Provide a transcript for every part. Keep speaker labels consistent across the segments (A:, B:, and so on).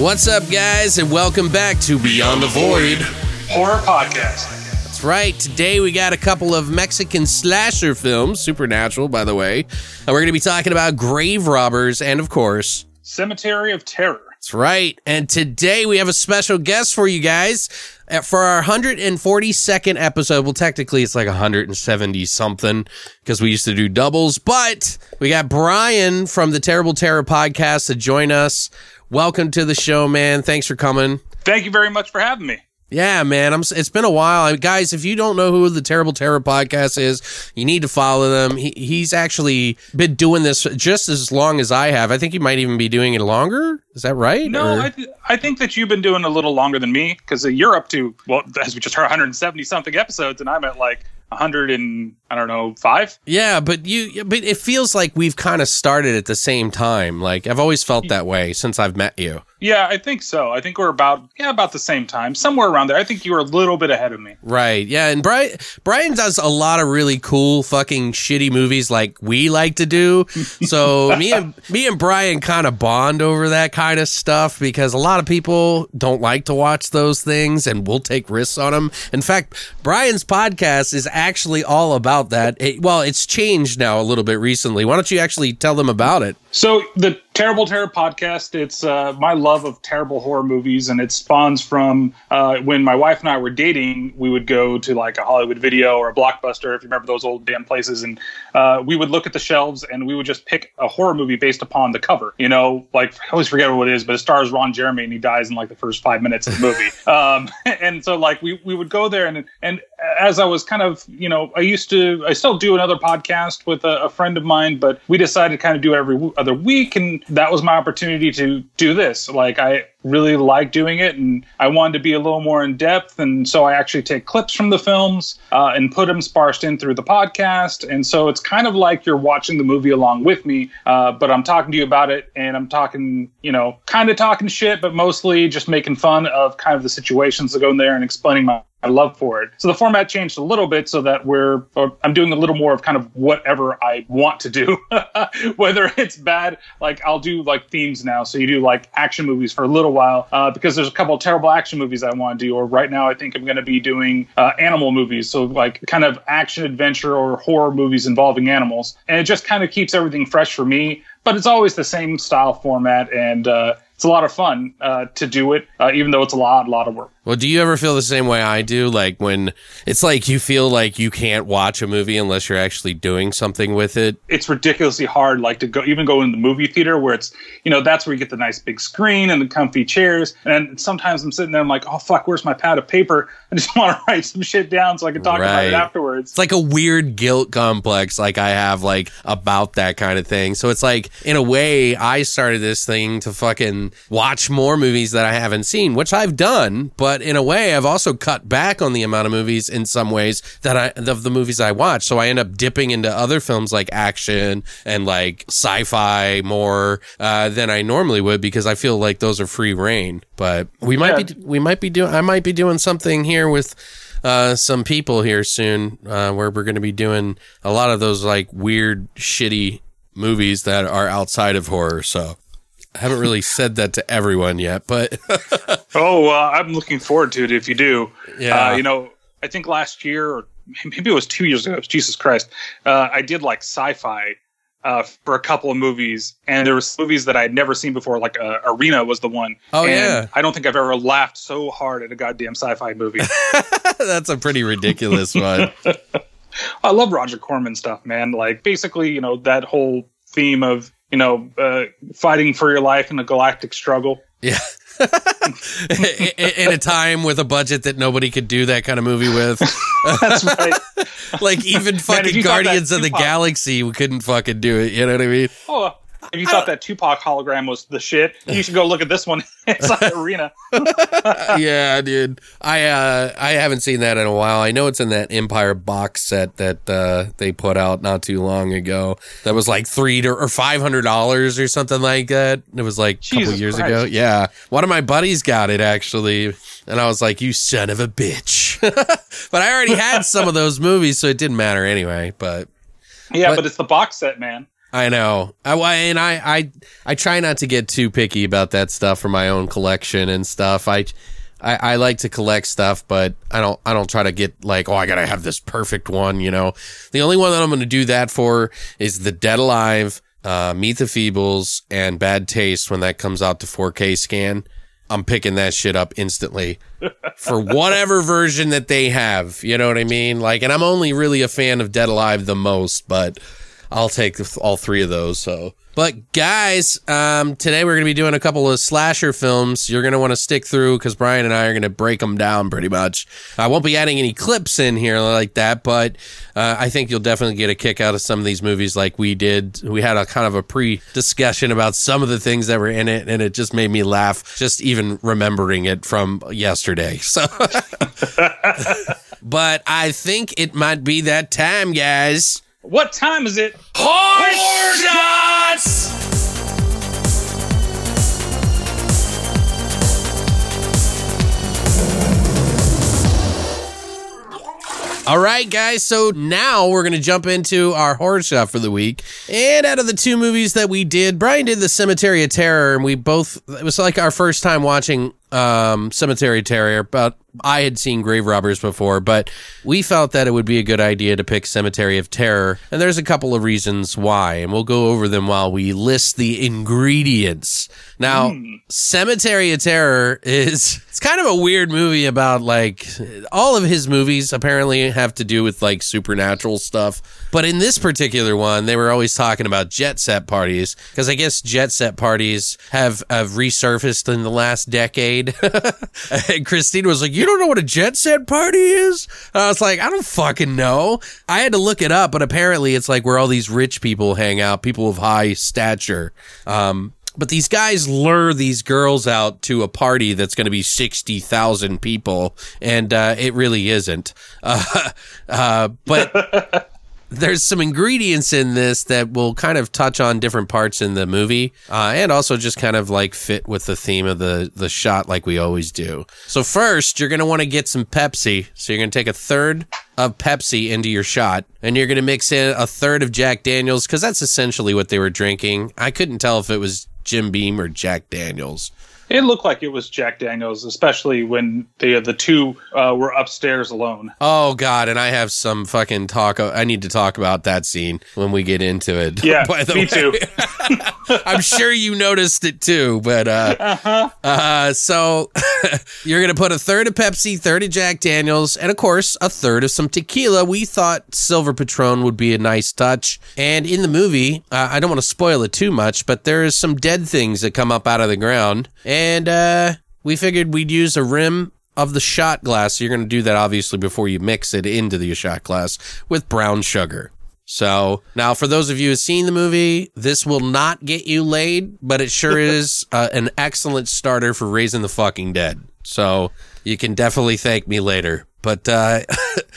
A: What's up, guys, and welcome back to Beyond the Void.
B: horror podcast.
A: That's right. Today we got a couple of Mexican slasher films, supernatural, by the way. And we're going to be talking about grave robbers and, of course,
B: Cemetery of Terror.
A: that's right. And today we have a special guest for you guys. Uh, For our 142nd episode, well, technically it's like 170 something because we used to do doubles, but we got Brian from the Terrible Terror podcast to join us. Welcome to the show, man. Thanks for coming.
B: Thank you very much for having me.
A: Yeah, man. I'm. It's been a while, I- guys. If you don't know who the Terrible Terror podcast is, you need to follow them. He, he's actually been doing this just as long as I have. I think he might even be doing it longer. Is that right?
B: No,
A: Or-
B: I, th- I think that you've been doing a little longer than me because you're up to well, as we just heard, 170 something episodes, and I'm at like 100 and I don't know five.
A: yeah, but you. But it feels like we've kind of started at the same time. Like I've always felt that way since I've met you.
B: Yeah, I think so. I think we're about yeah about the same time, somewhere around there. I think you were a little bit ahead of me.
A: Right. Yeah. And Brian Brian does a lot of really cool fucking shitty movies like we like to do. So me and me and Brian kind of bond over that kind of stuff because a lot of people don't like to watch those things and we'll take risks on them. In fact, Brian's podcast is actually all about that. It- well, it's changed now a little bit recently. Why don't you actually tell them about it?
B: So the Terrible Terror podcast, it's uh, my love of terrible horror movies, and it spawns from uh, when my wife and I were dating. We would go to like a Hollywood Video or a Blockbuster, if you remember those old damn places, and uh, we would look at the shelves and we would just pick a horror movie based upon the cover. You know, like I always forget what it is, but it stars Ron Jeremy and he dies in like the first five minutes of the movie. um, and so like we we would go there and and as I was kind of you know I used to I still do another podcast with a, a friend of mine, but we decided to kind of do it every other week, and that was my opportunity to do this. Like I really like doing it, and I wanted to be a little more in depth, and so I actually take clips from the films uh, and put them sparsed in through the podcast, and so it's kind of like you're watching the movie along with me, uh, but I'm talking to you about it, and I'm talking you know kind of talking shit, but mostly just making fun of kind of the situations that go in there and explaining my my love for it. So the format changed a little bit so that we're, I'm doing a little more of kind of whatever I want to do. Whether it's bad, like I'll do like themes now. So you do like action movies for a little while uh, because there's a couple terrible action movies I want to do. Or right now I think I'm going to be doing uh, animal movies. So like kind of action adventure or horror movies involving animals. And it just kind of keeps everything fresh for me. But it's always the same style format and, uh, it's a lot of fun uh, to do it, uh, even though it's a lot, lot of work.
A: Well, do you ever feel the same way I do? Like when it's like you feel like you can't watch a movie unless you're actually doing something with it.
B: it's ridiculously hard like to go even go in the movie theater where it's you know that's where you get the nice big screen and the comfy chairs and sometimes i'm sitting there i'm like oh fuck where's my pad of paper i just want to write some shit down so i can talk about it afterwards
A: It's like a weird guilt complex like I have like about that kind of thing. So it's like in a way I started this thing to fucking watch more movies that I haven't seen, which I've done, but in a way I've also cut back on the amount of movies in some ways that I of the movies I watch. So I end up dipping into other films like action and like sci-fi more uh, than I normally would because I feel like those are free reign. But we might
B: Yeah.
A: be we might be doing I might be doing something here with uh, some people here soon uh, where we're going to be doing a lot of those like weird, shitty movies that are outside of horror. So I haven't really said that to everyone yet, but
B: oh uh, i'm looking forward to it if you do
A: Yeah.
B: uh, you know i think last year or maybe it was two years ago jesus christ uh, i did like sci-fi uh, for a couple of movies, and there was movies that I had never seen before. Like uh, Arena was the one.
A: Oh,
B: And
A: yeah.
B: I don't think I've ever laughed so hard at a goddamn sci-fi movie.
A: That's a pretty ridiculous one.
B: I love Roger Corman stuff, man. Like basically, you know, that whole theme of you know uh, fighting for your life in a galactic struggle.
A: Yeah. in, a time with a budget that nobody could do that kind of movie with.
B: That's right.
A: like even fucking Guardians of the Galaxy we couldn't fucking do it. You know what I mean?
B: oh, if you thought that Tupac hologram was the shit, you should go look at this one. it's like Arena.
A: yeah, dude. I uh I haven't seen that in a while. I know it's in that Empire box set that uh they put out not too long ago. That was like three to, or five hundred dollars or something like that. It was like a couple years
B: Christ.
A: ago. Yeah. One of my buddies got it actually. And I was like, You son of a bitch. but I already had some of those movies, so it didn't matter anyway. But
B: Yeah,
A: But-
B: but it's the box set, man.
A: I know. I, and I, I, I try not to get too picky about that stuff for my own collection and stuff. I, I, I like to collect stuff, but I don't, I don't try to get like, oh, I gotta have this perfect one. You know, the only one that I'm going to do that for is the Dead Alive, uh, Meet the Feebles, and Bad Taste when that comes out to 4K scan. I'm picking that shit up instantly for whatever version that they have. You know what I mean? Like, and I'm only really a fan of Dead Alive the most, but I'll take all three of those. So, but guys, um, today we're going to be doing a couple of slasher films. You're going to want to stick through because Brian and I are going to break them down pretty much. I won't be adding any clips in here like that, but uh, I think you'll definitely get a kick out of some of these movies like we did. We had a kind of a pre discussion about some of the things that were in it, and it just made me laugh just even remembering it from yesterday. So, but I think it might be that time, guys.
B: What time is it?
A: Horse shots! All right, guys. So now we're going to jump into our horror shot for the week. And out of the two movies that we did, Brian did the Cemetery of Terror, and we both, it was like our first time watching um, Cemetery of Terror, but I had seen Grave Robbers before, but we felt that it would be a good idea to pick Cemetery of Terror. And there's a couple of reasons why, and we'll go over them while we list the ingredients. Now, hmm. Cemetery of Terror is it's kind of a weird movie about like all of his movies apparently have to do with like supernatural stuff. But in this particular one, they were always talking about jet set parties because I guess jet set parties have, have resurfaced in the last decade. and Christine was like, "You don't know what a jet set party is?" And I was like, "I don't fucking know." I had to look it up, but apparently it's like where all these rich people hang out, people of high stature. Um, but these guys lure these girls out to a party that's going to be 60,000 people, and uh, it really isn't. Uh, uh, but there's some ingredients in this that will kind of touch on different parts in the movie uh, and also just kind of like fit with the theme of the, the shot like we always do. So, first, you're going to want to get some Pepsi. So, you're going to take a third of Pepsi into your shot and you're going to mix in a third of Jack Daniels because that's essentially what they were drinking. I couldn't tell if it was Jim Beam or Jack Daniels.
B: It looked like it was Jack Daniels, especially when the the two uh, were upstairs alone.
A: Oh God! And I have some fucking talk. I need to talk about that scene when we get into it.
B: Yeah,
A: by the
B: me
A: way.
B: too.
A: I'm sure you noticed it too. But uh,
B: Uh-huh.
A: uh, so you're gonna put a third of Pepsi, third of Jack Daniels, and of course a third of some tequila. We thought Silver Patron would be a nice touch. And in the movie, uh, I don't want to spoil it too much, but there is some dead things that come up out of the ground, and uh, we figured we'd use a rim of the shot glass. You're going to do that obviously before you mix it into the shot glass with brown sugar. So now, for those of you who've seen the movie, this will not get you laid, but it sure is uh, an excellent starter for raising the fucking dead. So you can definitely thank me later. But uh,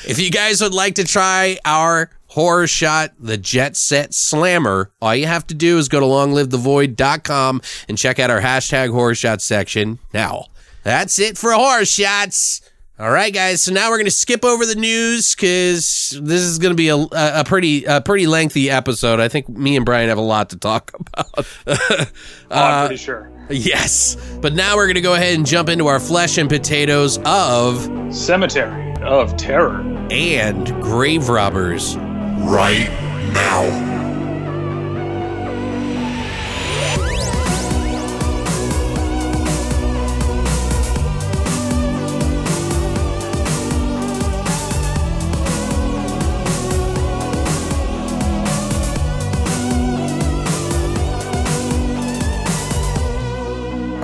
A: if you guys would like to try our horror shot, the Jet Set Slammer, all you have to do is go to longlivethevoid.com and check out our hashtag horror shot section. Now, that's it for horror shots. All right, guys. So now we're going to skip over the news because this is going to be a, a pretty a pretty lengthy episode. I think me and Brian have a lot to talk about.
B: Oh, I'm pretty sure.
A: yes, but now we're going to go ahead and jump into our flesh and potatoes of
B: Cemetery of Terror.
A: and grave robbers.
C: Right now.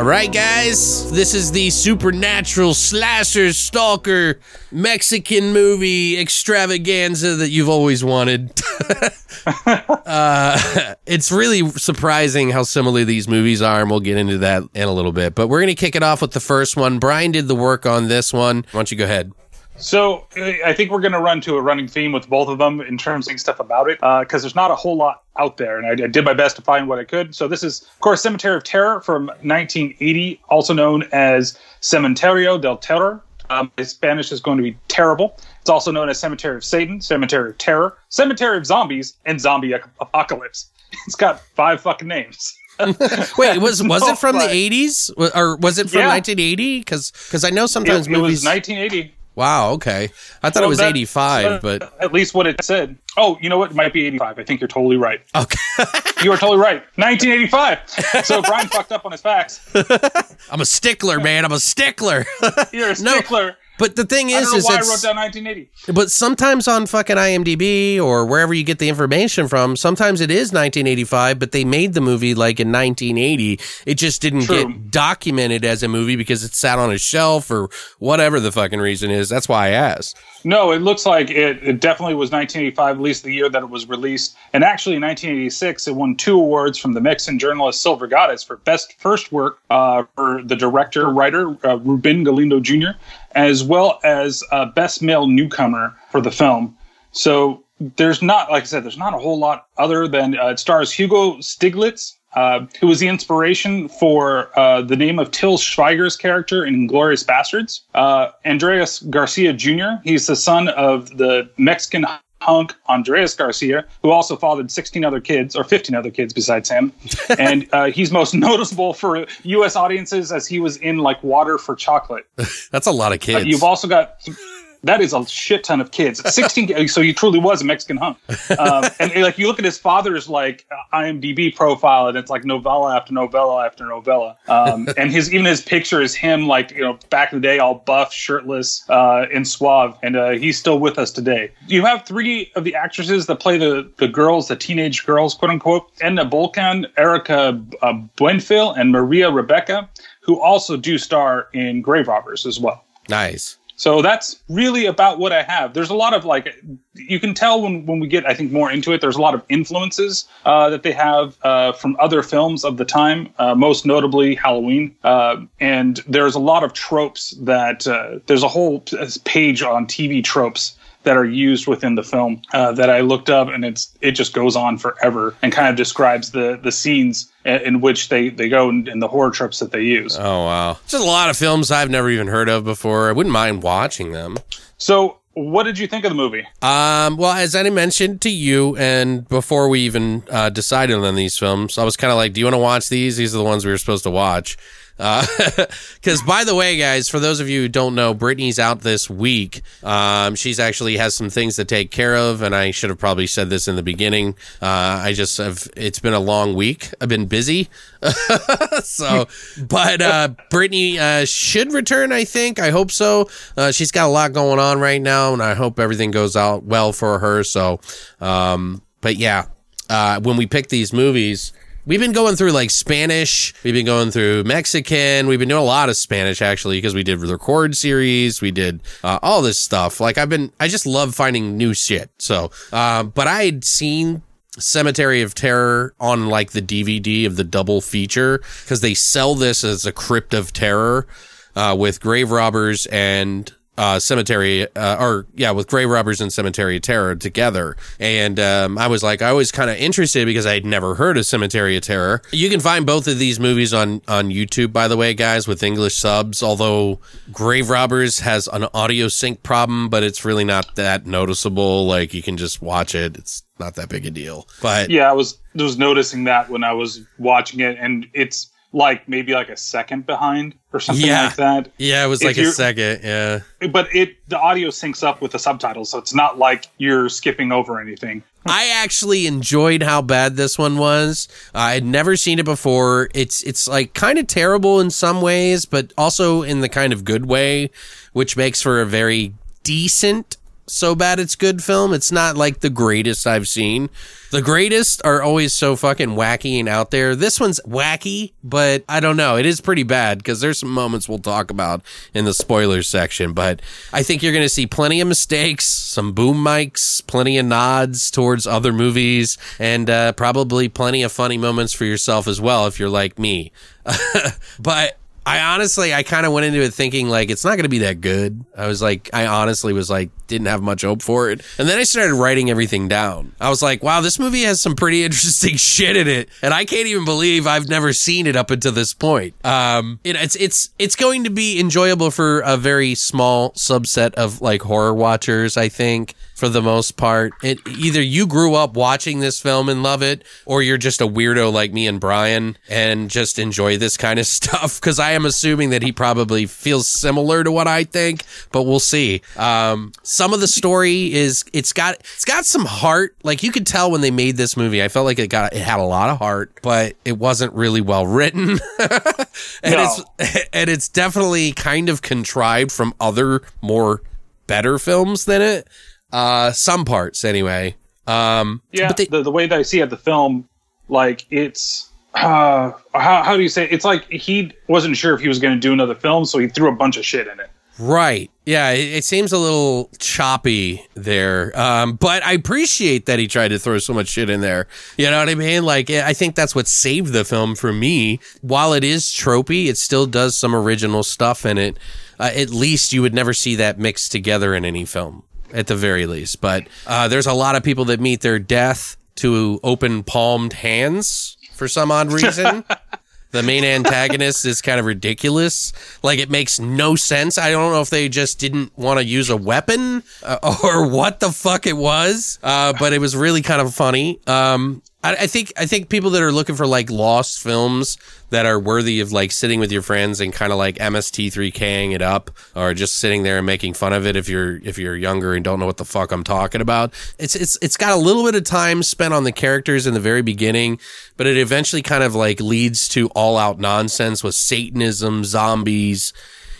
A: Right, guys, this is the supernatural slasher stalker Mexican movie extravaganza that you've always wanted. uh, it's really surprising how similar these movies are, and we'll get into that in a little bit. But we're going to kick it off with the first one. Brian did the work on this one. Why don't you go ahead?
B: So uh, I think we're going to run to a running theme with both of them in terms of stuff about it, because uh, there's not a whole lot out there, and I, I, did my best to find what I could. So this is, of course, Cemetery of Terror from 1980, also known as Cementerio del Terror. Um, Spanish is going to be terrible. It's also known as Cemetery of Satan, Cemetery of Terror, Cemetery of Zombies, and Zombie Apocalypse. It's got five fucking names.
A: Wait, was was no, it from the 80s or was it from yeah. 1980? Because because I know sometimes
B: it,
A: movies.
B: It was 1980.
A: Wow. Okay. I thought it was that, 85, but
B: at least what it said. Oh, you know what? It might be 85. I think you're totally right.
A: Okay.
B: you are totally right. 1985. So Brian fucked up on his facts.
A: I'm a stickler, man. I'm a stickler.
B: you're a stickler. No.
A: But the thing is, is
B: why I wrote down 1980.
A: But sometimes on fucking IMDb or wherever you get the information from, sometimes it is 1985, but they made the movie like in 1980. It just didn't True. get documented as a movie because it sat on a shelf or whatever the fucking reason is. That's why I asked.
B: No, it looks like it, it definitely was 1985, at least the year that it was released. And actually, in 1986, it won two awards from the Mexican journalist Silver Goddess for Best First Work uh, for the director, writer, uh, Ruben Galindo Jr., as well as uh, Best Male Newcomer for the film. So there's not, like I said, there's not a whole lot other than uh, it stars Hugo Stiglitz, uh, who was the inspiration for uh, the name of Til Schweiger's character in Glorious Bastards. Uh, Andrés García Jr., he's the son of the Mexican hunk Andrés García, who also fathered 16 other kids, or 15 other kids besides him. and uh, he's most noticeable for U.S. audiences as he was in like Water for Chocolate.
A: That's a lot of kids.
B: Uh, you've also got. Th- that is a shit ton of kids. 16, so he truly was a Mexican hunk. Um, and like you look at his father's like IMDb profile, and it's like novella after novella after novella. Um, and his even his picture is him like you know back in the day, all buff, shirtless, uh, and suave, and uh, he's still with us today. You have three of the actresses that play the the girls, the teenage girls, quote unquote, Edna Bolkan, Erika uh, Buenfil, and María Rebeca, who also do star in Grave Robbers as well.
A: Nice.
B: So that's really about what I have. There's a lot of like, you can tell when, when we get, I think, more into it, there's a lot of influences uh, that they have uh, from other films of the time, uh, most notably Halloween. Uh, and there's a lot of tropes that uh, there's a whole page on TV tropes that are used within the film uh, that I looked up, and it's it just goes on forever and kind of describes the the scenes in which they they go and, and the horror tropes that they use.
A: Oh wow, just a lot of films I've never even heard of before. I wouldn't mind watching them.
B: So what did you think of the movie?
A: Um, well, as I mentioned to you, and before we even uh, decided on these films, I was kind of like, "Do you want to watch these? These are the ones we were supposed to watch." Because, uh, by the way, guys, for those of you who don't know, Brittany's out this week. Um, she's actually has some things to take care of, and I should have probably said this in the beginning. Uh, I just have, it's been a long week. I've been busy. so, but uh, Brittany uh, should return, I think. I hope so. Uh, she's got a lot going on right now, and I hope everything goes out well for her. So, um, but yeah, uh, when we pick these movies, We've been going through like Spanish. We've been going through Mexican. We've been doing a lot of Spanish actually because we did the record series. We did uh, all this stuff. Like I've been, I just love finding new shit. So, uh, but I had seen Cemetery of Terror on like the DVD of the double feature because they sell this as a Crypt of Terror uh, with grave robbers and uh, Cemetery, uh, or yeah, with Grave Robbers and Cemetery Terror together. And um, I was like, I was kind of interested because I had never heard of Cemetery of Terror. You can find both of these movies on on YouTube, by the way, guys, with English subs. Although Grave Robbers has an audio sync problem, but it's really not that noticeable. Like you can just watch it. It's not that big a deal. But
B: yeah, I was was noticing that when I was watching it, and it's like maybe like a second behind or something
A: yeah.
B: like that.
A: Yeah, it was if like a second. Yeah,
B: but it the audio syncs up with the subtitles, so it's not like you're skipping over anything.
A: I actually enjoyed how bad this one was. I had never seen it before. It's it's like kind of terrible in some ways, but also in the kind of good way, which makes for a very decent so bad it's good film. It's not like the greatest I've seen. The greatest are always so fucking wacky and out there. This one's wacky, but I don't know. It is pretty bad because there's some moments we'll talk about in the spoilers section. But I think you're going to see plenty of mistakes, some boom mics, plenty of nods towards other movies, and uh, probably plenty of funny moments for yourself as well if you're like me. but I honestly, I kind of went into it thinking like it's not going to be that good. I was like, I honestly was like, didn't have much hope for it. And then I started writing everything down. I was like, wow, this movie has some pretty interesting shit in it, and I can't even believe I've never seen it up until this point. Um, it, it's it's it's going to be enjoyable for a very small subset of like horror watchers, I think for the most part. It either you grew up watching this film and love it, or you're just a weirdo like me and Brian and just enjoy this kind of stuff. Because I am assuming that he probably feels similar to what I think, but we'll see. Um, some of the story is it's got it's got some heart. Like you could tell when they made this movie, I felt like it got it had a lot of heart, but it wasn't really well written, and
B: No.
A: it's and it's definitely kind of contrived from other more better films than it. Uh, some parts anyway. Um,
B: Yeah,
A: but they,
B: the, the way that I see it, the film, like it's uh, how how do you say? It? It's like he wasn't sure if he was going to do another film, so he threw a bunch of shit in it.
A: Right. Yeah, it, it seems a little choppy there. Um, but I appreciate that he tried to throw so much shit in there. You know what I mean? Like, I think that's what saved the film for me. While it is tropey, it still does some original stuff in it. Uh, at least you would never see that mixed together in any film, at the very least. But uh, there's a lot of people that meet their death to open palmed hands for some odd reason. the main antagonist is kind of ridiculous. Like it makes no sense. I don't know if they just didn't want to use a weapon uh, or what the fuck it was. Uh, but it was really kind of funny. Um, I, I think I think people that are looking for like lost films that are worthy of like sitting with your friends and kind of like MST3King it up, or just sitting there and making fun of it if you're if you're younger and don't know what the fuck I'm talking about. It's it's it's got a little bit of time spent on the characters in the very beginning, but it eventually kind of like leads to all out nonsense with Satanism, zombies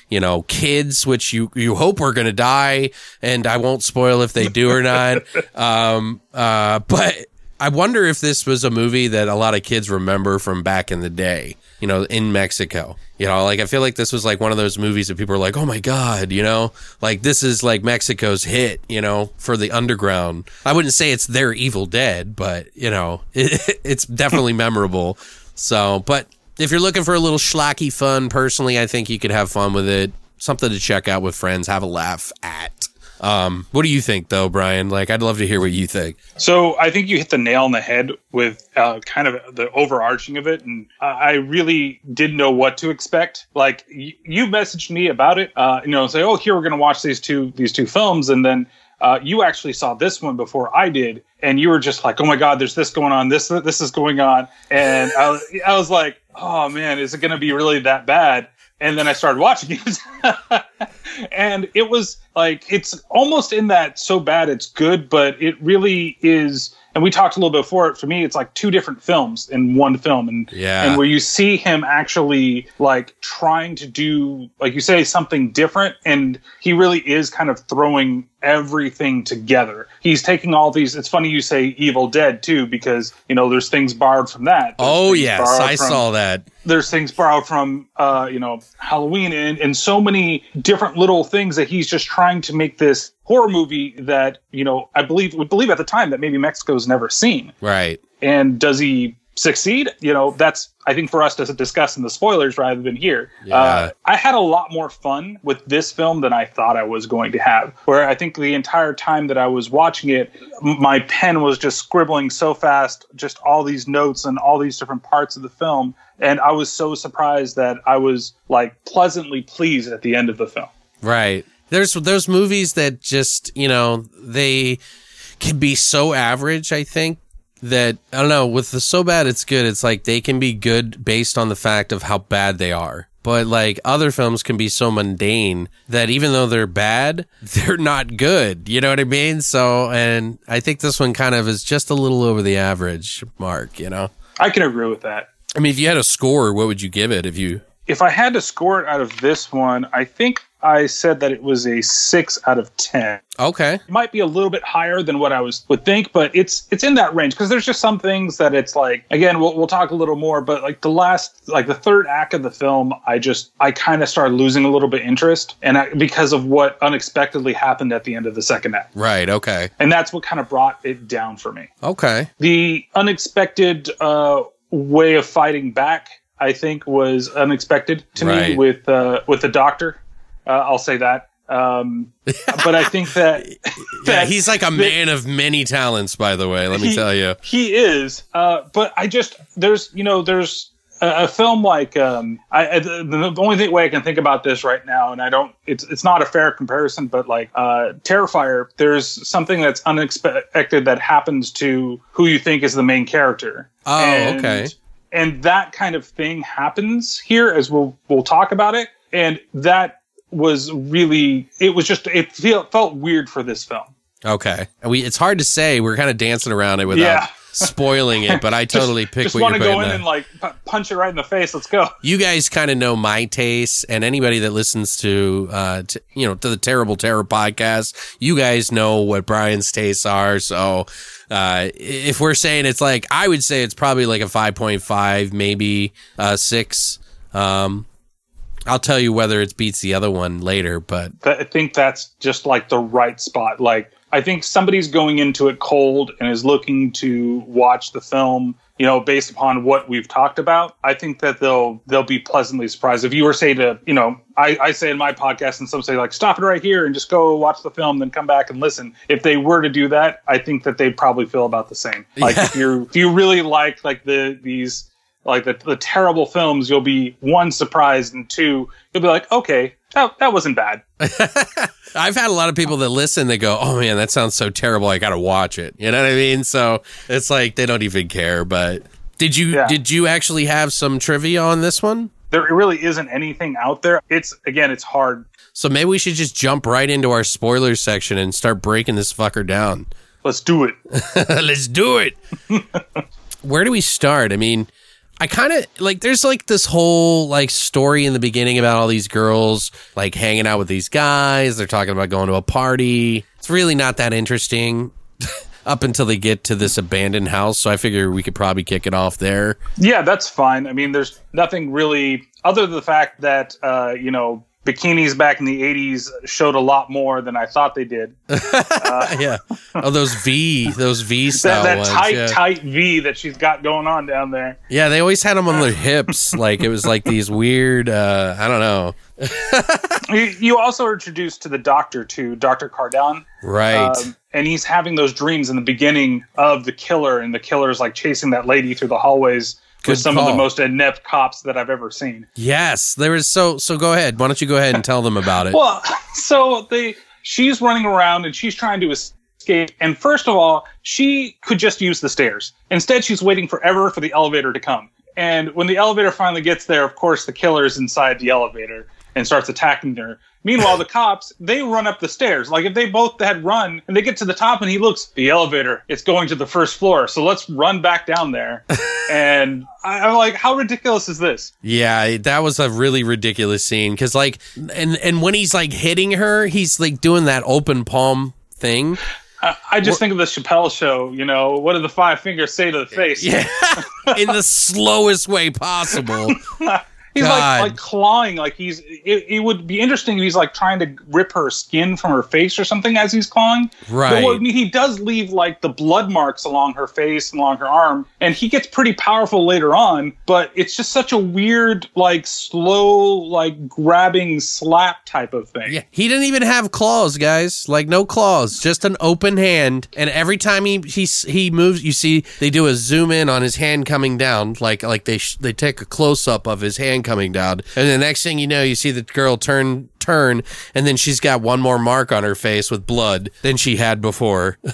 A: you know, kids, which you, you hope are going to die. And I won't spoil if they do or not. um, uh, but I wonder if this was a movie that a lot of kids remember from back in the day, you know, in Mexico. You know, like I feel like this was like one of those movies that people are like, oh my God, you know, like this is like Mexico's hit, you know, for the underground. I wouldn't say it's their Evil Dead, but, you know, it, it's definitely memorable. So, but if you're looking for a little schlocky fun, personally, I think you could have fun with it. Something to check out with friends, have a laugh at. Um, what do you think, though, Brian? Like, I'd love to hear what you think.
B: So I think you hit the nail on the head with uh, kind of the overarching of it, and I really didn't know what to expect. Like y- you messaged me about it, uh, you know, say, "Oh, here we're going to watch these two these two films," and then uh, you actually saw this one before I did, and you were just like, "Oh my God, there's this going on, this this is going on," and I, I was like, "Oh man, is it going to be really that bad?" And then I started watching it, and it was like it's almost in that so bad it's good, but it really is. And we talked a little bit before it. For me, it's like two different films in one film, and
A: Yeah.
B: and where you see him actually like trying to do, like you say, something different, and he really is kind of throwing everything together. He's taking all these. It's funny you say Evil Dead too, because you know there's things borrowed from that. There's
A: Oh, yes, I
B: from-
A: saw that.
B: there's things borrowed from uh, you know Halloween and, and so many different little things that he's just trying to make this horror movie that you know I believe would believe at the time that maybe Mexico's never seen.
A: Right.
B: And does he succeed? You know, that's I think for us to discuss in the spoilers rather than here.
A: Yeah.
B: Uh, I had a lot more fun with this film than I thought I was going to have. Where I think the entire time that I was watching it, my pen was just scribbling so fast, just all these notes and all these different parts of the film, and I was so surprised that I was like pleasantly pleased at the end of the film.
A: Right. There's those movies that just, you know, they can be so average, I think, that I don't know, with the so bad it's good, it's like they can be good based on the fact of how bad they are. But like other films can be so mundane that even though they're bad, they're not good. You know what I mean? So, and I think this one kind of is just a little over the average mark, you know?
B: I can agree with that.
A: I mean, if you had a score, what would you give it if you
B: if I had to score it out of this one, I think I said that it was a six out of ten.
A: Okay.
B: It might be a little bit higher than what I was would think, but it's it's in that range because there's just some things that it's like again we'll we'll talk a little more, but like the last like the third act of the film, I just I kind of started losing a little bit interest, and I, because of what unexpectedly happened at the end of the second act,
A: Right. Okay.
B: and that's what kind of brought it down for me.
A: Okay.
B: The unexpected uh, way of fighting back, I think, was unexpected to
A: Right.
B: me with uh, with the doctor. Uh, I'll say that. Um, but I think that,
A: Yeah, he's like a man of many talents, by the way. Let me
B: He-
A: tell you.
B: he is. Uh, but I just there's you know there's a, a film like um, I, I the, the only thing, way I can think about this right now, and I don't it's it's not a fair comparison, but like uh, Terrifier, there's something that's unexpected that happens to who you think is the main character.
A: Oh,
B: And-
A: okay.
B: And that kind of thing happens here, as we'll we'll talk about it, and that was really it was just it feel, felt weird for this film.
A: Okay. We it's hard to say. We're kind of dancing around it without
B: Yeah.
A: spoiling it, but I totally pick
B: Just
A: what
B: want to go in
A: down.
B: and like pu- punch it right in the face. Let's go.
A: you guys kind of know my taste and anybody that listens to uh to, you know to the terrible terror podcast you guys know what brian's tastes are so uh if we're saying it's like i would say it's probably like a 5.5 maybe uh 6 um i'll tell you whether it beats the other one later but
B: I think that's just like the right spot. Like I think somebody's going into it cold and is looking to watch the film, you know, based upon what we've talked about. I think that they'll they'll be pleasantly surprised. If you were say to, you know, I, I say in my podcast and some say like stop it right here and just go watch the film, then come back and listen. If they were to do that, I think that they'd probably feel about the same. Like if you're if you really like like the these like the, the terrible films, you'll be one surprised and two, you'll be like, okay, that, that wasn't bad.
A: I've had a lot of people that listen they go, "Oh man, that sounds so terrible. I got to watch it." You know what I mean? So it's like they don't even care. But did you
B: Yeah.
A: did you actually have some trivia on this one?
B: there really isn't anything out there. It's again, it's hard.
A: So maybe we should just jump right into our spoilers section and start breaking this fucker down.
B: Let's do it.
A: Let's do it. Where do we start? I mean, I kind of like there's like this whole like story in the beginning about all these girls like hanging out with these guys. They're talking about going to a party. It's really not that interesting up until they get to this abandoned house. So I figure we could probably kick it off there.
B: Yeah, that's fine. I mean, there's nothing really other than the fact that uh, you know bikinis back in the '80s showed a lot more than I thought they did.
A: yeah. Oh, those V, those V
B: That,
A: style
B: that
A: ones.
B: tight,
A: yeah.
B: tight V that she's got going on down there.
A: Yeah, they always had them on their hips. Like it was like these weird. uh I don't know.
B: You, you also are introduced to the doctor, to Doctor Cardon.
A: Right.
B: Um, and he's having those dreams in the beginning of the killer, and the killer's like chasing that lady through the hallways
A: Good
B: with some of the most inept cops that I've ever seen.
A: yes, there is. So so go ahead. Why don't you go ahead and tell them about it?
B: Well, so they she's running around and she's trying to escape. And first of all, she could just use the stairs. Instead, she's waiting forever for the elevator to come. And when the elevator finally gets there, of course, the killer's inside the elevator and starts attacking her. Meanwhile, the cops, they run up the stairs. Like if they both had run and they get to the top and he looks, the elevator, it's going to the first floor. So let's run back down there. and I, I'm like, how ridiculous is this?
A: Yeah, that was a really ridiculous scene because like, and and when he's like hitting her, he's like doing that open palm thing.
B: I, I just think of the Chappelle show, you know, what do the five fingers say to the face?
A: Yeah, in the slowest way possible.
B: He's
A: God.
B: like like clawing, like he's. It, it would be interesting if he's like trying to rip her skin from her face or something as he's clawing.
A: Right.
B: But I mean, he does leave like the blood marks along her face and along her arm, and he gets pretty powerful later on. But it's just such a weird, like slow, like grabbing slap type of thing.
A: Yeah, he didn't even have claws, guys. Like no claws, just an open hand. And every time he he he moves, you see they do a zoom in on his hand coming down, like like they sh- they take a close up of his hand coming down, and the next thing you know, you see the girl turn turn, and then she's got one more mark on her face with blood than she had before.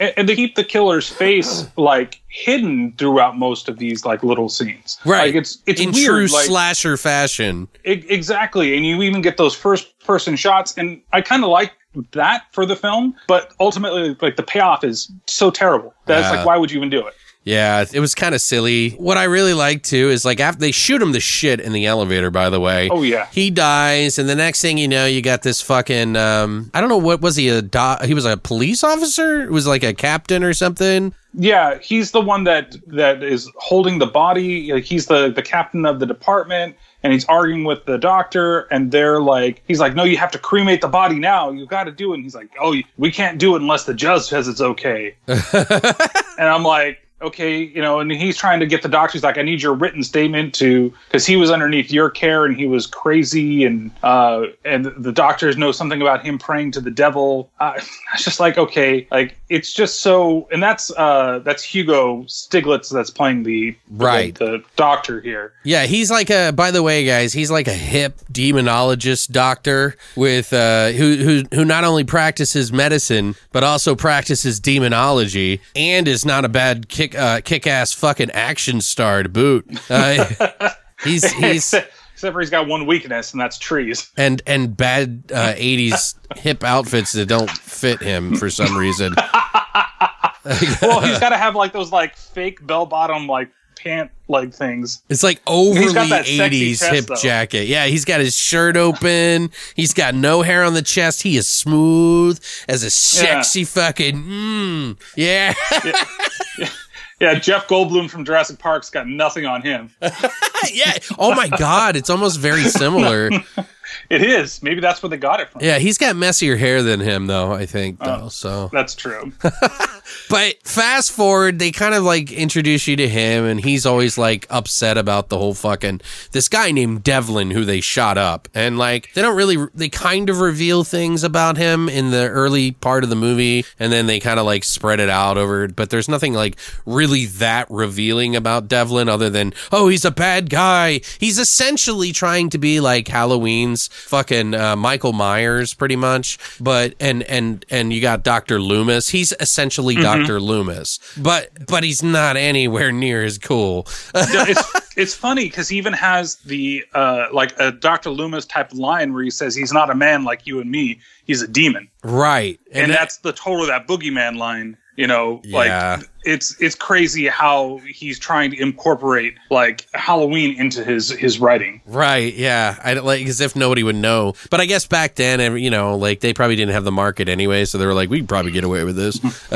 B: And, and they keep the killer's face like hidden throughout most of these like little scenes. Like it's it's
A: in
B: weird.
A: true
B: like,
A: slasher fashion.
B: Exactly and you even get those first person shots and i kind of like that for the film but ultimately like the payoff is so terrible that it's
A: Yeah.
B: like why would you even do it
A: Yeah, it was kind of silly. What I really like too is like after they shoot him the shit in the elevator. By the way,
B: Oh, yeah.
A: he dies, and the next thing you know, you got this fucking um, I don't know what was he a do- he was a police officer? It was like a captain or something.
B: Yeah, he's the one that that is holding the body. Like he's the the captain of the department, and he's arguing with the doctor. And they're like, he's like, "No, you have to cremate the body now. You got to do it." And he's like, "Oh, we can't do it unless the judge says it's okay." and I'm like. Okay, you know, and he's trying to get the doctor. He's like, "I need your written statement to," because he was underneath your care and he was crazy, and uh, and the doctors know something about him praying to the devil. Uh, it's just like, okay, like it's just so, and that's uh, that's Hugo Stiglitz that's playing the
A: Right.
B: the, the doctor here.
A: Yeah, he's like a. By the way, guys, he's like a hip demonologist doctor with uh, who who who not only practices medicine but also practices demonology and is not a bad kick uh, kick ass fucking action star to boot. Uh, he's he's
B: except, for he's got one weakness, and that's trees.
A: and and bad uh, '80s hip outfits that don't fit him for some reason.
B: well, he's got to have like those like fake bell bottom like pant leg things.
A: It's like overly
B: He's got that sexy
A: 80s
B: chest,
A: hip
B: though.
A: jacket. Yeah, he's got his shirt open. he's got no hair on the chest. He is smooth as a sexy fucking. Mm, yeah.
B: Yeah, Jeff Goldblum from Jurassic Park's got nothing on him.
A: yeah. Oh my God. It's almost very similar.
B: It is. Maybe that's where they got it from.
A: Yeah, he's got messier hair than him, though, I think, oh, though.
B: Oh.
A: So.
B: That's true.
A: But fast forward, they kind of like introduce you to him, and he's always like upset about the whole fucking this guy named Devlin who they shot up, and like they don't really they kind of reveal things about him in the early part of the movie, and then they kind of like spread it out over. But there's nothing like really that revealing about Devlin other than oh he's a bad guy. He's essentially trying to be like Halloween's fucking uh, Michael Myers, pretty much. But and and and you got Doctor Loomis. He's essentially Doctor Loomis, but but he's not anywhere near as cool.
B: It's it's funny because he even has the uh, like a Dr. Loomis type line where he says he's not a man like you and me. He's a demon,
A: right,
B: and,
A: that-
B: that's the total of that boogeyman line. You know,
A: Yeah.
B: like it's it's crazy how he's trying to incorporate like Halloween into his his writing.
A: Right, yeah. I like as if nobody would know. But I guess back then, you know, like they probably didn't have the market anyway, so they were like, we can probably get away with this.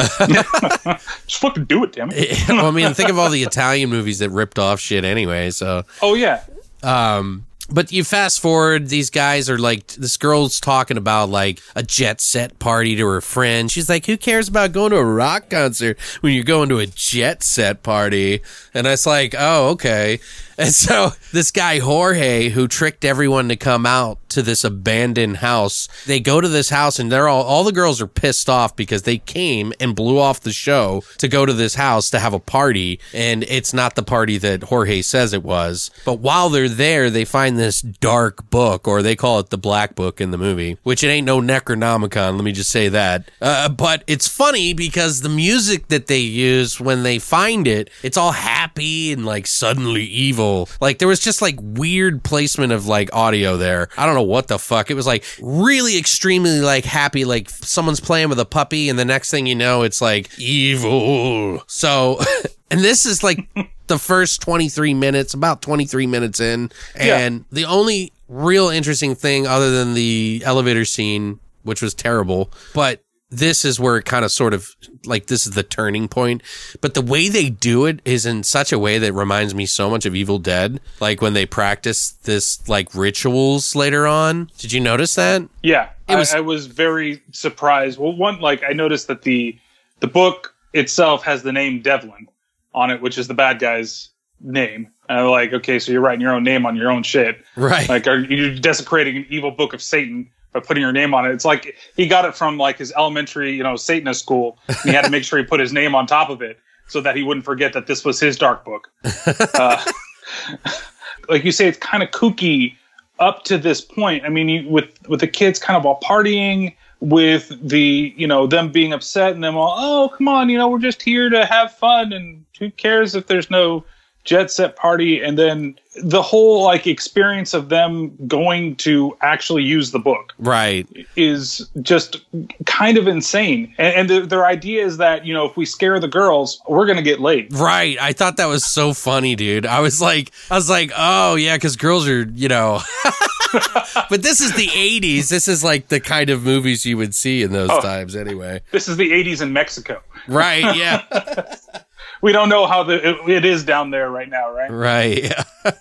B: Just fucking do it, damn it.
A: well, I mean, think of all the Italian movies that ripped off shit anyway. So,
B: Oh yeah,
A: um, but you fast forward, these guys are like, this girl's talking about like a jet set party to her friend. She's like, who cares about going to a rock concert when you're going to a jet set party? And it's like, oh, okay. And so this guy, Jorge, who tricked everyone to come out to this abandoned house, they go to this house and they're all, all the girls are pissed off because they came and blew off the show to go to this house to have a party. And it's not the party that Jorge says it was. But while they're there, they find this dark book, or they call it the Black Book in the movie, which it ain't no Necronomicon. Let me just say that. Uh, but it's funny because the music that they use when they find it, it's all happy and like suddenly evil. Like there was just like weird placement of like audio there. I don't know what the fuck. It was like really extremely like happy, like someone's playing with a puppy, and the next thing you know, it's like evil. So, and this is like the first 23 minutes, about 23 minutes in.
B: Yeah.
A: And the only real interesting thing other than the elevator scene, which was terrible, but this is where it kind of sort of like this is the turning point. But the way they do it is in such a way that reminds me so much of Evil Dead. Like when they practice this like rituals later on. Did you notice that?
B: yeah.
A: It was-
B: I, I was very surprised. Well, one like I noticed that the the book itself has the name Devlin on it, which is the bad guy's name. And I'm like, okay, so you're writing your own name on your own shit.
A: Right.
B: Like, are you desecrating an evil book of Satan by putting your name on it? It's like he got it from like his elementary, you know, Satanist school. And he had to make sure he put his name on top of it so that he wouldn't forget that this was his dark book. Uh, like you say, it's kind of kooky up to this point. I mean, you, with with the kids kind of all partying, with the you know them being upset and them all, oh come on, you know, we're just here to have fun, and who cares if there's no jet set party and then the whole like experience of them going to actually use the book
A: Right.
B: is just kind of insane and, and the, their idea is that you know if we scare the girls we're gonna get laid
A: Right. I thought that was so funny, dude. I was like, I was like, oh yeah, because girls are, you know. but this is the '80s. This is like the kind of movies you would see in those
B: Oh.
A: times, anyway.
B: this is the 80s in mexico
A: Right. Yeah.
B: we don't know how the it, it is down there right now right
A: right.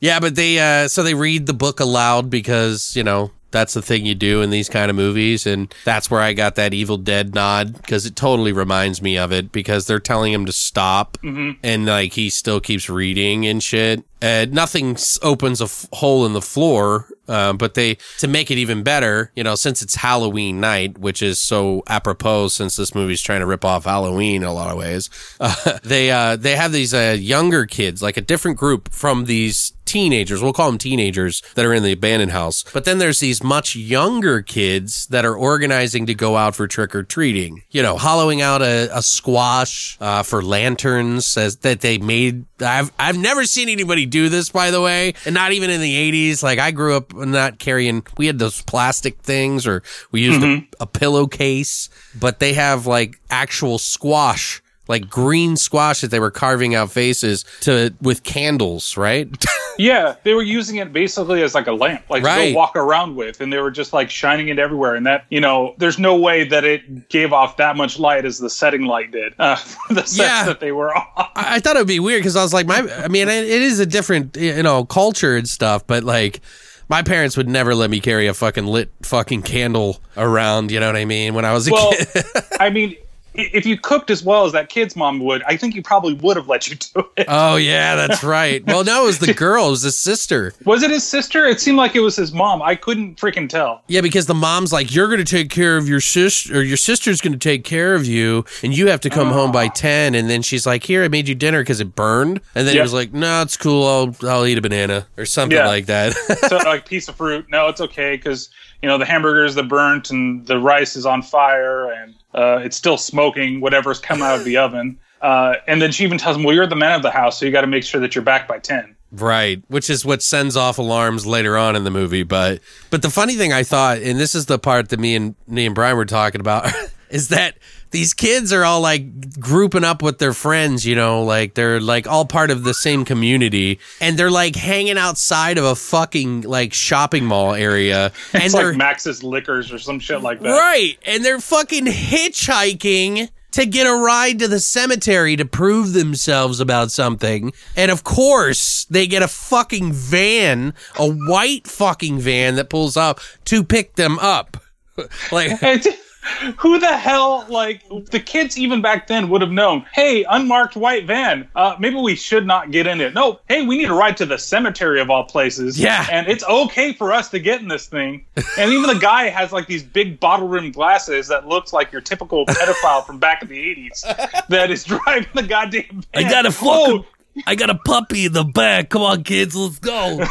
A: Yeah. but they uh so they read the book aloud because you know that's the thing you do in these kind of movies and that's where i got that evil dead nod because it totally reminds me of it because they're telling him to stop and like he still keeps reading and shit and nothing opens a f- hole in the floor uh, but they to make it even better you know since it's halloween night which is so apropos since this movie's trying to rip off halloween in a lot of ways uh, they uh, they have these uh, younger kids like a different group from these teenagers. We'll call them teenagers that are in the abandoned house. But then there's these much younger kids that are organizing to go out for trick-or-treating you know hollowing out a, a squash uh, for lanterns as that they made I've, I've never seen anybody do this by the way. And not even in the 80s like i grew up not carrying we had those plastic things or we used a, a pillowcase but they have like actual squash like green squash that they were carving out faces to with candles right
B: Yeah, they were using it basically as like a lamp, like to
A: Right.
B: go walk around with, and they were just like shining it everywhere. And that, you know, there's no way that it gave off that much light as the setting light did uh, the sets
A: Yeah.
B: that they were on.
A: I I thought it would be weird because I was like, my, I mean, it it is a different, you know, culture and stuff, but like, my parents would never let me carry a fucking lit fucking candle around. You know what I mean? When I was a
B: Well,
A: kid.
B: I mean, if you cooked as well as that kid's mom would, I think he probably would have let you do it.
A: oh yeah, that's right. Well, no, it was the girl, it was his sister.
B: Was it his sister? It seemed like it was his mom. I couldn't freaking tell.
A: Yeah, because the mom's like, you're going to take care of your sister, or your sister's going to take care of you, and you have to come home by ah. 10. And then she's like, here, I made you dinner because it burned. And then he was like, no, it's cool. I'll, I'll eat a banana or something
B: Yeah.
A: like that.
B: so like piece of fruit. No, it's okay because you know the hamburgers the burnt and the rice is on fire and uh, it's still smoking whatever's come out of the oven. Uh, and then she even tells him, "Well, you're the man of the house, so you got to make sure that you're back by 10.
A: Right, which is what sends off alarms later on in the movie. But but the funny thing I thought, and this is the part that me and me and Brian were talking about, is that these kids are all like grouping up with their friends. You know, like they're like all part of the same community, and they're like hanging outside of a fucking like shopping mall area, and
B: It's
A: they're
B: like Max's Liquors or some shit like that.
A: Right. And they're fucking hitchhiking to get a ride to the cemetery to prove themselves about something. And of course, they get a fucking van, a white fucking van that pulls up to pick them up. like,
B: Who the hell, like, the kids even back then would have known, hey, unmarked white van, uh, maybe we should not get in it. No, hey, we need to ride to the cemetery of all places.
A: Yeah.
B: And it's okay for us to get in this thing. And even the guy has, like, these big bottle rimmed glasses that looks like your typical pedophile from back in the 80s that is driving the goddamn van.
A: I got a
B: Oh,
A: I got a puppy in the back. Come on, kids, let's go.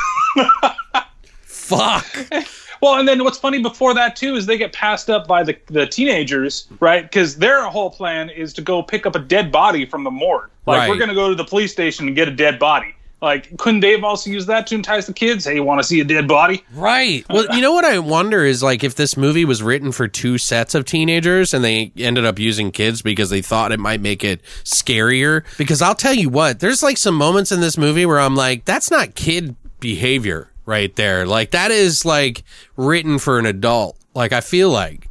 A: Fuck.
B: Well, and then what's funny before that too is they get passed up by the the teenagers, right? Because their whole plan is to go pick up a dead body from the morgue. Like
A: Right.
B: we're gonna go to the police station and get a dead body. Like, couldn't Dave also use that to entice the kids? Hey, you want to see a dead body?
A: Right. Well, you know what I wonder is like if this movie was written for two sets of teenagers and they ended up using kids because they thought it might make it scarier. Because I'll tell you what, there's like some moments in this movie where I'm like, that's not kid behavior right there. Like that is like written for an adult. Like I feel like.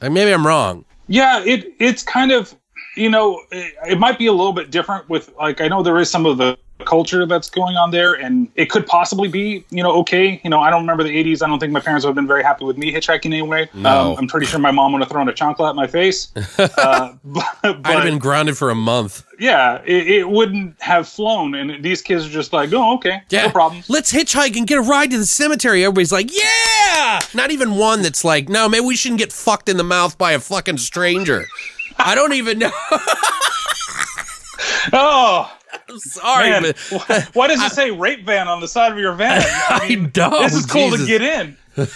A: Like, maybe I'm wrong.
B: Yeah, it it's kind of you know it, it might be a little bit different with like I know there is some of the culture that's going on there and it could possibly be you know okay you know i don't remember the 80s i don't think my parents would have been very happy with me hitchhiking anyway
A: No.
B: um, i'm pretty sure my mom would have thrown a chocolate at my face uh, but,
A: I'd have been grounded for a month.
B: yeah, it, it wouldn't have flown. And these kids are just like, oh, okay,
A: Yeah.
B: no problem.
A: Let's hitchhike and get a ride to the cemetery. Everybody's like, yeah. Not even one that's like, no, maybe we shouldn't get fucked in the mouth by a fucking stranger. I don't even know.
B: Oh,
A: I'm sorry,
B: man.
A: but
B: Why- Why does it say rape van on the side of your van? I
A: I don't.
B: this is cool
A: Jesus.
B: to get in.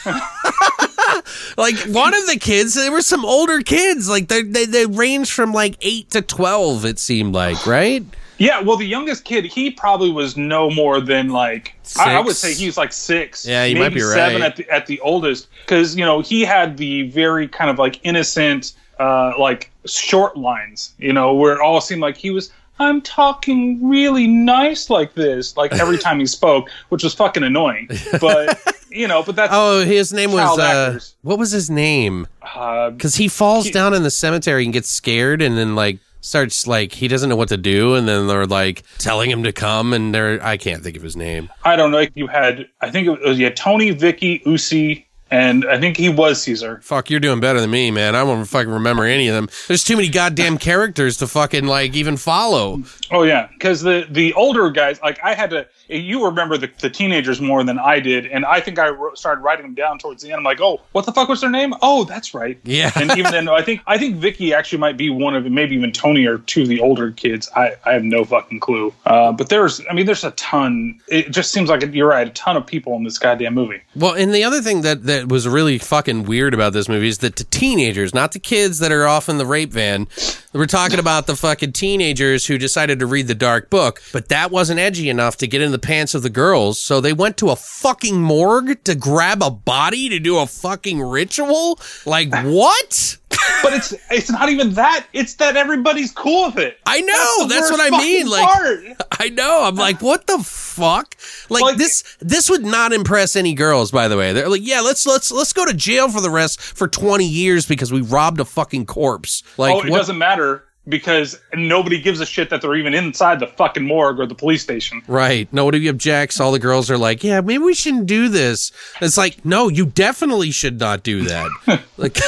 A: like one of the kids, there were some older kids. Like they they they range from like eight to twelve. It seemed like right.
B: Yeah, well, the youngest kid, he probably was no more than like I, I would say he was like six.
A: Yeah, you
B: maybe
A: might be
B: seven
A: right.
B: at the at the oldest, because you know he had the very kind of like innocent, uh, like short lines. You know, where it all seemed like he was. I'm talking really nice like this, like every time he spoke, which was fucking annoying. But you know, but that's
A: Oh, his name was uh, what was his name?
B: uh,
A: Because he falls down in the cemetery and gets scared, and then like starts like he doesn't know what to do, and then they're like telling him to come, and they're I can't think of his name.
B: I don't know. If you had, I think it was yeah, Tony, Vicky, Usi, and I think he was Caesar.
A: Fuck, you're doing better than me, man. I won't fucking remember any of them. There's too many goddamn characters to fucking like even follow.
B: Oh yeah, because the the older guys, like I had to. You remember the, the teenagers more than I did, and I think I wrote, started writing them down towards the end. I'm like, oh, what the fuck was their name? Oh, that's right.
A: Yeah.
B: and even then, I think I think Vicky actually might be one of maybe even Tony or two of the older kids. I, I have no fucking clue. Uh, but there's, I mean, there's a ton. It just seems like you're right, a ton of people in this goddamn movie.
A: Well, and the other thing that that was really fucking weird about this movie is that the teenagers, not the kids that are off in the rape van, we're talking about the fucking teenagers who decided to read the dark book, but that wasn't edgy enough to get in the pants of the girls, so they went to a fucking morgue to grab a body to do a fucking ritual? Like what?
B: But it's it's not even that. It's that everybody's cool with it.
A: I know.
B: the
A: That's, what I mean. Like
B: part.
A: I know. I'm like, what the fuck? Like,
B: Like-
A: this this would not impress any girls, by the way. They're like, yeah, let's let's let's go to jail for the rest for 20 years because we robbed a fucking corpse. Like
B: oh, it
A: what-
B: doesn't matter because nobody gives a shit that they're even inside the fucking morgue or the police station.
A: Right. Nobody objects. All the girls are like, yeah, maybe we shouldn't do this. It's like, no, you definitely should not do that. like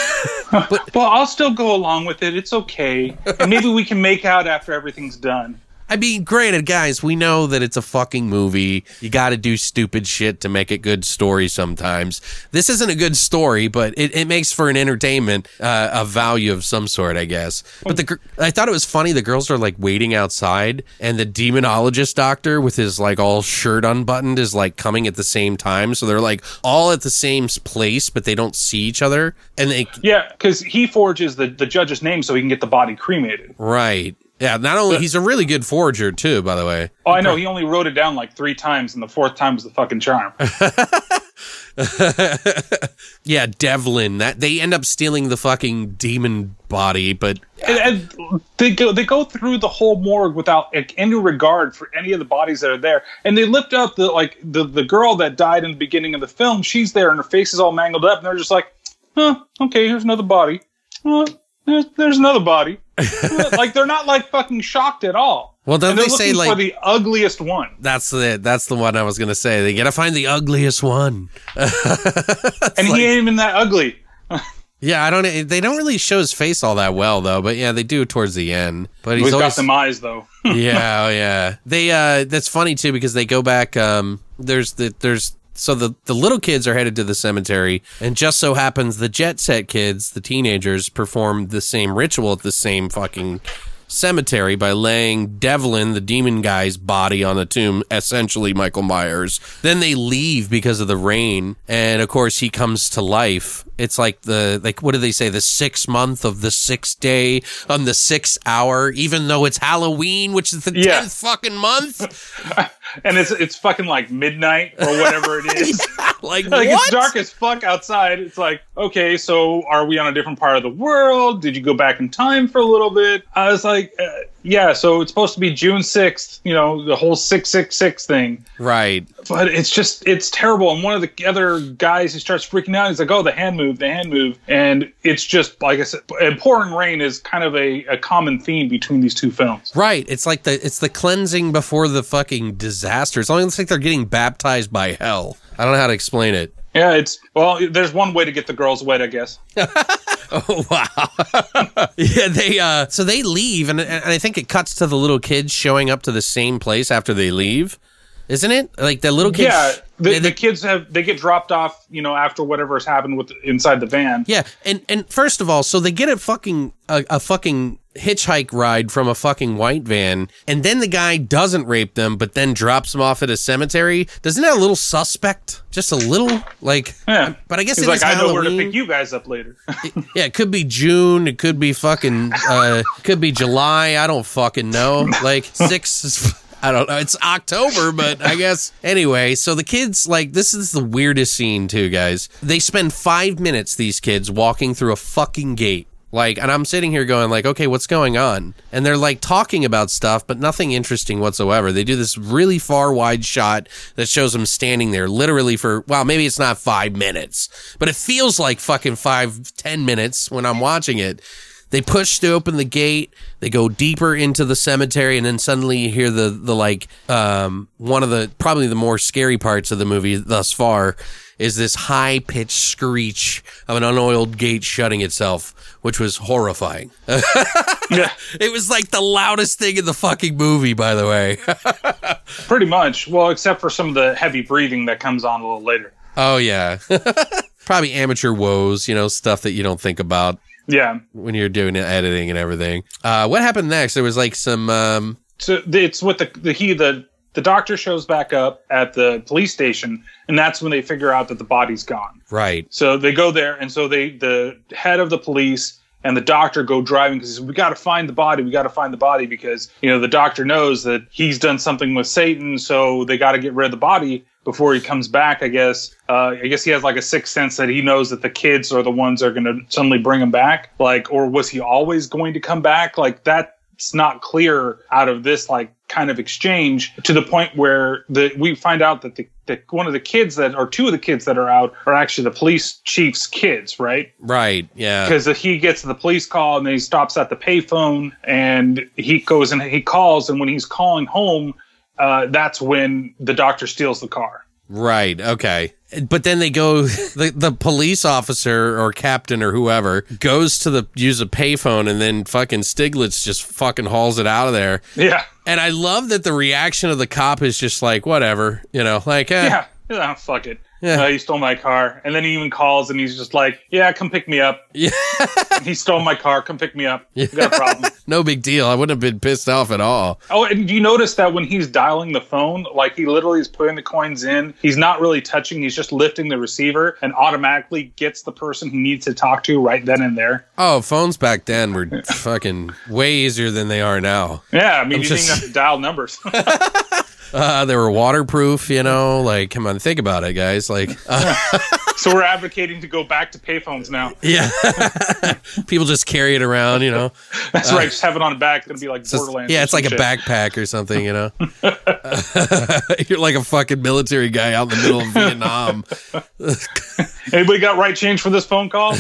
A: but
B: Well, I'll still go along with it. It's okay. And maybe we can make out after everything's done.
A: I mean, granted, guys, we know that it's a fucking movie. You got to do stupid shit to make a good story sometimes. This isn't a good story, but it, it makes for an entertainment, uh, a value of some sort, I guess. But the I thought it was funny. The girls are like waiting outside, and the demonologist doctor with his like all shirt unbuttoned is like coming at the same time. So they're like all at the same place, but they don't see each other. And they,
B: Yeah, because he forges the, the judge's name so he can get the body cremated.
A: right. Yeah, not only he's a really good forger too, by the way.
B: Oh, I know. He only wrote it down like three times, and the fourth time was the fucking charm.
A: Yeah, Devlin. That they end up stealing the fucking demon body, but
B: and, and they go they go through the whole morgue without like, any regard for any of the bodies that are there, and they lift up the like the the girl that died in the beginning of the film. She's there, and her face is all mangled up, and they're just like, "Huh, okay, here's another body. Huh, there's, there's another body." like they're not like fucking shocked at all.
A: Well, don't
B: they're
A: they say, like-
B: for the ugliest one?
A: that's the that's the one I was gonna say. They gotta find the ugliest one.
B: and he ain't even that ugly.
A: Yeah, I don't. They don't really show his face all that well though, but yeah, they do towards the end. But he's
B: got
A: always
B: some eyes though.
A: yeah, oh, yeah. They uh that's funny too because they go back um there's the there's so the the little kids are headed to the cemetery and just so happens the jet set kids, the teenagers perform the same ritual at the same fucking cemetery by laying Devlin, the demon guy's body on the tomb, essentially Michael Myers. Then they leave because of the rain and of course he comes to life. It's like the like what do they say the 6th month of the 6th day on the 6th hour even though it's Halloween which is the
B: Yeah.
A: 10th fucking month.
B: and it's it's fucking like midnight or whatever it is.
A: like,
B: like it's dark as fuck outside. It's like, okay, so are we on a different part of the world? Did you go back in time for a little bit? I was like, uh, yeah. So it's supposed to be June sixth. You know, the whole six six six thing.
A: Right.
B: But it's just it's terrible. And one of the other guys, he starts freaking out. He's like, oh, the hand move, the hand move, and it's just like I said. And pouring rain is kind of a, a common theme between these two films.
A: Right. It's like the it's the cleansing before the fucking disaster. It's almost like they're getting baptized by hell. I don't know how to explain it.
B: Yeah, it's well. There's one way to get the girls wet, I guess.
A: Oh wow. yeah, they uh so they leave and, and I think it cuts to the little kids showing up to the same place after they leave. Isn't it? Like the little kids.
B: Yeah, the,
A: they-
B: the kids have they get dropped off, you know, after whatever's happened with inside the van.
A: Yeah, and and first of all, so they get a fucking a, a fucking hitchhike ride from a fucking white van, and then the guy doesn't rape them, but then drops them off at a cemetery. Doesn't that a little suspect? Just a little, like.
B: Yeah.
A: But I guess
B: He's
A: it
B: like, I know where to pick you guys up later.
A: Yeah, it could be June. It could be fucking. Uh, could be July. I don't fucking know. Like six. I don't know. It's October, but I guess anyway. So the kids, like, this is the weirdest scene too, guys. They spend five minutes. These kids walking through a fucking gate. Like, and I'm sitting here going, like, okay, what's going on? And they're like talking about stuff, but nothing interesting whatsoever. They do this really far wide shot that shows them standing there literally for, well, maybe it's not five minutes, but it feels like fucking five, ten minutes when I'm watching it. They push to open the gate. They go deeper into the cemetery, and then suddenly you hear the the like um, one of the probably the more scary parts of the movie thus far is this high pitched screech of an unoiled gate shutting itself, which was horrifying.
B: yeah,
A: it was like the loudest thing in the fucking movie, by the way.
B: pretty much. Well, except for some of the heavy breathing that comes on a little later.
A: oh yeah, probably amateur woes, you know, stuff that you don't think about
B: Yeah.
A: when you're doing the editing and everything. Uh, what happened next? There was like some. Um,
B: So it's with the the he the the doctor shows back up at the police station, and that's when they figure out that the body's gone.
A: right.
B: So they go there, and so they the head of the police and the doctor go driving because we got to find the body. We got to find the body because you know the doctor knows that he's done something with Satan, so they got to get rid of the body before he comes back. I guess. Uh, I guess he has like a sixth sense that he knows that the kids are the ones that are going to suddenly bring him back. Like, or was he always going to come back? Like that's not clear out of this like kind of exchange to the point where the we find out that the, the one of the kids that or two of the kids that are out are actually the police chief's kids, right?
A: Right. Yeah.
B: Because he gets the police call and then he stops at the payphone and he goes and he calls and when he's calling home, uh, that's when the doctor steals the car.
A: Right. Okay. But then they go. The the police officer or captain or whoever goes to the use a payphone, and then fucking Stiglitz just fucking hauls it out of there.
B: Yeah,
A: And I love that the reaction of the cop is just like whatever, you know, like eh,
B: yeah, yeah. Fuck it.
A: Yeah.
B: Uh, he stole my car, and then he even calls and he's just like, "Yeah, come pick me up."
A: Yeah.
B: he stole my car. Come pick me up. We got a problem.
A: no big deal. I wouldn't have been pissed off at all.
B: Oh, and do you notice that when he's dialing the phone, like he literally is putting the coins in, he's not really touching, he's just lifting the receiver and automatically gets the person he needs to talk to right then and there.
A: Oh, phones back then were fucking way easier than they are now.
B: Yeah, I mean,
A: I'm
B: you
A: just-
B: didn't have to dial numbers.
A: Uh, they were waterproof, you know. Like, come on, think about it, guys. Like, uh,
B: so we're advocating to go back to payphones now.
A: yeah, people just carry it around, you know.
B: That's right, just have it on the back. It's going to be like Borderlands.
A: yeah, it's like a backpack or something, you know. You're like a fucking military guy out in the middle of Vietnam.
B: Anybody got right change for this phone call?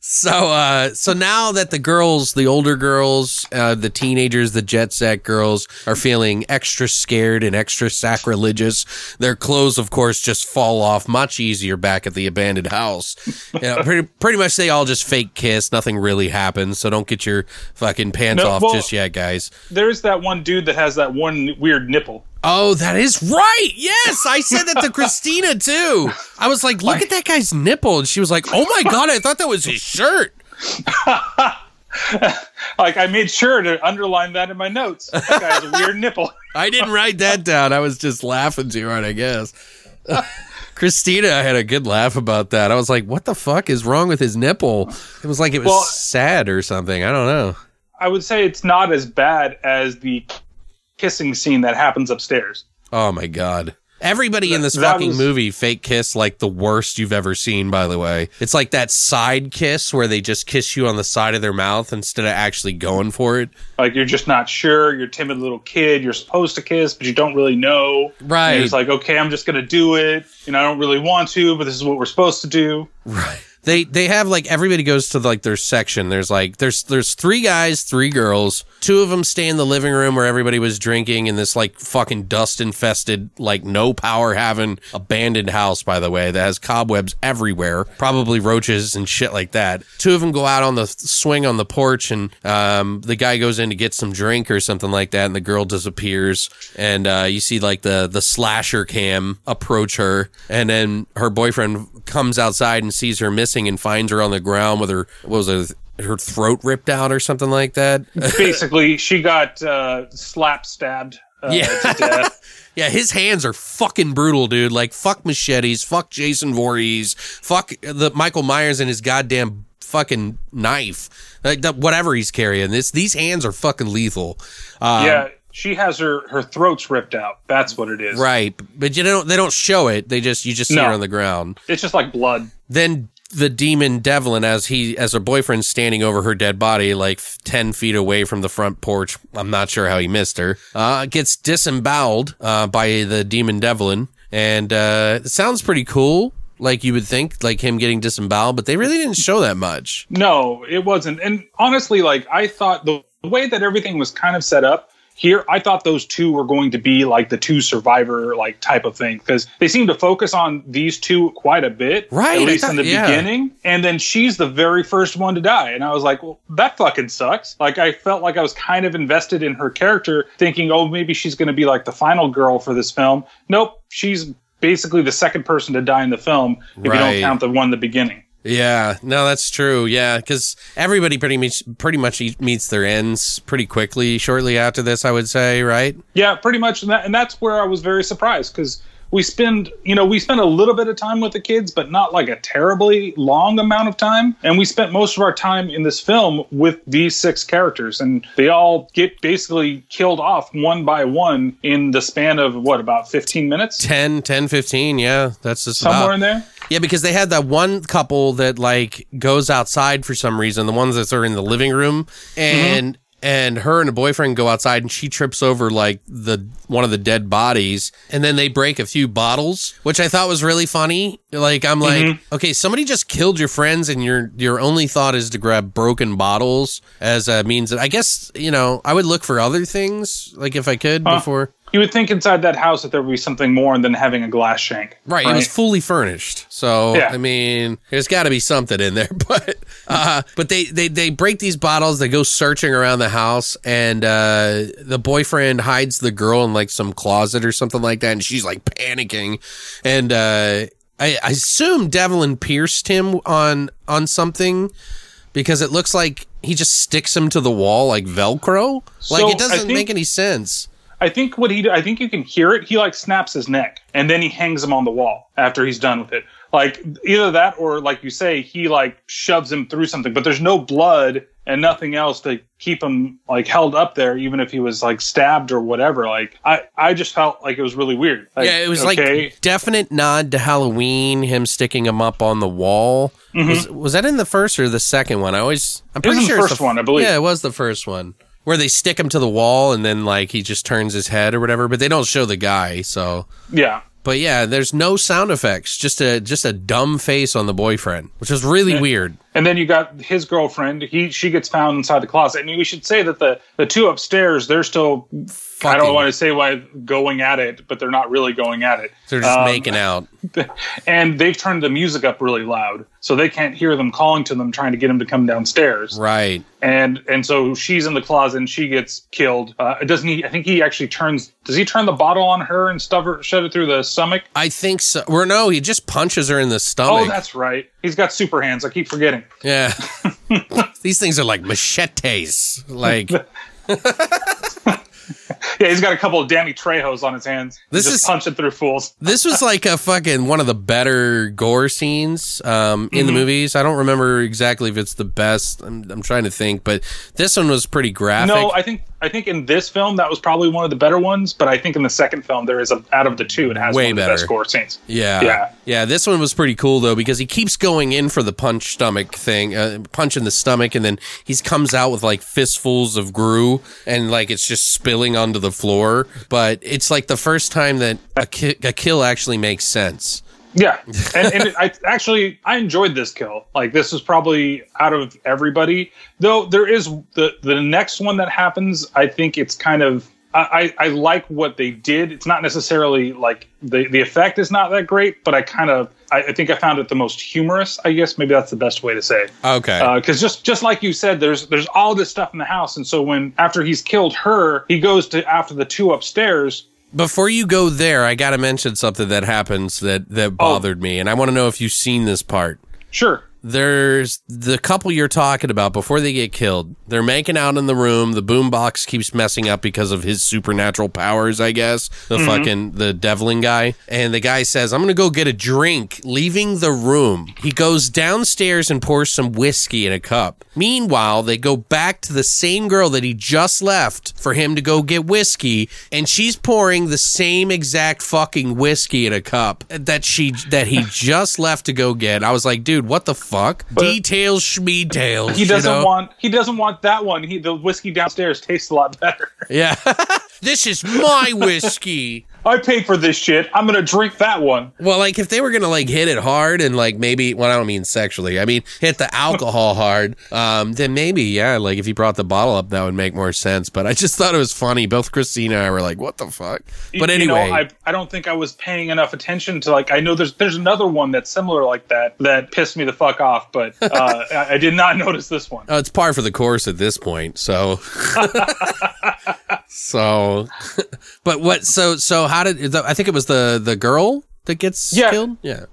A: So, uh, so now that the girls, the older girls, uh, the teenagers, the jet set girls are feeling extra scared and extra sacrilegious, their clothes, of course, just fall off much easier back at the abandoned house. You know, pretty, pretty much they all just fake kiss. Nothing really happens. So don't get your fucking pants
B: No,
A: off
B: well-
A: just yet, guys.
B: There's that one dude that has that one weird nipple.
A: Oh, that is right. Yes, I said that to Christina too. I was like, "Look at that guy's nipple," and she was like, "Oh my god, I thought that was his shirt."
B: Like, I made sure to underline that in my notes. That guy has a weird nipple.
A: I didn't write that down. I was just laughing too hard, I guess. Christina I had a good laugh about that. I was like, "What the fuck is wrong with his nipple?" It was like it was
B: Well-
A: sad or something. I don't know.
B: I would say it's not as bad as the kissing scene that happens upstairs.
A: Oh my god. Everybody in this
B: That
A: fucking
B: was-
A: movie fake kiss like the worst you've ever seen, by the way. It's like that side kiss where they just kiss you on the side of their mouth instead of actually going for it.
B: Like you're just not sure. You're a timid little kid. You're supposed to kiss, but you don't really know.
A: Right.
B: And it's like, okay, I'm just gonna do it. You know, I don't really want to, but this is what we're supposed to do.
A: Right. They they have like everybody goes to like their section. There's like there's there's three guys, three girls. Two of them stay in the living room where everybody was drinking in this like fucking dust infested, like no power having abandoned house. By the way, that has cobwebs everywhere, probably roaches and shit like that. Two of them go out on the swing on the porch, and um, the guy goes in to get some drink or something like that, and the girl disappears, and uh, you see like the the slasher cam approach her, and then her boyfriend comes outside and sees her missing and finds her on the ground with her what was it her throat ripped out or something like that.
B: Basically, she got uh, slap stabbed. Uh,
A: Yeah. yeah, his hands are fucking brutal, dude. Like fuck machetes, fuck Jason Voorhees, fuck the Michael Myers and his goddamn fucking knife, like the, whatever he's carrying. This these hands are fucking lethal. Um,
B: yeah, she has her her throat's ripped out. That's what it is.
A: right. But you don't they don't show it. They just you just see
B: No.
A: her on the ground.
B: It's just like blood.
A: Then the demon Devlin, as he as her boyfriend standing over her dead body, like ten feet away from the front porch. I'm not sure how he missed her. Uh, gets disemboweled uh, by the demon Devlin, and uh, it sounds pretty cool. Like you would think, like him getting disemboweled, but they really didn't show that much.
B: No, it wasn't. And honestly, like I thought the way that everything was kind of set up here, I thought those two were going to be like the two survivor like type of thing because they seem to focus on these two quite a bit,
A: Right,
B: At least in the
A: yeah.
B: beginning, and then she's the very first one to die, and I was like, well, that fucking sucks. Like I felt like I was kind of invested in her character, thinking, oh, maybe she's going to be like the final girl for this film. Nope, she's basically the second person to die in the film if you don't count the one in the beginning.
A: Yeah, no, that's true. Yeah, because everybody pretty much pretty much meets their ends pretty quickly shortly after this. I would say, right?
B: Yeah, pretty much, and, that, and that's where I was very surprised because we spend, you know, we spend a little bit of time with the kids, but not like a terribly long amount of time. And we spent most of our time in this film with these six characters, and they all get basically killed off one by one in the span of what about fifteen minutes,
A: 10, 10, 15, Yeah, that's just
B: somewhere
A: about-
B: in there.
A: Yeah, because they had that one couple that like goes outside for some reason. The ones that are in the living room, mm-hmm. and and her and a boyfriend go outside, and she trips over like the one of the dead bodies, and then they break a few bottles, which I thought was really funny. Like I'm like, mm-hmm. okay, somebody just killed your friends, and your your only thought is to grab broken bottles as a means. that I guess you know I would look for other things, like if I could before.
B: You would think inside that house that there would be something more than having a glass shank.
A: Right, it was fully furnished. So
B: Yeah.
A: I mean, there's got to be something in there. But uh, but they, they they break these bottles. They go searching around the house, and uh, the boyfriend hides the girl in like some closet or something like that, and she's like panicking. And uh, I, I assume Devlin pierced him on on something because it looks like he just sticks him to the wall like Velcro. Like
B: So,
A: it doesn't
B: think-
A: make any sense.
B: I think what he I think you can hear it. He like snaps his neck and then he hangs him on the wall after he's done with it. Like either that or like you say he like shoves him through something, but there's no blood and nothing else to keep him like held up there even if he was like stabbed or whatever. Like I I just felt like it was really weird. Like,
A: yeah, it was
B: okay,
A: like definite nod to Halloween. Him sticking him up on the wall. Was, was that in the first or the second one? I always I'm
B: Mm-hmm.
A: pretty
B: the
A: sure it's
B: first one, I believe.
A: Yeah, it was the first one where they stick him to the wall and then like he just turns his head or whatever. But they don't show the guy. So,
B: yeah.
A: But yeah, there's no sound effects. Just a just a dumb face on the boyfriend, which is really weird.
B: And then you got his girlfriend. He she gets found inside the closet. And we should say that the the two upstairs they're still. I don't want to say why going at it, but they're not really going at it.
A: They're just
B: Um,
A: making out.
B: and they've turned the music up really loud, so they can't hear them calling to them, trying to get him to come downstairs.
A: Right.
B: And and so she's in the closet and she gets killed. Uh, doesn't he? I think he actually turns. Does he turn the bottle on her and stuff her, shove it through the stomach?
A: I think so. Or no, he just punches her in the stomach.
B: Oh, that's right. He's got super hands. I keep forgetting.
A: Yeah. These things are like machetes. Like
B: Yeah, he's got a couple of Danny Trejos on his hands.
A: This
B: just
A: is-
B: punching through fools.
A: this was like a fucking one of the better gore scenes um, in the
B: Mm-hmm.
A: movies. I don't remember exactly if it's the best. I'm, I'm trying to think, but this one was pretty graphic.
B: No, I think I think in this film that was probably one of the better ones. But I think in the second film there is a out of the two it has
A: Way
B: one of the
A: better.
B: best gore scenes.
A: yeah,
B: Yeah.
A: yeah. This one was pretty cool though because he keeps going in for the punch stomach thing, uh, punch in the stomach, and then he comes out with like fistfuls of grue, and like it's just spilling onto the floor. But it's like the first time that a, ki- a kill actually makes sense.
B: Yeah, and, and I actually I enjoyed this kill. Like this was probably out of everybody, though. There is the the next one that happens. I think it's kind of I, I like what they did. It's not necessarily like the the effect is not that great, but I kind of I, I think I found it the most humorous. I guess maybe that's the best way to say. it.
A: Okay.
B: Uh, because just just like you said, there's there's all this stuff in the house, and so when after he's killed her, he goes to after the two upstairs.
A: Before you go there, I got to mention something that happens that that oh. bothered me, and I want to know if you've seen this part.
B: Sure,
A: There's the couple you're talking about before they get killed. They're making out in the room. The boombox keeps messing up because of his supernatural powers, I guess. The mm-hmm. fucking the Devlin guy. And the guy says, "I'm going to go get a drink." Leaving the room, he goes downstairs and pours some whiskey in a cup. Meanwhile, they go back to the same girl that he just left for him to go get whiskey, and she's pouring the same exact fucking whiskey in a cup that she that he just left to go get. I was like, dude, what the fuck? Details, schmeetails.
B: he doesn't
A: know?
B: want he doesn't want that one. He the whiskey downstairs tastes a lot better.
A: Yeah. this is my whiskey.
B: I paid for this shit. I'm gonna drink that one.
A: Well, like if they were gonna like hit it hard and like maybe well, I don't mean sexually. I mean hit the alcohol hard. Um, then maybe yeah, like if you brought the bottle up, that would make more sense. But I just thought it was funny. Both Christina and I were like, "What the fuck?" But
B: You know,
A: anyway,
B: I, I don't think I was paying enough attention to like I know there's there's another one that's similar like that that pissed me the fuck off, but uh, I, I did not notice this one.
A: Oh, it's par for the course at this point. So, so, but what? So, so how did I think it was the the girl that gets
B: Yeah.
A: killed? Yeah.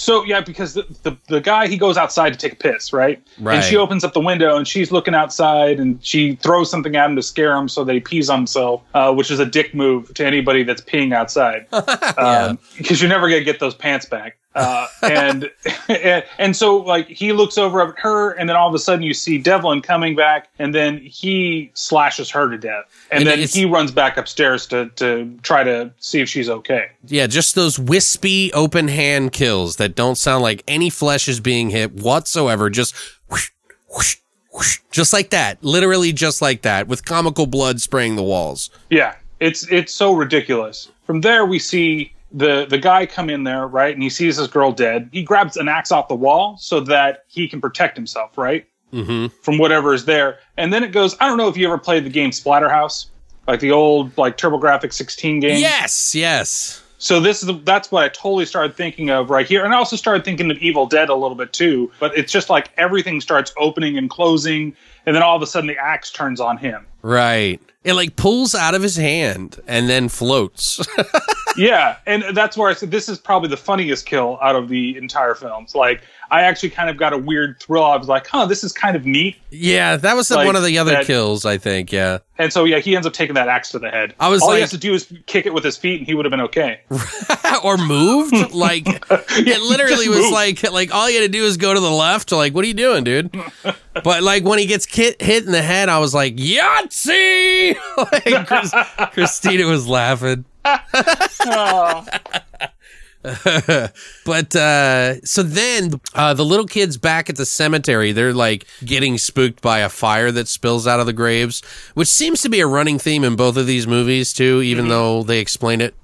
B: So yeah, because the, the the guy he goes outside to take a piss, right?
A: Right.
B: And she opens up the window and she's looking outside and she throws something at him to scare him so that he pees on himself, uh, which is a dick move to anybody that's peeing outside, because you're never gonna get those pants back. Uh, and, and and so like he looks over at her and then all of a sudden you see Devlin coming back and then he slashes her to death and,
A: And
B: then he runs back upstairs to to try to see if she's okay.
A: Yeah, just those wispy open hand kills that don't sound like any flesh is being hit whatsoever. Just whoosh, whoosh, whoosh, just like that. Literally just like that, with comical blood spraying the walls.
B: Yeah, it's it's so ridiculous. From there, we see the the guy come in there, right, and he sees this girl dead. He grabs an axe off the wall so that he can protect himself, right,
A: Mm-hmm.
B: from whatever is there. And then it goes. I don't know if you ever played the game Splatterhouse, like the old like TurboGrafx 16 game.
A: Yes, yes.
B: So this is that's what I totally started thinking of right here, and I also started thinking of Evil Dead a little bit too. But it's just like everything starts opening and closing, and then all of a sudden the axe turns on him.
A: Right. It like pulls out of his hand and then floats.
B: yeah, and that's where I said this is probably the funniest kill out of the entire film. It's like I actually kind of got a weird thrill. I was like, huh, this is kind of neat.
A: yeah, that was
B: Like
A: one of the other
B: that-
A: kills, I think. Yeah.
B: And so yeah, he ends up taking that axe to the head.
A: I was
B: all
A: like-
B: he has to do is kick it with his feet, and he would have been okay.
A: or moved. Like it literally was
B: moved.
A: like like all you had to do is go to the left. Like, what are you doing, dude? But like when he gets hit hit in the head, I was like, Yahtzee! like Chris, Christina was laughing.
B: Oh.
A: But uh so then uh the little kids back at the cemetery, they're like getting spooked by a fire that spills out of the graves, which seems to be a running theme in both of these movies too, even though they explain it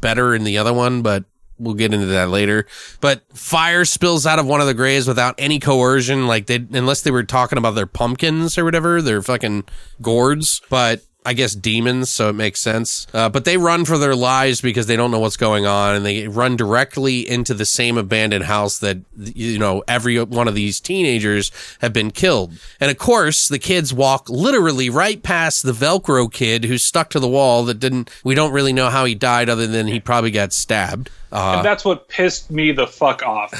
A: better in the other one, but we'll get into that later. But fire spills out of one of the graves without any coercion, like they unless they were talking about their pumpkins or whatever, their fucking gourds. But I guess demons, so it makes sense. Uh, but they run for their lives because they don't know what's going on, and they run directly into the same abandoned house that you know every one of these teenagers have been killed. And of course, the kids walk literally right past the Velcro kid who's stuck to the wall. That didn't. We don't really know how he died, other than he probably got stabbed. Uh,
B: and that's what pissed me the fuck off.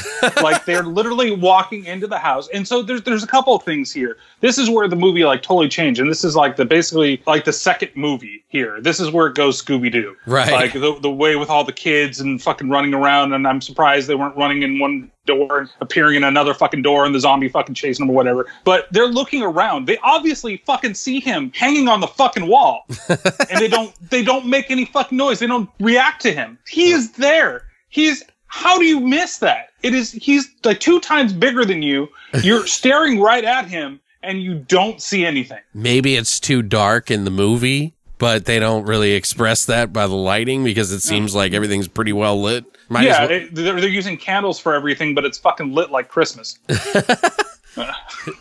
B: like they're literally walking into the house, and so there's there's a couple of things here. This is where the movie like totally changed, and this is like the basically like the second movie here. This is where it goes Scooby Doo,
A: Right.
B: Like the the way with all the kids and fucking running around, and I'm surprised they weren't running in one door and appearing in another fucking door, and the zombie fucking chasing them or whatever. But they're looking around. They obviously fucking see him hanging on the fucking wall, and they don't they don't make any fucking noise. They don't react to him. He is there. He's how do you miss that? It is he's like two times bigger than you. You're staring right at him and you don't see anything.
A: maybe it's too dark in the movie, but they don't really express that by the lighting because it seems like everything's pretty well lit. Might
B: yeah,
A: well-
B: it, they're, they're using candles for everything, but it's fucking lit like Christmas.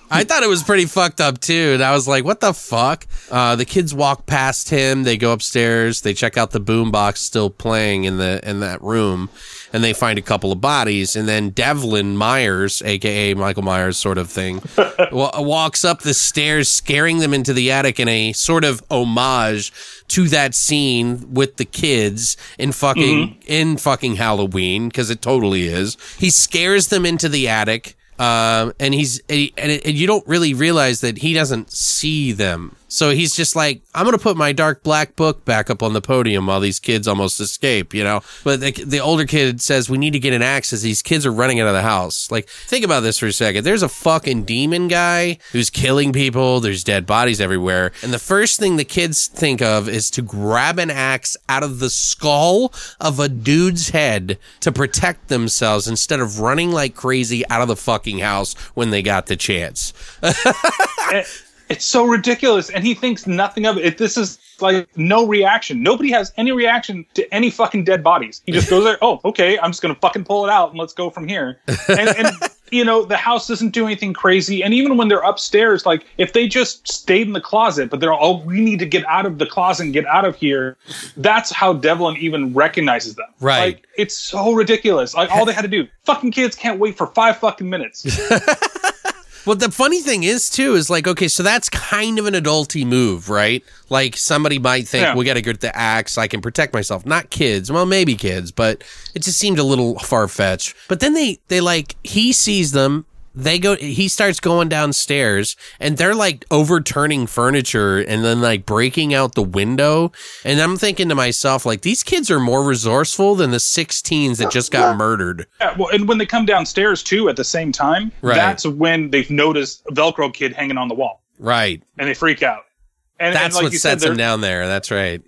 A: I thought it was pretty fucked up too. And I was like, what the fuck? Uh, the kids walk past him. They go upstairs. They check out the boombox still playing in the in that room, and they find a couple of bodies. And then Devlin Myers, aka Michael Myers, sort of thing, wa- walks up the stairs, scaring them into the attic in a sort of homage to that scene with the kids in fucking in fucking Halloween because it totally is. He scares them into the attic um, and he's and, he, and, it, and you don't really realize that he doesn't see them. So he's just like, I'm gonna put my dark black book back up on the podium while these kids almost escape, you know. But the, the older kid says we need to get an axe as these kids are running out of the house. Like, think about this for a second. There's a fucking demon guy who's killing people. There's dead bodies everywhere, and the first thing the kids think of is to grab an axe out of the skull of a dude's head to protect themselves instead of running like crazy out of the fucking house when they got the chance.
B: Eh, It- it's so ridiculous, and he thinks nothing of it. It- This is like no reaction. Nobody has any reaction to any fucking dead bodies. He just goes there. Oh, okay. I'm just gonna fucking pull it out and let's go from here. And, and you know the house doesn't do anything crazy. And even when they're upstairs, like if they just stayed in the closet, but they're all we need to get out of the closet and get out of here. That's how Devlin even recognizes them.
A: Right.
B: Like it's so ridiculous. Like all they had to do. Fucking kids can't wait for five fucking minutes.
A: Well, the funny thing is too is like okay, so that's kind of an adulty move, right? Like somebody might think
B: Yeah.
A: we got to get the axe. I can protect myself. Not kids. Well, maybe kids, but it just seemed a little far fetched. But then they they like he sees them. They go. He starts going downstairs, and they're like overturning furniture and then like breaking out the window. And I'm thinking to myself, like these kids are more resourceful than the 16s that just got murdered.
B: Yeah, well, and when they come downstairs too at the same time,
A: Right.
B: that's when they've noticed a Velcro kid hanging on the wall,
A: Right.
B: and they freak out. And,
A: That's
B: and like
A: what
B: you said,
A: sets them down there. That's right.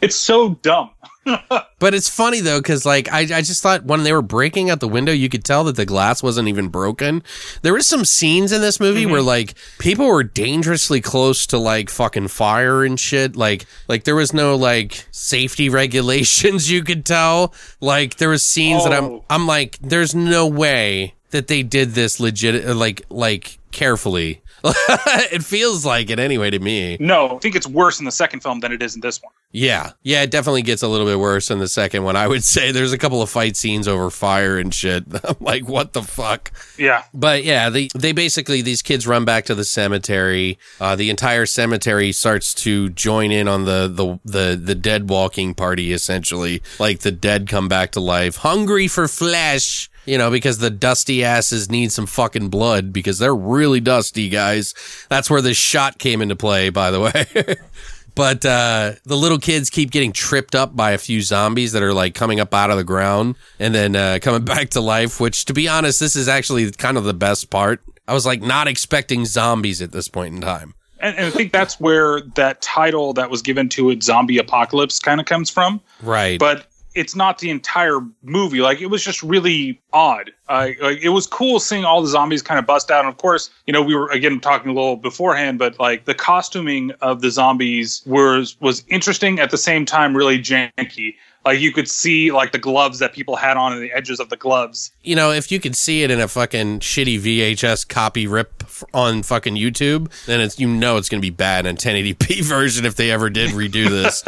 B: It's so dumb.
A: But it's funny though, because like I, I just thought when they were breaking out the window, you could tell that the glass wasn't even broken. There was some scenes in this movie mm-hmm. where like people were dangerously close to like fucking fire and shit. Like like there was no like safety regulations. You could tell. Like there was scenes that I'm
B: Oh.
A: I'm like, there's no way that they did this legit uh, like like carefully. it feels like it anyway to me.
B: No, I think it's worse in the second film than it is in this one.
A: Yeah. Yeah, it definitely gets a little bit worse in the second one. I would say there's a couple of fight scenes over fire and shit. I'm like, what the fuck?
B: Yeah,
A: But yeah, they they basically these kids run back to the cemetery. Uh, the entire cemetery starts to join in on the the the the dead walking party essentially. Like the dead come back to life, hungry for flesh. You know, because the dusty asses need some fucking blood because they're really dusty, guys. That's where this shot came into play, by the way. But uh, the little kids keep getting tripped up by a few zombies that are like coming up out of the ground and then uh, coming back to life. Which, to be honest, this is actually kind of the best part. I was like not expecting zombies at this point in time.
B: and, and I think that's where that title that was given to it, "Zombie Apocalypse," kind of comes from.
A: Right.
B: But it's not the entire movie. Like it was just really odd. Uh, like it was cool seeing all the zombies kind of bust out. And of course, you know, we were again talking a little beforehand, but like the costuming of the zombies was was interesting at the same time really janky. Like you could see like the gloves that people had on and the edges of the gloves.
A: you know, if you could see it in a fucking shitty VHS copy rip on fucking YouTube, then it's you know it's going to be bad in 1080p version if they ever did redo this.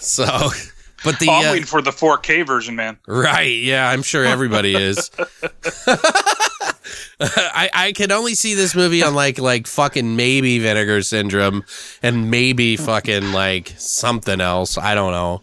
A: so, but the
B: Oh, I'm
A: uh,
B: waiting for the 4K version, man.
A: Right. Yeah, I'm sure everybody is. I I can only see this movie on like like fucking maybe Vinegar Syndrome and maybe fucking like something else. I don't know.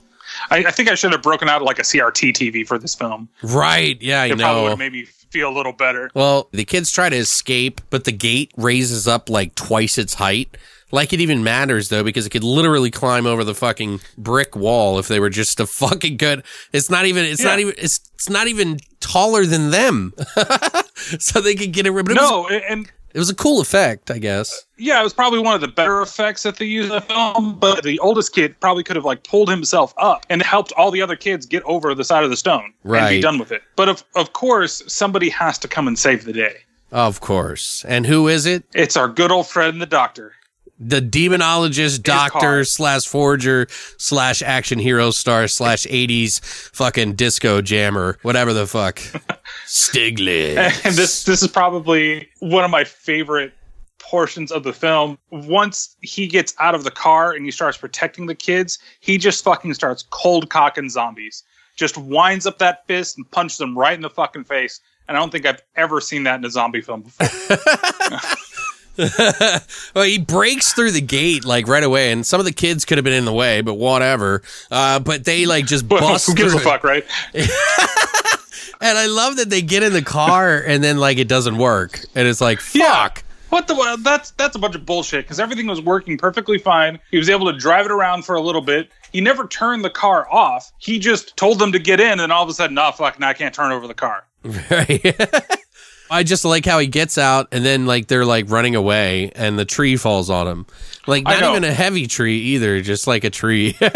B: I, I think I should have broken out like a CRT TV for this film.
A: Right. Yeah, I
B: It
A: know.
B: me feel a little better.
A: Well, the kids try to escape, but the gate raises up like twice its height. Like it even matters though, because it could literally climb over the fucking brick wall if they were just a fucking good. It's not even. It's not even. It's it's not even taller than them, so they could get it. But it was,
B: No, and
A: it was a cool effect, I guess.
B: yeah, it was probably one of the better effects that they used in the film. But the oldest kid probably could have like pulled himself up and helped all the other kids get over the side of the stone
A: right.
B: and be done with it. But of of course, somebody has to come and save the day.
A: Of course. And who is it?
B: It's our good old friend, the doctor.
A: The demonologist, doctor, slash forger, slash action hero star, slash 80s fucking disco jammer, whatever the fuck. Stiglitz.
B: and this this is probably one of my favorite portions of the film. Once he gets out of the car and he starts protecting the kids, he just fucking starts cold cocking zombies. Just winds up that fist and punches them right in the fucking face. And I don't think I've ever seen that in a zombie film before.
A: well, he breaks through the gate like right away, and some of the kids could have been in the way, but whatever. Uh, but they like just bust
B: who gives a fuck, right?
A: And I love that they get in the car and then like it doesn't work, and it's like
B: Yeah.
A: fuck.
B: What the? well, That's that's a bunch of bullshit because everything was working perfectly fine. He was able to drive it around for a little bit. He never turned the car off. He just told them to get in, and all of a sudden, nah, fuck, now I can't turn over the car.
A: Right. I just like how he gets out and then like they're like running away and the tree falls on him. Like not even a heavy tree either, just like a tree.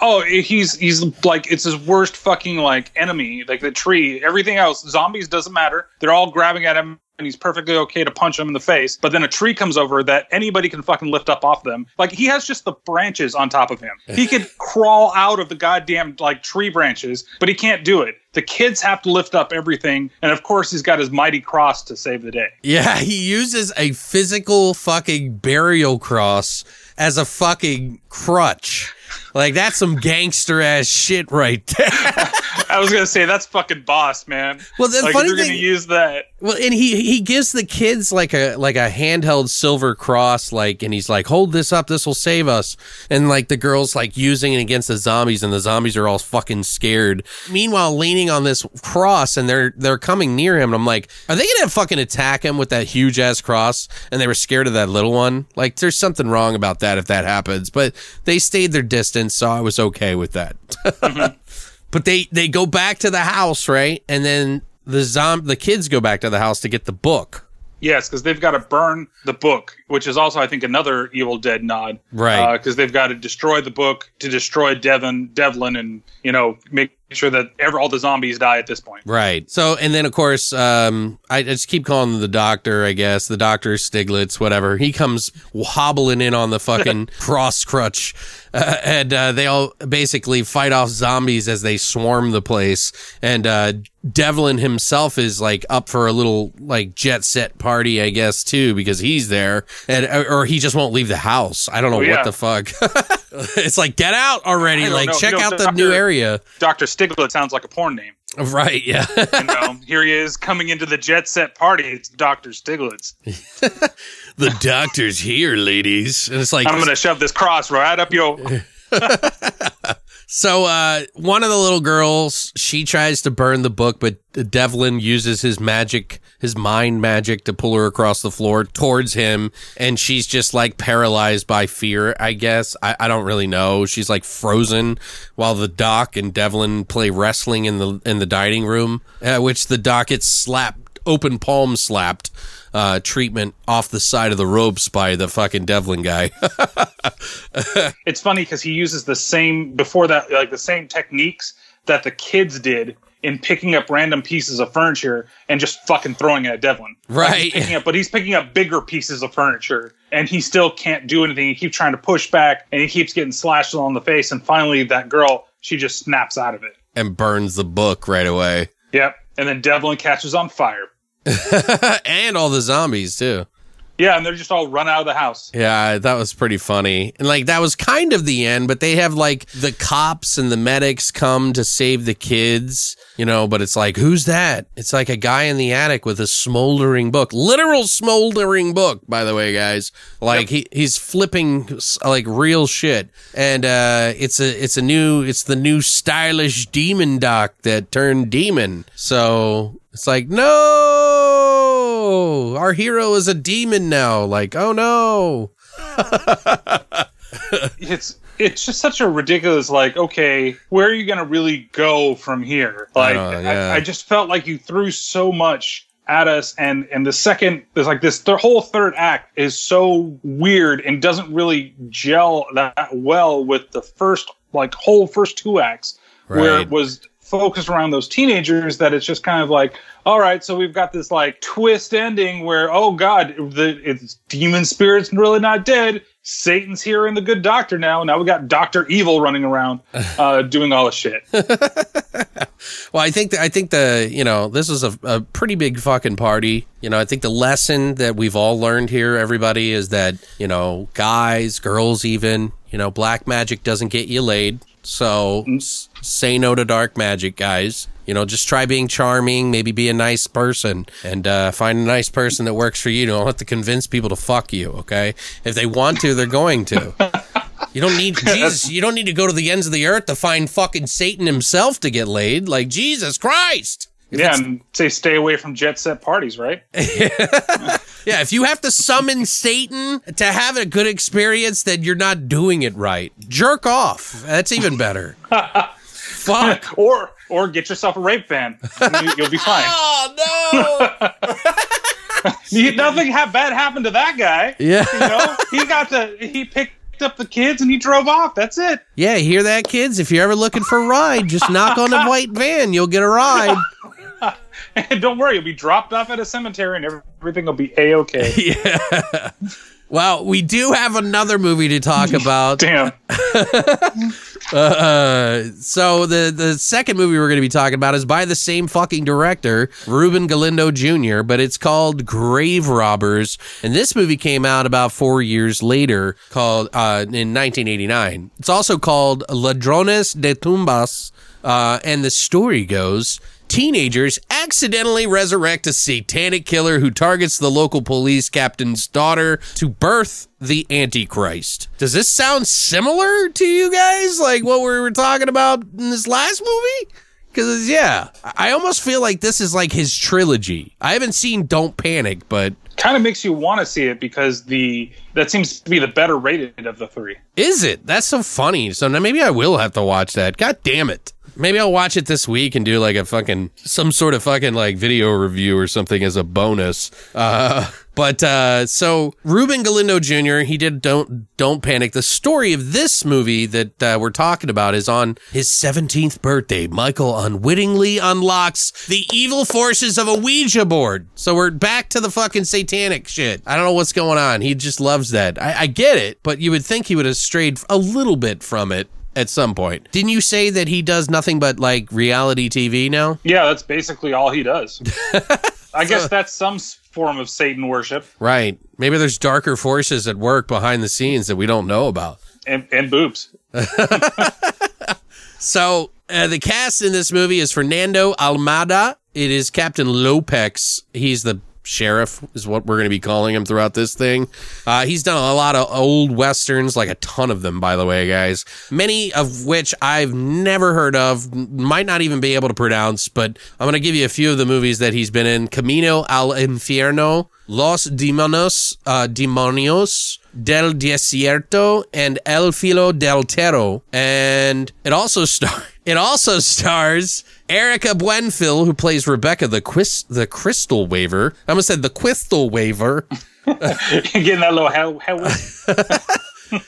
B: Oh, he's he's like it's his worst fucking like enemy. Like the tree, everything else, zombies doesn't matter. They're all grabbing at him, and he's perfectly okay to punch him in the face. But then a tree comes over that anybody can fucking lift up off them. Like he has just the branches on top of him. He could crawl out of the goddamn like tree branches, but he can't do it. The kids have to lift up everything, and of course he's got his mighty cross to save the day.
A: yeah, he uses a physical fucking burial cross as a fucking crutch. Like that's some gangster ass shit right there.
B: I was gonna say that's fucking boss, man.
A: Well, the
B: like,
A: funny
B: you're
A: thing-
B: gonna use that.
A: Well, and he he gives the kids like a like a handheld silver cross, like, and he's like, "Hold this up, this will save us." And like the girls like using it against the zombies, and the zombies are all fucking scared. Meanwhile, leaning on this cross, and they're they're coming near him. And I'm like, are they gonna fucking attack him with that huge ass cross? And they were scared of that little one. Like, there's something wrong about that if that happens. But they stayed their distance, so I was okay with that. Mm-hmm. But they they go back to the house, right? And then the zom the kids go back to the house to get the book.
B: Yes, because they've got to burn the book, which is also, I think, another Evil Dead nod.
A: Right.
B: Because they've got to destroy the book to destroy Devon, Devlin, and you know make sure that ever all the zombies die at this point.
A: Right. So and then of course, um, I just keep calling the doctor. I guess the doctor Stiglitz, whatever. He comes hobbling in on the fucking cross crutch, uh, and uh, they all basically fight off zombies as they swarm the place. And uh, Devlin himself is like up for a little like jet set party, I guess, too, because he's there, and or he just won't leave the house. I don't know
B: Oh, yeah.
A: what the fuck. it's like get out already! Like
B: know.
A: check
B: You know,
A: out the
B: Doctor-
A: new area.
B: Doctor Stiglitz sounds like a porn name.
A: Right? Yeah.
B: You know, here he is coming into the jet set party. It's Doctor Stiglitz.
A: the doctor's here, ladies. And it's like,
B: I'm gonna shove this cross right up your.
A: so uh, one of the little girls, she tries to burn the book, but Devlin uses his magic, his mind magic to pull her across the floor towards him. And she's just like paralyzed by fear, I guess. I, I don't really know. She's like frozen while the doc and Devlin play wrestling in the, in the dining room, uh, which the doc gets slapped, open palm slapped. Uh, treatment off the side of the ropes by the fucking Devlin guy.
B: It's funny because he uses the same before that, like the same techniques that the kids did in picking up random pieces of furniture and just fucking throwing it at Devlin.
A: Right.
B: he's up, but he's picking up bigger pieces of furniture and he still can't do anything. He keeps trying to push back and he keeps getting slashed on the face. And finally, that girl, she just snaps out of it.
A: and burns the book right away.
B: Yep. And then Devlin catches on fire.
A: and all the zombies too.
B: Yeah, and they're just all run out of the house.
A: Yeah, that was pretty funny. And like that was kind of the end, but they have like the cops and the medics come to save the kids, you know, but it's like, who's that? It's like a guy in the attic with a smoldering book. Literal smoldering book, by the way, guys. Like he he's flipping like real shit. And uh it's a it's a new it's the new stylish demon doc that turned demon. So it's like, no, our hero is a demon now. Like, oh no.
B: it's it's just such a ridiculous like okay where are you gonna really go from here like I,
A: yeah.
B: I, just felt like you threw so much at us and and the second there's like this the whole third act is so weird and doesn't really gel that well with the first like whole first two acts where it was focused around those teenagers that it's just kind of like, all right, so we've got this like twist ending where, oh God, the it's demon spirits really not dead. Satan's here and the good doctor now. Now we got Doctor Evil running around, uh, doing all the shit.
A: Well, I think that, I think the you know this is a, a pretty big fucking party. You know, I think the lesson that we've all learned here, everybody, is that you know guys, girls, even you know black magic doesn't get you laid. So s- say no to dark magic, guys. You know, just try being charming, maybe be a nice person, and uh, find a nice person that works for you. You don't have to convince people to fuck you. Okay, if they want to, they're going to. You don't need Jesus. You don't need to go to the ends of the earth to find fucking Satan himself to get laid. Like Jesus Christ.
B: Yeah, and say stay away from jet set parties, right?
A: Yeah, if you have to summon Satan to have a good experience, then you're not doing it right. Jerk off. That's even better. Fuck.
B: or or get yourself a rape van. You, you'll be fine.
A: Oh no.
B: Nothing ha- bad happened to that guy.
A: Yeah.
B: You know, he got to he picked up the kids and he drove off. That's it.
A: Yeah, hear that, kids? If you're ever looking for a ride, just knock on the white van. You'll get a ride.
B: And don't worry, you'll be dropped off at a cemetery and everything will be a okay.
A: Yeah. Well, we do have another movie to talk about.
B: Damn.
A: Uh, so the the second movie we're going to be talking about is by the same fucking director, Ruben Galindo Jr., but it's called Grave Robbers, and this movie came out about four years later, called uh, in 1989. It's also called Ladrones de Tumbas, uh, and the story goes. Teenagers accidentally resurrect a satanic killer who targets the local police captain's daughter to birth the Antichrist. Does this sound similar to you guys? Like what we were talking about in this last movie? Because, yeah, I almost feel like this is like his trilogy. I haven't seen Don't Panic, but
B: Kind of makes you want to see it because the that seems to be the better rated of the three.
A: is it? That's so funny. So now maybe I will have to watch that. God damn it. Maybe I'll watch it this week and do like a fucking some sort of fucking like video review or something as a bonus. Uh but uh so Ruben Galindo Jr. he did don't don't panic. The story of this movie that uh, we're talking about is on his 17th birthday. Michael unwittingly unlocks the evil forces of a Ouija board. So we're back to the fucking satanic shit. I don't know what's going on. He just loves that. I, I get it, but you would think he would have strayed a little bit from it at some point. Didn't you say that he does nothing but like reality TV now?
B: Yeah, that's basically all he does. I guess that's some form of Satan worship
A: Right. Maybe there's darker forces at work behind the scenes that we don't know about.
B: and, and boobs.
A: So uh, the cast in this movie is Fernando Almada. It is Captain Lopez. He's the sheriff, is what we're going to be calling him throughout this thing. Uh, he's done a lot of old westerns, like a ton of them, by the way, guys. Many of which I've never heard of, might not even be able to pronounce. But I'm going to give you a few of the movies that he's been in: Camino al Infierno, Los Demonos, uh, Demonios, Del Desierto, and El Filo del Tero. And it also star it also stars Erika Buenfil, who plays Rebeca the Quis- the Crystal Waver. I almost said the Quistal Waver.
B: Getting that little hell, hell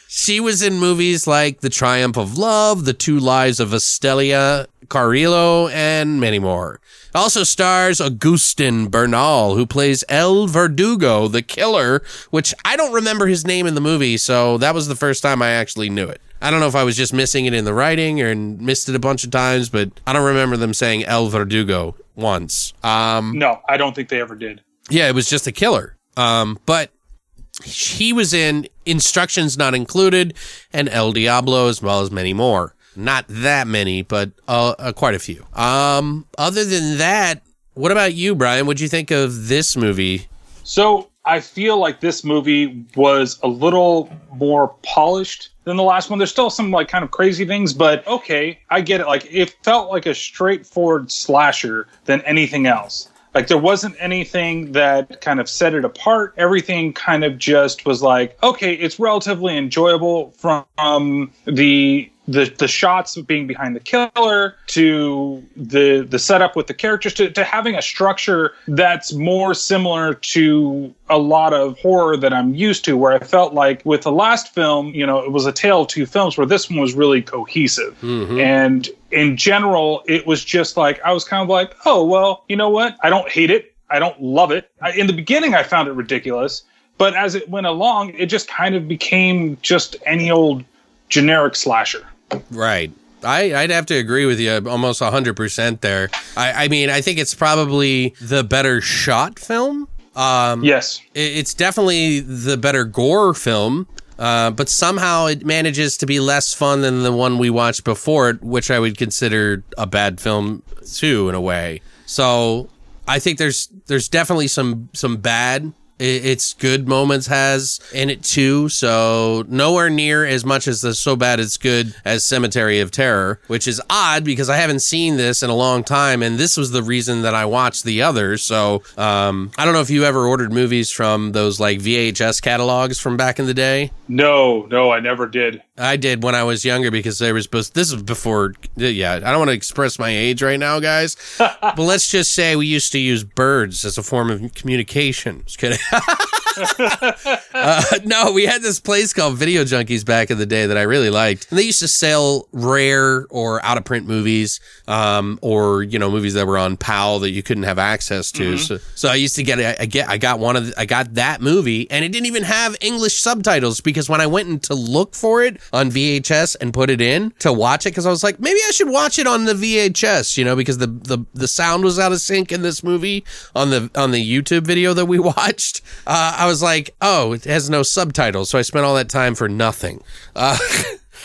A: She was in movies like The Triumph of Love, The Two Lives of Estelia Carrillo, and many more. Also stars Agustin Bernal, who plays El Verdugo, the killer, which I don't remember his name in the movie, so that was the first time I actually knew it. I don't know if I was just missing it in the writing or missed it a bunch of times, but I don't remember them saying El Verdugo once. Um,
B: No, I don't think they ever did.
A: yeah, it was just a killer. Um, but he was in Instructions Not Included and El Diablo, as well as many more. Not that many, but uh, uh, quite a few. Um, other than that, what about you, Brian? What'd you think of this movie?
B: So I feel like this movie was a little more polished than the last one. There's still some like kind of crazy things, but okay, I get it. Like it felt like a straightforward slasher than anything else. Like there wasn't anything that kind of set it apart. Everything kind of just was like, okay, it's relatively enjoyable from the the the shots being behind the killer to the the setup with the characters to, to having a structure that's more similar to a lot of horror that I'm used to where I felt like with the last film, you know, it was a tale of two films where this one was really cohesive. Mm-hmm. And in general, it was just like I was kind of like, "Oh, well, you know what? I don't hate it. I don't love it. I, in the beginning I found it ridiculous, but as it went along, it just kind of became just any old generic slasher."
A: Right. I, I'd have to agree with you almost 100% there. I, I mean, I think it's probably the better shot film. Um,
B: Yes.
A: it- it's definitely the better gore film, uh, but somehow it manages to be less fun than the one we watched before it, which I would consider a bad film too, in a way. So I think there's there's definitely some some bad. I- Its good moments has in it too, so nowhere near as much as the so bad it's good as Cemetery of Terror, which is odd because I haven't seen this in a long time, and this was the reason that I watched the others. So um, I don't know if you ever ordered movies from those like VHS catalogs from back in the day.
B: No, no, I never did.
A: I did when I was younger because there was supposed. This is before. Yeah, I don't want to express my age right now, guys. but let's just say we used to use birds as a form of communication. Just kidding. uh, no, we had this place called Video Junkies back in the day that I really liked. And they used to sell rare or out of print movies, um, or you know, movies that were on PAL that you couldn't have access to. So, so I used to get. I get. I got one of. The, I got that movie, and it didn't even have English subtitles because when I went in to look for it on VHS and put it in to watch it, because I was like, maybe I should watch it on the VHS, you know, because the the the sound was out of sync in this movie on the on the YouTube video that we watched. Uh, I was like, oh, it has no subtitles, so I spent all that time for nothing. Uh,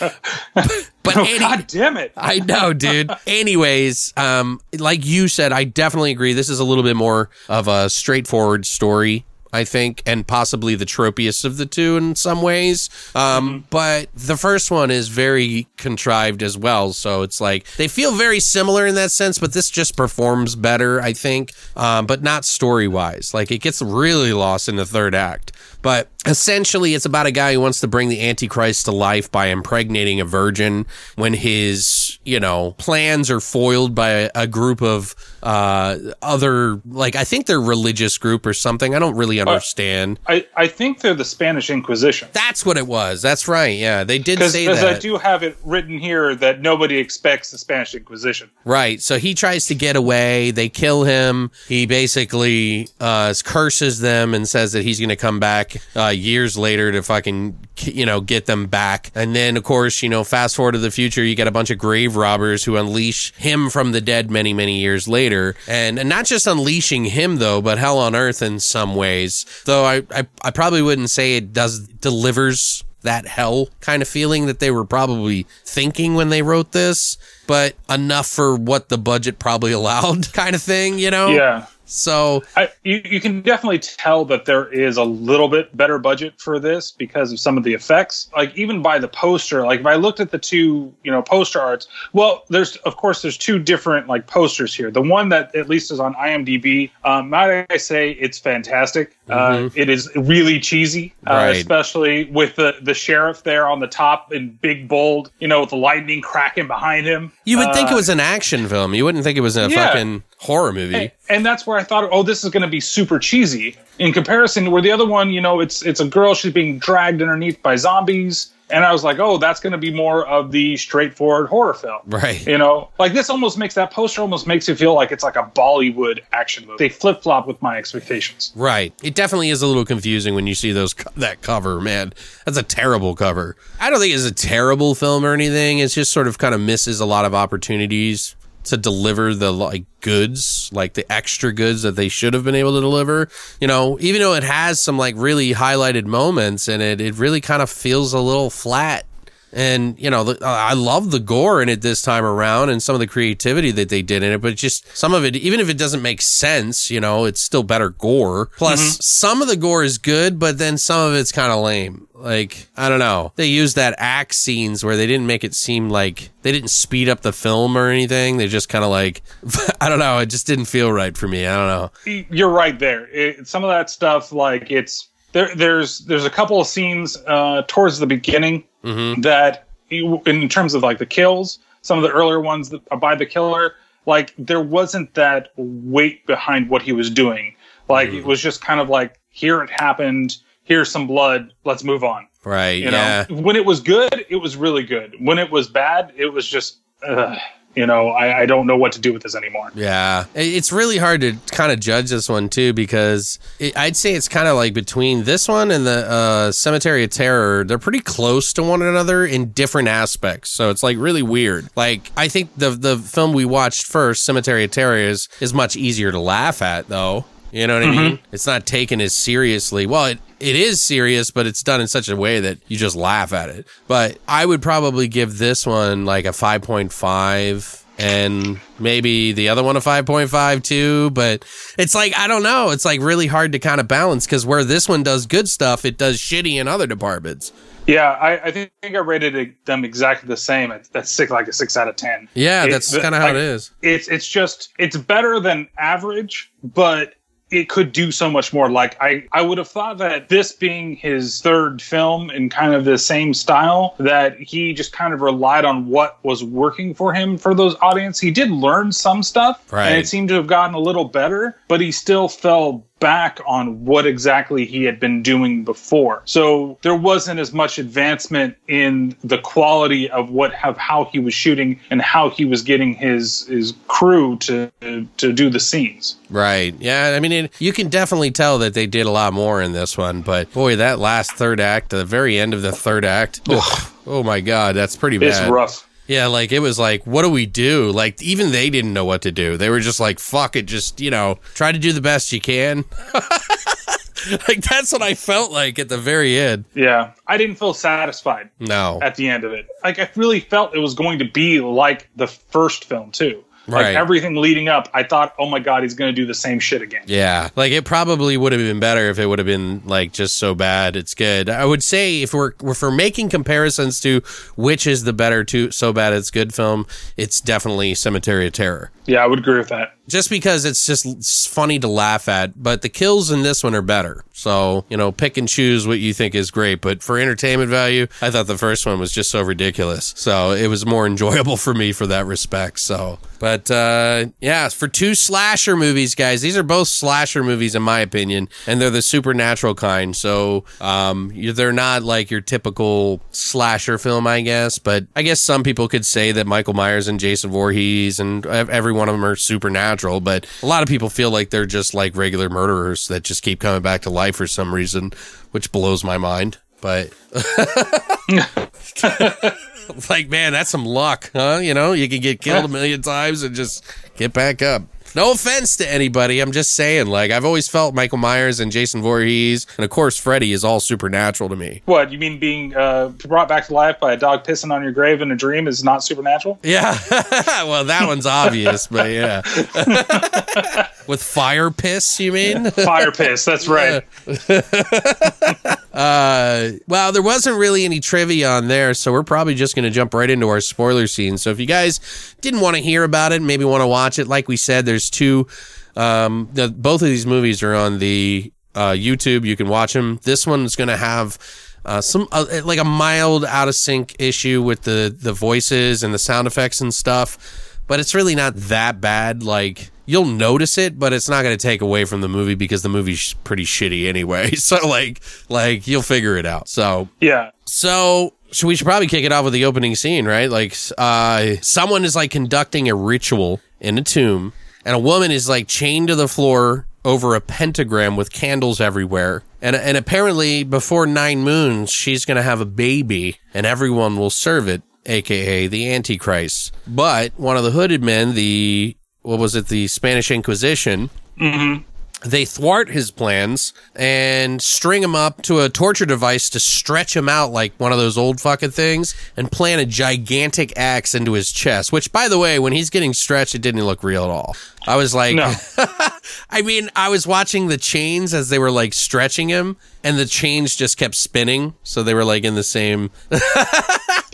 A: but
B: Oh,
A: any-
B: God damn it.
A: I know, dude. Anyways, um, like you said, I definitely agree. This is a little bit more of a straightforward story. I think, and possibly the tropiest of the two in some ways. Um, But the first one is very contrived as well. So it's like they feel very similar in that sense, but this just performs better, I think, um, but not story wise. Like it gets really lost in the third act. But essentially, it's about a guy who wants to bring the Antichrist to life by impregnating a virgin when his, you know, plans are foiled by a, a group of uh, other, like, I think they're religious group or something. I don't really understand.
B: I, I think they're the Spanish Inquisition.
A: That's what it was. That's right. Yeah, they did say that.
B: I do have it written here that nobody expects the Spanish Inquisition.
A: Right. So he tries to get away. They kill him. He basically uh, curses them and says that he's going to come back uh, years later to fucking, you know, get them back. And then, of course, you know, fast forward to the future, you get a bunch of grave robbers who unleash him from the dead many, many years later. And, and not just unleashing him, though, but hell on earth in some ways. Though I, I, I probably wouldn't say it does delivers that hell kind of feeling that they were probably thinking when they wrote this, but enough for what the budget probably allowed, kind of thing, you know?
B: Yeah.
A: So,
B: I, you, you can definitely tell that there is a little bit better budget for this because of some of the effects. Like even by the poster, like if I looked at the two, you know, poster arts, well, there's of course there's two different like posters here. The one that at least is on IMDb, um, might I say, it's fantastic. Uh, it is really cheesy, uh,
A: Right.
B: especially with the the sheriff there on the top in big bold, you know, with the lightning cracking behind him.
A: you would think it
B: Uh,
A: was an action film. You wouldn't think it was a
B: Yeah.
A: fucking horror movie.
B: and, and that's where I thought, oh, this is going to be super cheesy in comparison. Where the other one, you know, it's it's a girl she's being dragged underneath by zombies, and I was like, oh, that's going to be more of the straightforward horror film,
A: Right.
B: You know, like this almost makes that poster almost makes you feel like it's like a Bollywood action movie. They flip flop with my expectations.
A: Right. It definitely is a little confusing when you see those that cover, man. That's a terrible cover. I don't think it's a terrible film or anything. It's just sort of kind of misses a lot of opportunities to deliver the like goods, like the extra goods that they should have been able to deliver. You know, even though it has some like really highlighted moments and it, it really kind of feels a little flat. And you know, the, I love the gore in it this time around, and some of the creativity that they did in it. But just some of it, even if it doesn't make sense, you know, it's still better gore. Plus, mm-hmm. some of the gore is good, but then some of it's kind of lame. Like I don't know, they used that axe scenes where they didn't make it seem like they didn't speed up the film or anything. They just kind of like I don't know, it just didn't feel right for me. I don't know.
B: You're right there. It, some of that stuff, like it's there. There's there's a couple of scenes uh, towards the beginning that in terms of like the kills, some of the earlier ones that, by the killer, like there wasn't that weight behind what he was doing. Like it was just kind of like here it happened, here's some blood, let's move on.
A: Right.
B: You
A: yeah.
B: know, when it was good, it was really good. When it was bad, it was just, uh, you know, I, I don't know what to do with this anymore.
A: Yeah, it's really hard to kind of judge this one too because it, I'd say it's kind of like between this one and the uh, Cemetery of Terror. They're pretty close to one another in different aspects, so it's like really weird. Like I think the the film we watched first, Cemetery of Terror, is is much easier to laugh at though. You know what I mm-hmm. mean? It's not taken as seriously. Well, it, it is serious, but it's done in such a way that you just laugh at it. But I would probably give this one like a 5.5 and maybe the other one a 5.5 too. But it's like, I don't know. It's like really hard to kind of balance because where this one does good stuff, it does shitty in other departments.
B: Yeah, I, I think I rated them exactly the same. It's- That's six, like a six out of ten.
A: Yeah,
B: It-
A: that's kind of how
B: like,
A: it is.
B: It's it's just it's better than average, but it could do so much more. Like I I would have thought that this being his third film in kind of the same style, that he just kind of relied on what was working for him for those audience. He did learn some stuff,
A: Right.
B: and it seemed to have gotten a little better, but he still fell back on what exactly he had been doing before. So there wasn't as much advancement in the quality of what of how he was shooting and how he was getting his his crew to to do the scenes.
A: Right. Yeah. I mean, it, you can definitely tell that they did a lot more in this one. But boy, that last third act, the very end of the third act. Oh, oh my God, that's pretty bad.
B: It's rough.
A: Yeah, like it was like, what do we do? Like even they didn't know what to do. They were just like, fuck it, just you know, try to do the best you can. like that's what I felt like at the very end.
B: Yeah, I didn't feel satisfied
A: No,
B: at the end of it. Like I really felt it was going to be like the first film too. Like everything leading up, I thought, oh my god, he's going to do the same shit again.
A: Yeah, like it probably would have been better if it would have been like just so bad. It's good. I would say if we're if we're making comparisons to which is the better to so bad it's good film, it's definitely Cemetery of Terror.
B: Yeah, I would agree with that.
A: Just because it's just it's funny to laugh at, but the kills in this one are better. So you know, pick and choose what you think is great. But for entertainment value, I thought the first one was just so ridiculous. So it was more enjoyable for me for that respect. So, but uh, yeah, for two slasher movies, guys, these are both slasher movies in my opinion, and they're the supernatural kind. So um, they're not like your typical slasher film, I guess. But I guess some people could say that Michael Myers and Jason Voorhees and every one of them are supernatural. But a lot of people feel like they're just like regular murderers that just keep coming back to life for some reason, which blows my mind. But like, man, that's some luck, huh? You know, you can get killed a million times and just get back up. No offense to anybody. I'm just saying, like, I've always felt Michael Myers and Jason Voorhees, and of course, Freddy is all supernatural to me.
B: What you mean being uh, brought back to life by a dog pissing on your grave in a dream is not supernatural?
A: Yeah. well, that one's obvious, but yeah. With fire piss, you mean?
B: Fire piss. That's right.
A: Uh, well, there wasn't really any trivia on there, so we're probably just going to jump right into our spoiler scene. So if you guys didn't want to hear about it, maybe want to watch it, like we said, there's two. Um, the, both of these movies are on the uh, YouTube. You can watch them. This one's going to have. Uh, some uh, like a mild out of sync issue with the the voices and the sound effects and stuff, but it's really not that bad. Like you'll notice it, but it's not going to take away from the movie because the movie's pretty shitty anyway. So like like you'll figure it out. So
B: Yeah.
A: so so we should probably kick it off with the opening scene, right? Like uh someone is like conducting a ritual in a tomb and a woman is like chained to the floor over a pentagram with candles everywhere. And and apparently before 9 moons she's going to have a baby and everyone will serve it, aka the antichrist. But one of the hooded men, the what was it, the Spanish Inquisition, mm-hmm. they thwart his plans and string him up to a torture device to stretch him out like one of those old fucking things and plant a gigantic axe into his chest. Which, by the way, when he's getting stretched, it didn't look real at all. I was like,
B: No.
A: I mean, I was watching the chains as they were like stretching him, and the chains just kept spinning. So they were like in the same.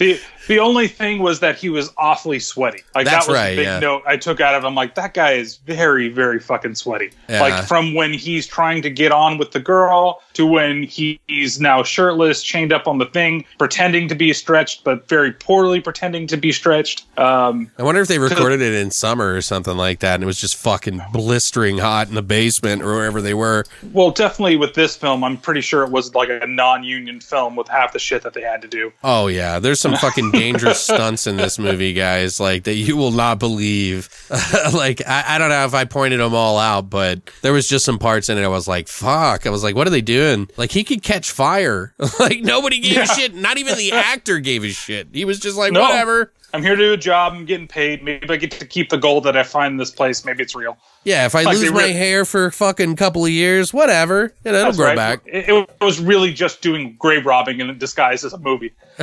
B: The The only thing was that he was awfully sweaty. Like
A: That's
B: that was
A: right,
B: the big
A: yeah.
B: note I took out of him. Like that guy is very, very fucking sweaty.
A: Yeah.
B: Like from when he's trying to get on with the girl to when he's now shirtless, chained up on the thing, pretending to be stretched, but very poorly pretending to be stretched. Um,
A: I wonder if they recorded it in summer or something like that, and it was just fucking blistering hot in the basement or wherever they were.
B: well, definitely with this film, I'm pretty sure it was like a non-union film with half the shit that they had to do.
A: Oh yeah, there's some fucking dangerous stunts in this movie, guys. Like that you will not believe. like I, I don't know if I pointed them all out, but there was just some parts in it. I was like, fuck. I was like, what are they doing? Like he could catch fire. like nobody gave a shit. Not even the actor gave a shit. He was just like,
B: No.
A: whatever.
B: I'm here to do a job. I'm getting paid. Maybe I get to keep the gold that I find in this place. Maybe it's real.
A: Yeah, if I
B: Like
A: lose my hair for a fucking couple of years, whatever. Know, it'll grow
B: right.
A: back.
B: It, it was really just doing grave robbing in disguise as a movie.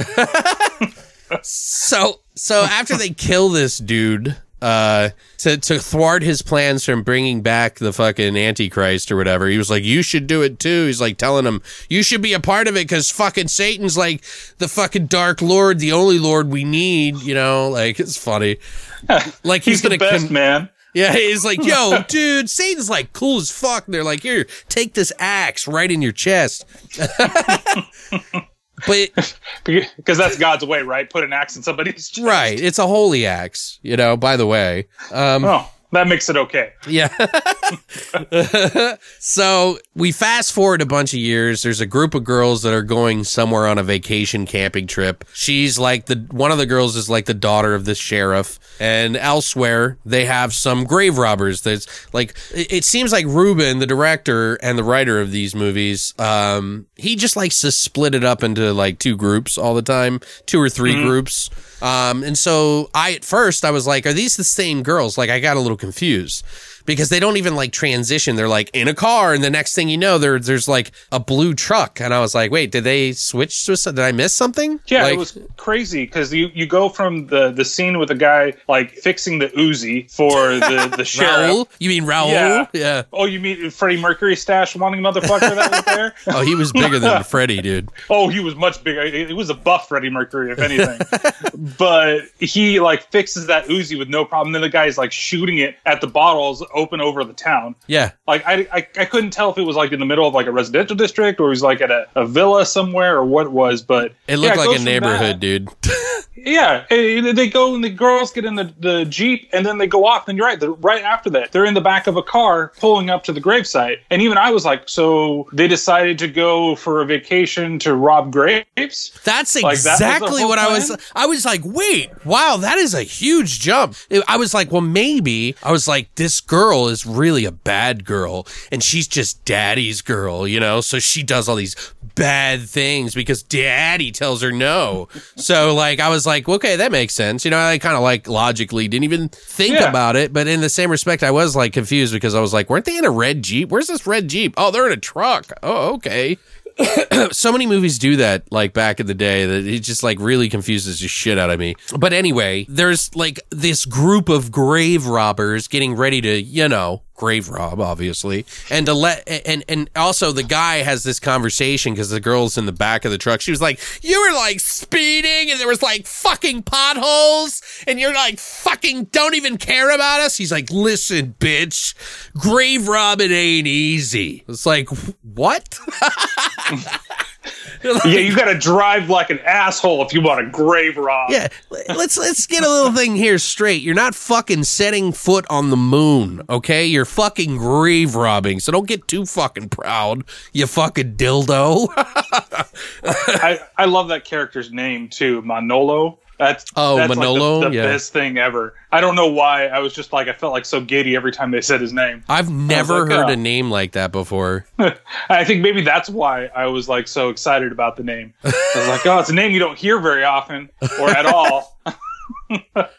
A: So so after they kill this dude, uh, to to thwart his plans from bringing back the fucking Antichrist or whatever, he was like, "You should do it too." He's like telling him, "You should be a part of it because fucking Satan's like the fucking Dark Lord, the only Lord we need." You know, like it's funny. Like he's,
B: He's, the
A: gonna
B: best
A: con-
B: man.
A: Yeah, he's like, yo, dude, Satan's like cool as fuck. And they're like, here, take this axe right in your chest. but
B: Because that's God's way, right? Put an axe in somebody's chest.
A: right, it's a holy axe, you know, by the way. Um
B: Oh, that makes it okay.
A: yeah. so we fast forward a bunch of years. There's a group of girls that are going somewhere on a vacation camping trip. She's like the one of the girls is like the daughter of the sheriff, and elsewhere they have some grave robbers. That's like it, it seems like Ruben, the director and the writer of these movies, um, he just likes to split it up into like two groups all the time, two or 3 groups. Um, and so I, at first, I was like, are these the same girls? Like, I got a little confused because they don't even like transition. They're like in a car, and the next thing you know, there, there's like a blue truck. And I was like, wait, did they switch to, some- did I miss something?
B: Yeah,
A: Like-
B: it was crazy because you, you go from the, the scene with the guy like fixing the Uzi for the, the sheriff.
A: Raul? You mean Raul?
B: Yeah.
A: yeah.
B: Oh, you mean Freddie Mercury stash wanting motherfucker that was there?
A: Oh, he was bigger than Freddy, dude.
B: Oh, he was much bigger. It was a buff Freddie Mercury, if anything. but he like fixes that Uzi with no problem. Then the guy's like shooting it at the bottles open over the town.
A: Yeah.
B: Like I, I, I couldn't tell if it was like in the middle of like a residential district or it was like at a, a villa somewhere or what it was. But
A: It looked
B: yeah,
A: like
B: goes
A: a neighborhood,
B: that-
A: dude.
B: Yeah, they go and the girls get in the, the jeep and then they go off. And you're right, right after that, they're in the back of a car pulling up to the gravesite. And even I was like, so they decided to go for a vacation to rob graves.
A: That's
B: Like, that was the
A: exactly
B: whole
A: what I was. I was like, wait, wow, that is a huge jump. I was like, well, maybe. I was like, this girl is really a bad girl, and she's just daddy's girl, you know. So she does all these bad things because daddy tells her no. So like, I was like, okay, that makes sense. You know, I kind of like logically didn't even think
B: Yeah.
A: about it, but in the same respect, I was like confused because I was like, weren't they in a red jeep? Where's this red jeep? Oh, they're in a truck. Oh, okay so many movies do that like back in the day that it just like really confuses the shit out of me. But anyway, there's like this group of grave robbers getting ready to, you know, grave rob obviously. And to let and and also the guy has this conversation cuz the girl's in the back of the truck. She was like, "You were like speeding and there was like fucking potholes and you're like fucking don't even care about us." He's like, "Listen, bitch, grave robbing ain't easy." It's like, "What?"
B: Yeah, you got to drive like an asshole if you want a grave rob.
A: Yeah, let's let's get a little thing here straight. You're not fucking setting foot on the moon, okay? You're fucking grave robbing, so don't get too fucking proud, you fucking dildo.
B: I, I love that character's name too, Manolo. That's
A: Oh,
B: that's
A: Manolo?
B: like the, the
A: Yeah.
B: best thing ever. I don't know why. I was just like I felt like so giddy every time they said his name.
A: I've never
B: like,
A: heard
B: uh,
A: a name like that before.
B: I think maybe that's why I was like so excited about the name. I was like, oh, it's a name you don't hear very often or at all.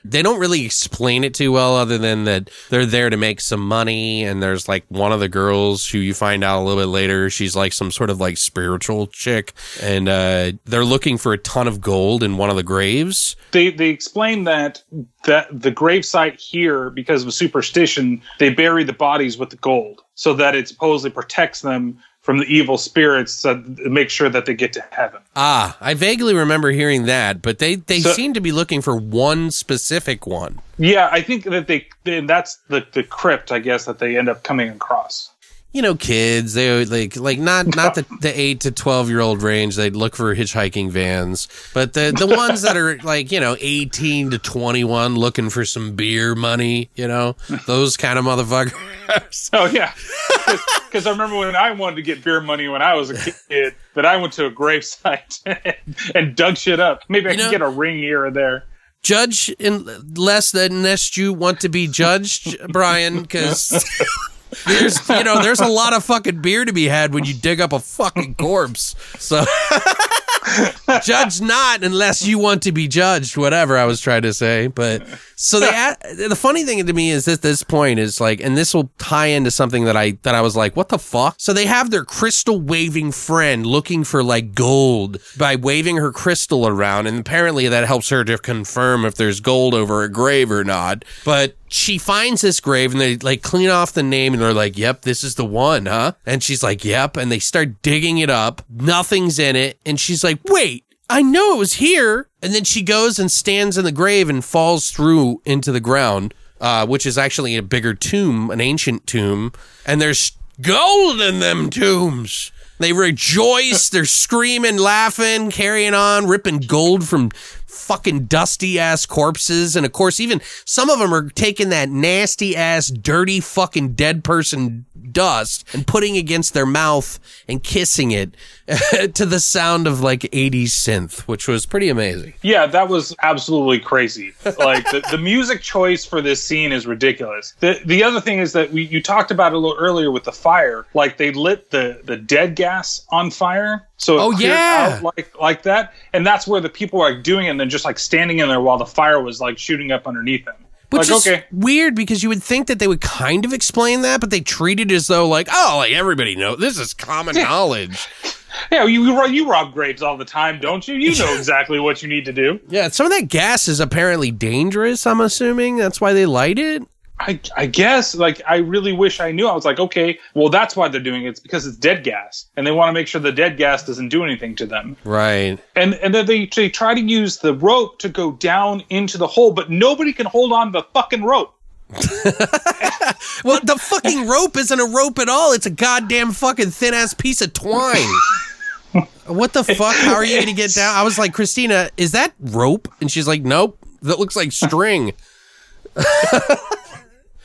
A: They don't really explain it too well, other than that they're there to make some money, and there's like one of the girls who you find out a little bit later, she's like some sort of like spiritual chick, and uh, they're looking for a ton of gold in one of the graves.
B: they they explain that that the gravesite here, because of superstition, they bury the bodies with the gold so that it supposedly protects them from the evil spirits to make sure that they get to heaven.
A: Ah, I vaguely remember hearing that, but they they
B: So-
A: seem to be looking for one specific one.
B: Yeah, I think that they, they that's the the crypt, I guess, that they end up coming across.
A: You know, kids, they would like like not not the, the eight to twelve year old range. They'd look for hitchhiking vans, but the the ones that are like you know eighteen to twenty one, looking for some beer money. You know, those kind of motherfuckers.
B: Oh yeah, because I remember when I wanted to get beer money when I was a kid, that I went to a gravesite and dug shit up. Maybe I
A: You
B: could
A: know-
B: get a ring here or there.
A: Judge in less than lest you want to be judged, Brian, because. There's, you know, there's a lot of fucking beer to be had when you dig up a fucking corpse. So, judge not unless you want to be judged. Whatever I was trying to say, but so they. a- The funny thing to me is at this point is like, and this will tie into something that I that I was like, what the fuck? So they have their crystal waving friend looking for like gold by waving her crystal around, and apparently that helps her to confirm if there's gold over a grave or not. But she finds this grave and they like clean off the name and they're like, yep, this is the one, huh? And she's like, yep. And they start digging it up. Nothing's in it. And she's like, wait, I know it was here. And then she goes and stands in the grave and falls through into the ground, uh, which is actually a bigger tomb, an ancient tomb. And there's gold in them tombs. They rejoice. They're screaming, laughing, carrying on, ripping gold from fucking dusty ass corpses. And of course, even some of them are taking that nasty ass, dirty fucking dead person dust and putting against their mouth and kissing it to the sound of like 80s synth, which was pretty amazing.
B: Yeah, that was absolutely crazy. Like the, the music choice for this scene is ridiculous. The the other thing is that we you talked about it a little earlier with the fire. Like they lit the the dead gas on fire. So
A: Oh, yeah.
B: like like that. And that's where the people are like, doing it and then just like standing in there while the fire was like shooting up underneath them.
A: Which
B: like
A: is
B: okay.
A: weird because you would think that they would kind of explain that, but they treat it as though like, oh, like everybody know this is common knowledge.
B: Yeah, you you rob- you rob graves all the time, don't you? You know exactly what you need to do.
A: Yeah, some of that gas is apparently dangerous. I'm assuming that's why they light it.
B: I, I guess like I really wish I knew. I was like, okay, well that's why they're doing it. It's because it's dead gas, and they want to make sure the dead gas doesn't do anything to them.
A: Right.
B: And and then they they try to use the rope to go down into the hole, but nobody can hold on the fucking rope.
A: Well, the fucking rope isn't a rope at all. It's a goddamn fucking thin ass piece of twine. what the fuck? How are you going to get down? I was like, Christina, is that rope? And she's like, nope. That looks like string.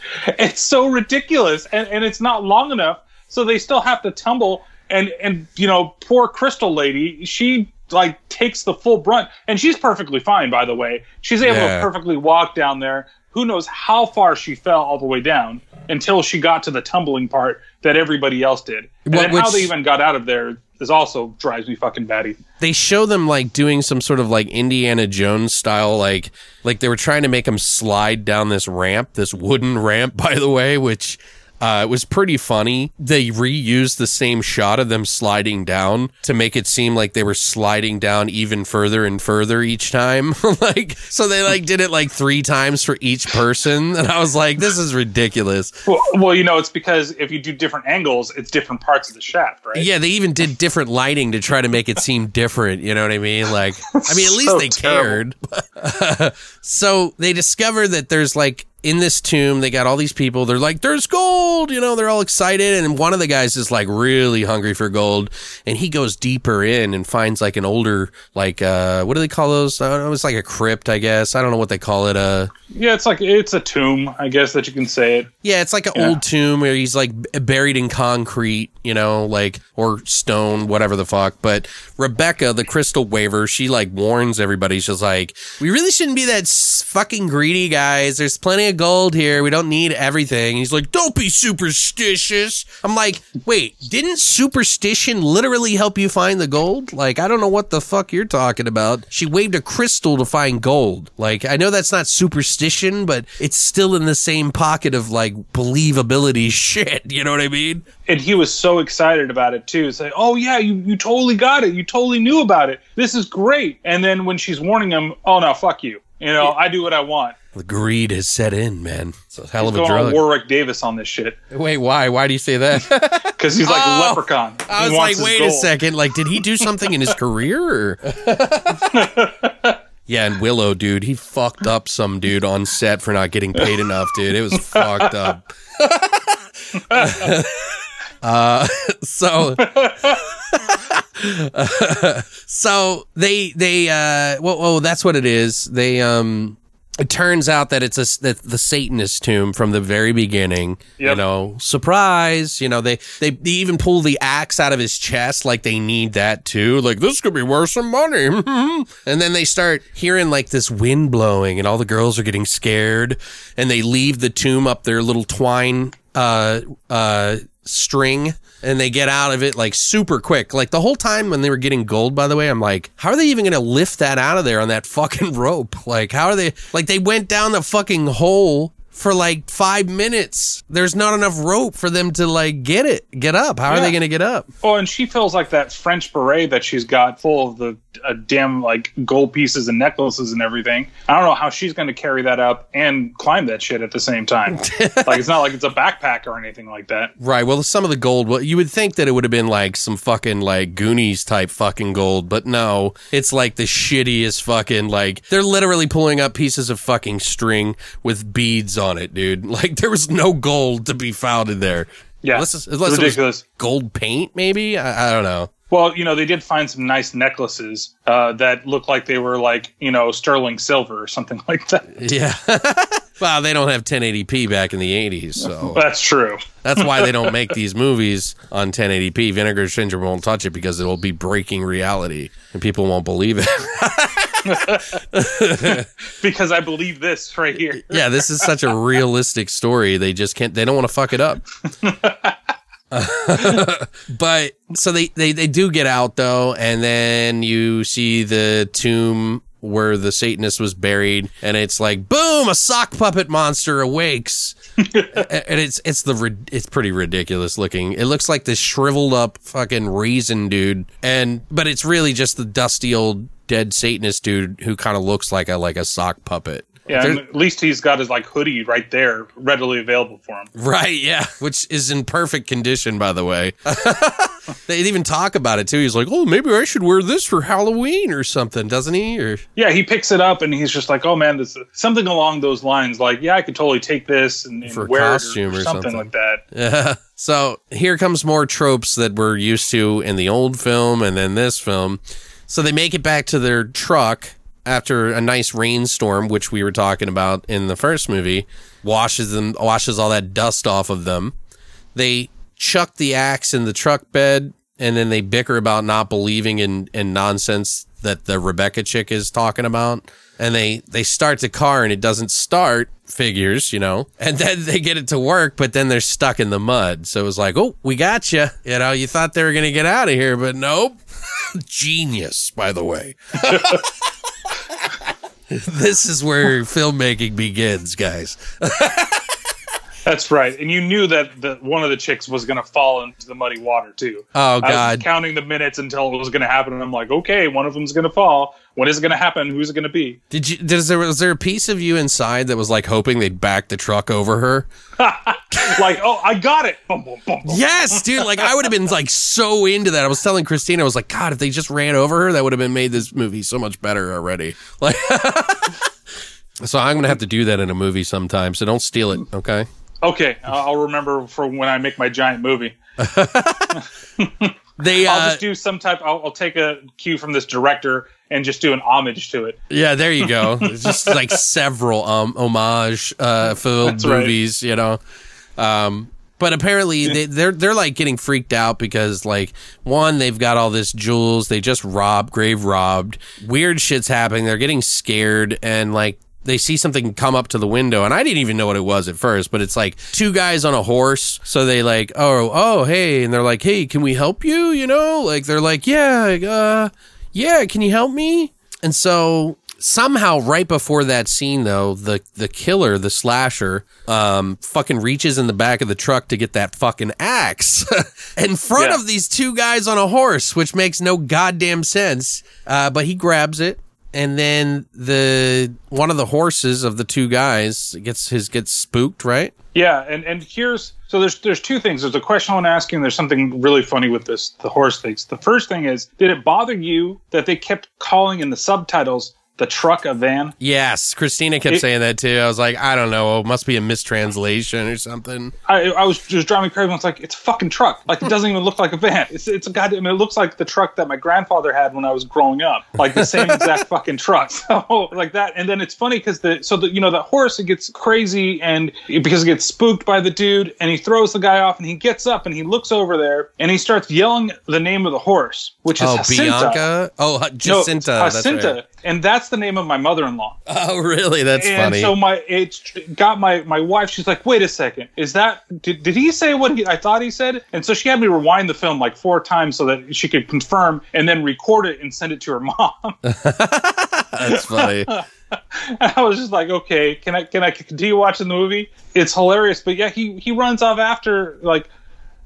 B: It's so ridiculous, and and it's not long enough, so they still have to tumble. And and you know, poor Crystal Lady, she like takes the full brunt, and she's perfectly fine, by the way. She's able
A: Yeah.
B: to perfectly walk down there. Who knows how far she fell all the way down until she got to the tumbling part that everybody else did. And then how they even got out of there is also drives me fucking batty.
A: they show them like doing some sort of like Indiana Jones style, like like they were trying to make them slide down this ramp, this wooden ramp, by the way, which uh, it was pretty funny. They reused the same shot of them sliding down to make it seem like they were sliding down even further and further each time. like, so they like did it like three times for each person, and I was like, this is ridiculous.
B: Well, well, you know, it's because if you do different angles, it's different parts of the shaft, right?
A: Yeah, they even did different lighting to try to make it seem different. You know what I mean? Like, I mean, at least
B: So
A: they
B: terrible.
A: cared. so they discover that there's like in this tomb, they got all these people. They're like, there's gold. You know, they're all excited. And one of the guys is like really hungry for gold. And he goes deeper in and finds like an older, like, uh, what do they call those? I don't know. It's like a crypt, I guess. I don't know what they call it. Uh,
B: Yeah, it's like it's a tomb, I guess that you can say it.
A: yeah, it's like an
B: Yeah.
A: old tomb where he's like buried in concrete, you know, like or stone, whatever the fuck. But Rebeca, the crystal waver, she like warns everybody. She's like, "We really shouldn't be that fucking greedy, guys. There's plenty of gold here. We don't need everything." And he's like, "Don't be superstitious." I'm like, "Wait, didn't superstition literally help you find the gold? Like, I don't know what the fuck you're talking about. She waved a crystal to find gold. Like, I know that's not superstition, but it's still in the same pocket of like believability shit. You know what I mean?
B: And he was so excited about it too. It's like, oh yeah, you, you totally got it. You totally knew about it. This is great. And then when she's warning him, oh no, fuck you. You know, I do what I want.
A: The greed has set in, man. It's a hell of a
B: Going on
A: drug.
B: Warwick Davis on this shit
A: Wait, why? Why do you say that?
B: because he's like
A: Oh,
B: a leprechaun.
A: I was like,
B: wants his
A: wait a second. Like, did he do something in his career? Or? yeah, and Willow, dude, he fucked up some dude on set for not getting paid enough, dude. It was fucked up. uh, so, so they they uh, well, well, that's what it is. They um. It turns out that it's a that the Satanist tomb from the very beginning. You know, surprise. You know, they, they they even pull the axe out of his chest like they need that too. Like this could be worth some money. and then they start hearing like this wind blowing, and all the girls are getting scared, and they leave the tomb up their little twine uh uh string and they get out of it like super quick. Like the whole time when they were getting gold, by the way, I'm like, how are they even going to lift that out of there on that fucking rope? Like, how are they, like, they went down the fucking hole for like five minutes. There's not enough rope for them to like get it, get up. How are they going to get up?
B: Oh, and she feels like that French beret that she's got full of the uh, damn like gold pieces and necklaces and everything. I don't know how she's going to carry that up and climb that shit at the same time. like it's not like it's a backpack or anything like that.
A: Right. Well, some of the gold, well, you would think that it would have been like some fucking like Goonies type fucking gold, but no, it's like the shittiest fucking like they're literally pulling up pieces of fucking string with beads on it, dude. Like there was no gold to be found in there.
B: Yeah,
A: Unless, it's- unless
B: ridiculous.
A: gold paint, maybe. I, I don't know.
B: Well, you know, they did find some nice necklaces uh, that looked like they were like you know sterling silver or something like that.
A: Yeah. well, they don't have 1080p back in the 80s, so
B: That's true.
A: that's why they don't make these movies on 1080p. Vinegar Syndrome won't touch it because it'll be breaking reality and people won't believe it.
B: Because I believe this right here.
A: yeah, this is such a realistic story. They just can't. They don't want to fuck it up. but so they, they they do get out though, and then you see the tomb where the Satanist was buried, and it's like boom, a sock puppet monster awakes, and it's it's the it's pretty ridiculous looking. It looks like this shriveled up fucking raisin dude, and but it's really just the dusty old dead Satanist dude who kind of looks like a like a sock puppet.
B: Yeah, and at least he's got his like hoodie right there, readily available for him.
A: Right, yeah, which is in perfect condition, by the way. they even talk about it too. He's like, "Oh, maybe I should wear this for Halloween or something," doesn't he? Or
B: Yeah, he picks it up and he's just like, "Oh man, this something along those lines." Like, yeah, I could totally take this and, and
A: For
B: wear
A: costume
B: it or,
A: or
B: something,
A: something.
B: like that.
A: yeah. So here comes more tropes that we're used to in the old film and then this film. So they make it back to their truck after a nice rainstorm, which we were talking about in the first movie, washes them, washes all that dust off of them. They chuck the axe in the truck bed, and then they bicker about not believing in, in nonsense that the Rebeca chick is talking about. And they, they start the car and it doesn't start, figures, you know, and then they get it to work, but then they're stuck in the mud. So it was like, oh, we got you. You know, you thought they were going to get out of here, but nope. Genius, by the way. this is where filmmaking begins, guys.
B: That's right. And you knew that the one of the chicks was going to fall into the muddy water too.
A: Oh,
B: I
A: God.
B: was counting the minutes until it was going to happen, and I'm like, okay, one of them's going to fall. When is it going to happen? Who's it going to be?
A: Did you? Did, there was there a piece of you inside that was like hoping they'd back the truck over her?
B: like, oh, I got it.
A: Yes, dude. Like I would have been like so into that. I was telling Christina, I was like, God, if they just ran over her, that would have been made this movie so much better already. Like, so I'm gonna have to do that in a movie sometime. So don't steal it, okay?
B: Okay, I'll I'll remember for when I make my giant movie.
A: They,
B: I'll
A: uh,
B: just do some type. I'll, I'll take a cue from this director and just do an homage to it.
A: yeah, there you go. Just like several um homage uh filled
B: That's right.
A: movies, you know. Um, but apparently they, they're they're like getting freaked out because like one they've got all this jewels they just robbed grave robbed weird shit's happening they're getting scared and like they see something come up to the window and I didn't even know what it was at first but it's like two guys on a horse. So they like oh oh hey. And they're like hey can we help you? You know like they're like yeah uh yeah can you help me? And so somehow right before that scene though, the the killer, the slasher, um fucking reaches in the back of the truck to get that fucking axe in front
B: Yeah.
A: of these two guys on a horse, which makes no goddamn sense. Uh but he grabs it and then the one of the horses of the two guys gets his gets spooked, right?
B: Yeah, and and here's so there's there's two things. There's a question I want to ask you, and there's something really funny with this the horse things. The first thing is, did it bother you that they kept calling in the subtitles the truck a van?
A: Yes, Christina kept
B: It-
A: saying that too. I was like, I don't know, it must be a mistranslation or something.
B: I, I was just driving crazy. I was like, it's a fucking truck. Like it doesn't even look like a van. It's it's a goddamn. It looks like the truck that my grandfather had when I was growing up. Like the same exact fucking truck. So like that. And then it's funny because the so the you know that horse it gets crazy and because it gets spooked by the dude and he throws the guy off and he gets up and he looks over there and he starts yelling the name of the horse, which is
A: Oh,
B: Jacinta.
A: Bianca. Oh, H-
B: No,
A: Jacinta. that's
B: Jacinta.
A: right.
B: And that's the name of my mother-in-law.
A: Oh, really? That's
B: and
A: funny.
B: so my it got my my wife. She's like, "Wait a second, is that did, did he say what he, I thought he said?" And so she had me rewind the film like four times so that she could confirm and then record it and send it to her mom.
A: that's funny.
B: I was just like, "Okay, can I can I continue watching the movie?" It's hilarious, but yeah, he he runs off after like.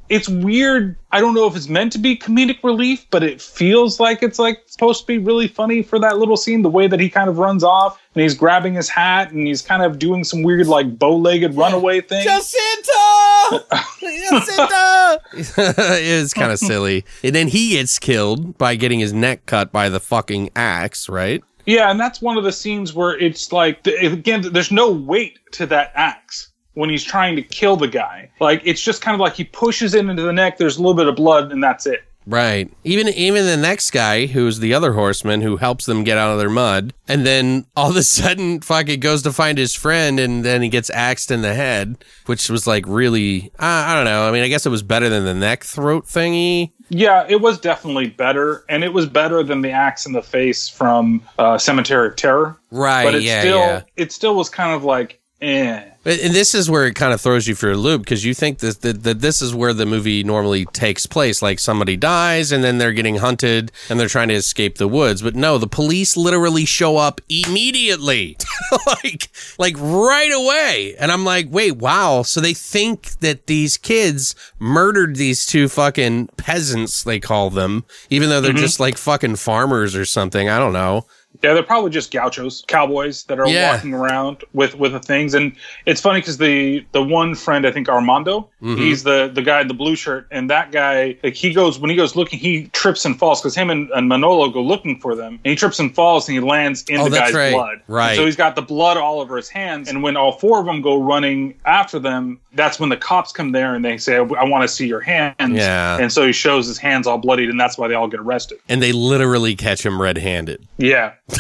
B: It's weird. I don't know if it's meant to be comedic relief, but it feels like it's like supposed to be really funny for that little scene. The way that he kind of runs off and he's grabbing his hat and he's kind of doing some weird like bow-legged runaway thing.
A: Jacinta! Jacinta! it's kind of silly. And then he gets killed by getting his neck cut by the fucking axe, right?
B: Yeah, and that's one of the scenes where it's like again, there's no weight to that axe when he's trying to kill the guy. Like it's just kind of like he pushes it into the neck. There's a little bit of blood, and that's it.
A: Right. Even even the next guy, who's the other horseman who helps them get out of their mud, and then all of a sudden, fuck, it goes to find his friend, and then he gets axed in the head, which was like really, uh, I don't know. I mean, I guess it was better than the neck throat thingy.
B: Yeah, it was definitely better, and it was better than the axe in the face from uh, Cemetery of Terror.
A: Right.
B: But it
A: yeah.
B: still,
A: yeah.
B: it still was kind of like, eh.
A: And this is where it kind of throws you for a loop because you think that, that, that this is where the movie normally takes place. Like somebody dies and then they're getting hunted and they're trying to escape the woods. But no, the police literally show up immediately, like like right away. And I'm like, wait, wow. So they think that these kids murdered these two fucking peasants. They call them, even though they're mm-hmm. just like fucking farmers or something. I don't know.
B: Yeah, they're probably just gauchos, cowboys that are
A: Yeah.
B: walking around with with the things. And it's funny because the the one friend, I think Armando,
A: Mm-hmm.
B: he's the the guy in the blue shirt, and that guy, like he goes when he goes looking, he trips and falls because him and, and Manolo go looking for them, and he trips and falls and he lands in
A: Oh,
B: the guy's
A: right.
B: blood.
A: Right.
B: So he's got the blood all over his hands, and when all four of them go running after them, that's when the cops come there and they say, "I, want to see your hands."
A: Yeah.
B: And so he shows his hands all bloodied, and that's why they all get arrested.
A: And they literally catch him red handed.
B: Yeah.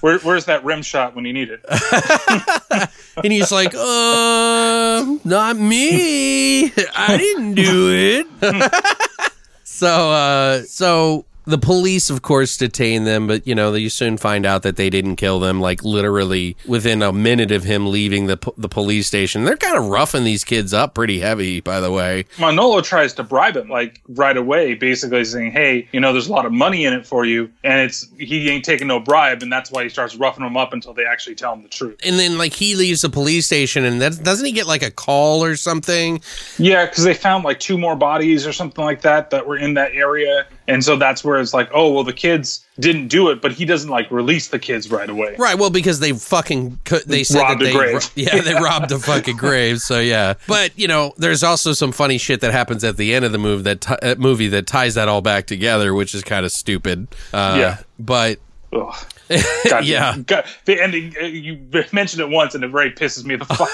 B: Where, where's that rim shot when you need it?
A: And he's like, uh, not me. I didn't do it. so, uh, so the police, of course, detain them, but you know, you soon find out that they didn't kill them. Like literally within a minute of him leaving the po- the police station, they're kind of roughing these kids up pretty heavy. By the way,
B: Manolo tries to bribe him like right away, basically saying, "Hey, you know, there's a lot of money in it for you," and it's he ain't taking no bribe, and that's why he starts roughing them up until they actually tell him the truth.
A: and then like he leaves the police station, and that doesn't he get like a call or something?
B: Yeah, because they found like two more bodies or something like that that were in that area, and so that's where it's like, oh well, the kids didn't do it, but he doesn't like release the kids right away.
A: Right. Well, because they fucking cou- they said
B: Robbed
A: that they
B: grave.
A: yeah they robbed a fucking grave. So yeah. But you know, there's also some funny shit that happens at the end of the movie that ti- uh, movie that ties that all back together, which is kind of stupid. Uh,
B: Yeah.
A: But
B: God,
A: Yeah.
B: God, the ending. uh, You mentioned it once, and it very pisses me the fuck.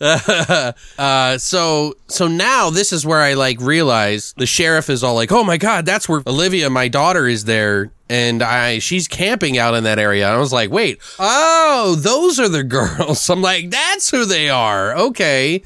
A: uh, so so now this is where I like realize the sheriff is all like, "Oh my god, that's where Olivia, my daughter, is there." And I, she's camping out in that area. And I was like, wait, oh, those are the girls. I'm like, that's who they are. Okay.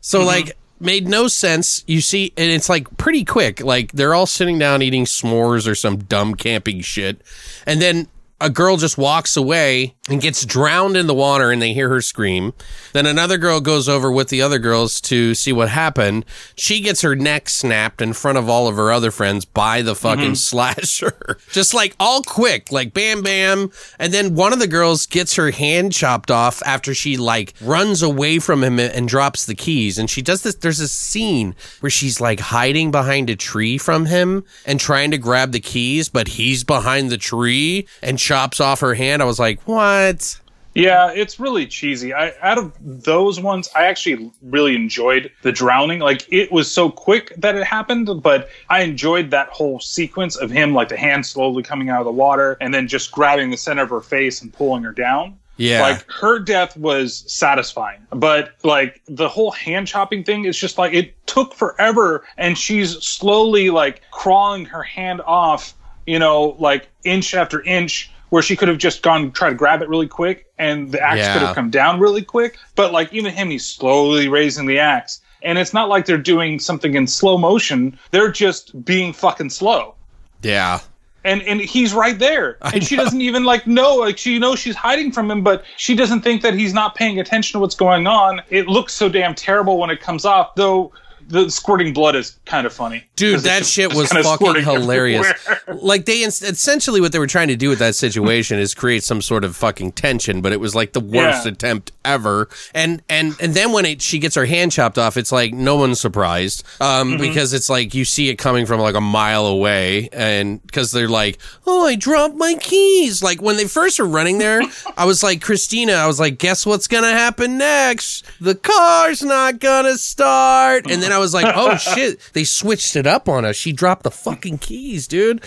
A: So like, made no sense. You see, and it's like pretty quick. Like they're all sitting down eating s'mores or some dumb camping shit. And then a girl just walks away and gets drowned in the water and they hear her scream. Then another girl goes over with the other girls to see what happened. She gets her neck snapped in front of all of her other friends by the fucking mm-hmm. slasher. just like all quick, like bam, bam. And then one of the girls gets her hand chopped off after she like runs away from him and drops the keys. And she does this. There's a scene where she's like hiding behind a tree from him and trying to grab the keys, but he's behind the tree and chops off her hand. I was like, what?
B: Yeah, it's really cheesy. I out of those ones, I actually really enjoyed the drowning. Like it was so quick that it happened, but I enjoyed that whole sequence of him like the hand slowly coming out of the water and then just grabbing the center of her face and pulling her down.
A: Yeah.
B: Like her death was satisfying, but like the whole hand chopping thing is just like it took forever and she's slowly like crawling her hand off, you know, like inch after inch where she could have just gone try to grab it really quick and the axe
A: Yeah.
B: could have come down really quick. But like even him, he's slowly raising the axe. And it's not like they're doing something in slow motion. They're just being fucking slow.
A: Yeah.
B: And and he's right there.
A: I
B: And she doesn't even like know, like she knows she's hiding from him, but she doesn't think that he's not paying attention to what's going on. It looks so damn terrible when it comes off, though the squirting blood is kind of funny.
A: Dude, that shit was fucking hilarious.
B: everywhere.
A: like they essentially what they were trying to do with that situation is create some sort of fucking tension, but it was like the worst
B: Yeah.
A: attempt ever. And and and then when it, she gets her hand chopped off, it's like no one's surprised um,
B: Mm-hmm.
A: because it's like you see it coming from like a mile away, and because they're like, oh, I dropped my keys. Like when they first were running there, I was like, Christina, I was like, guess what's gonna happen next? The car's not gonna start. And then I was like, oh shit, they switched it up on us. She dropped the fucking keys, dude.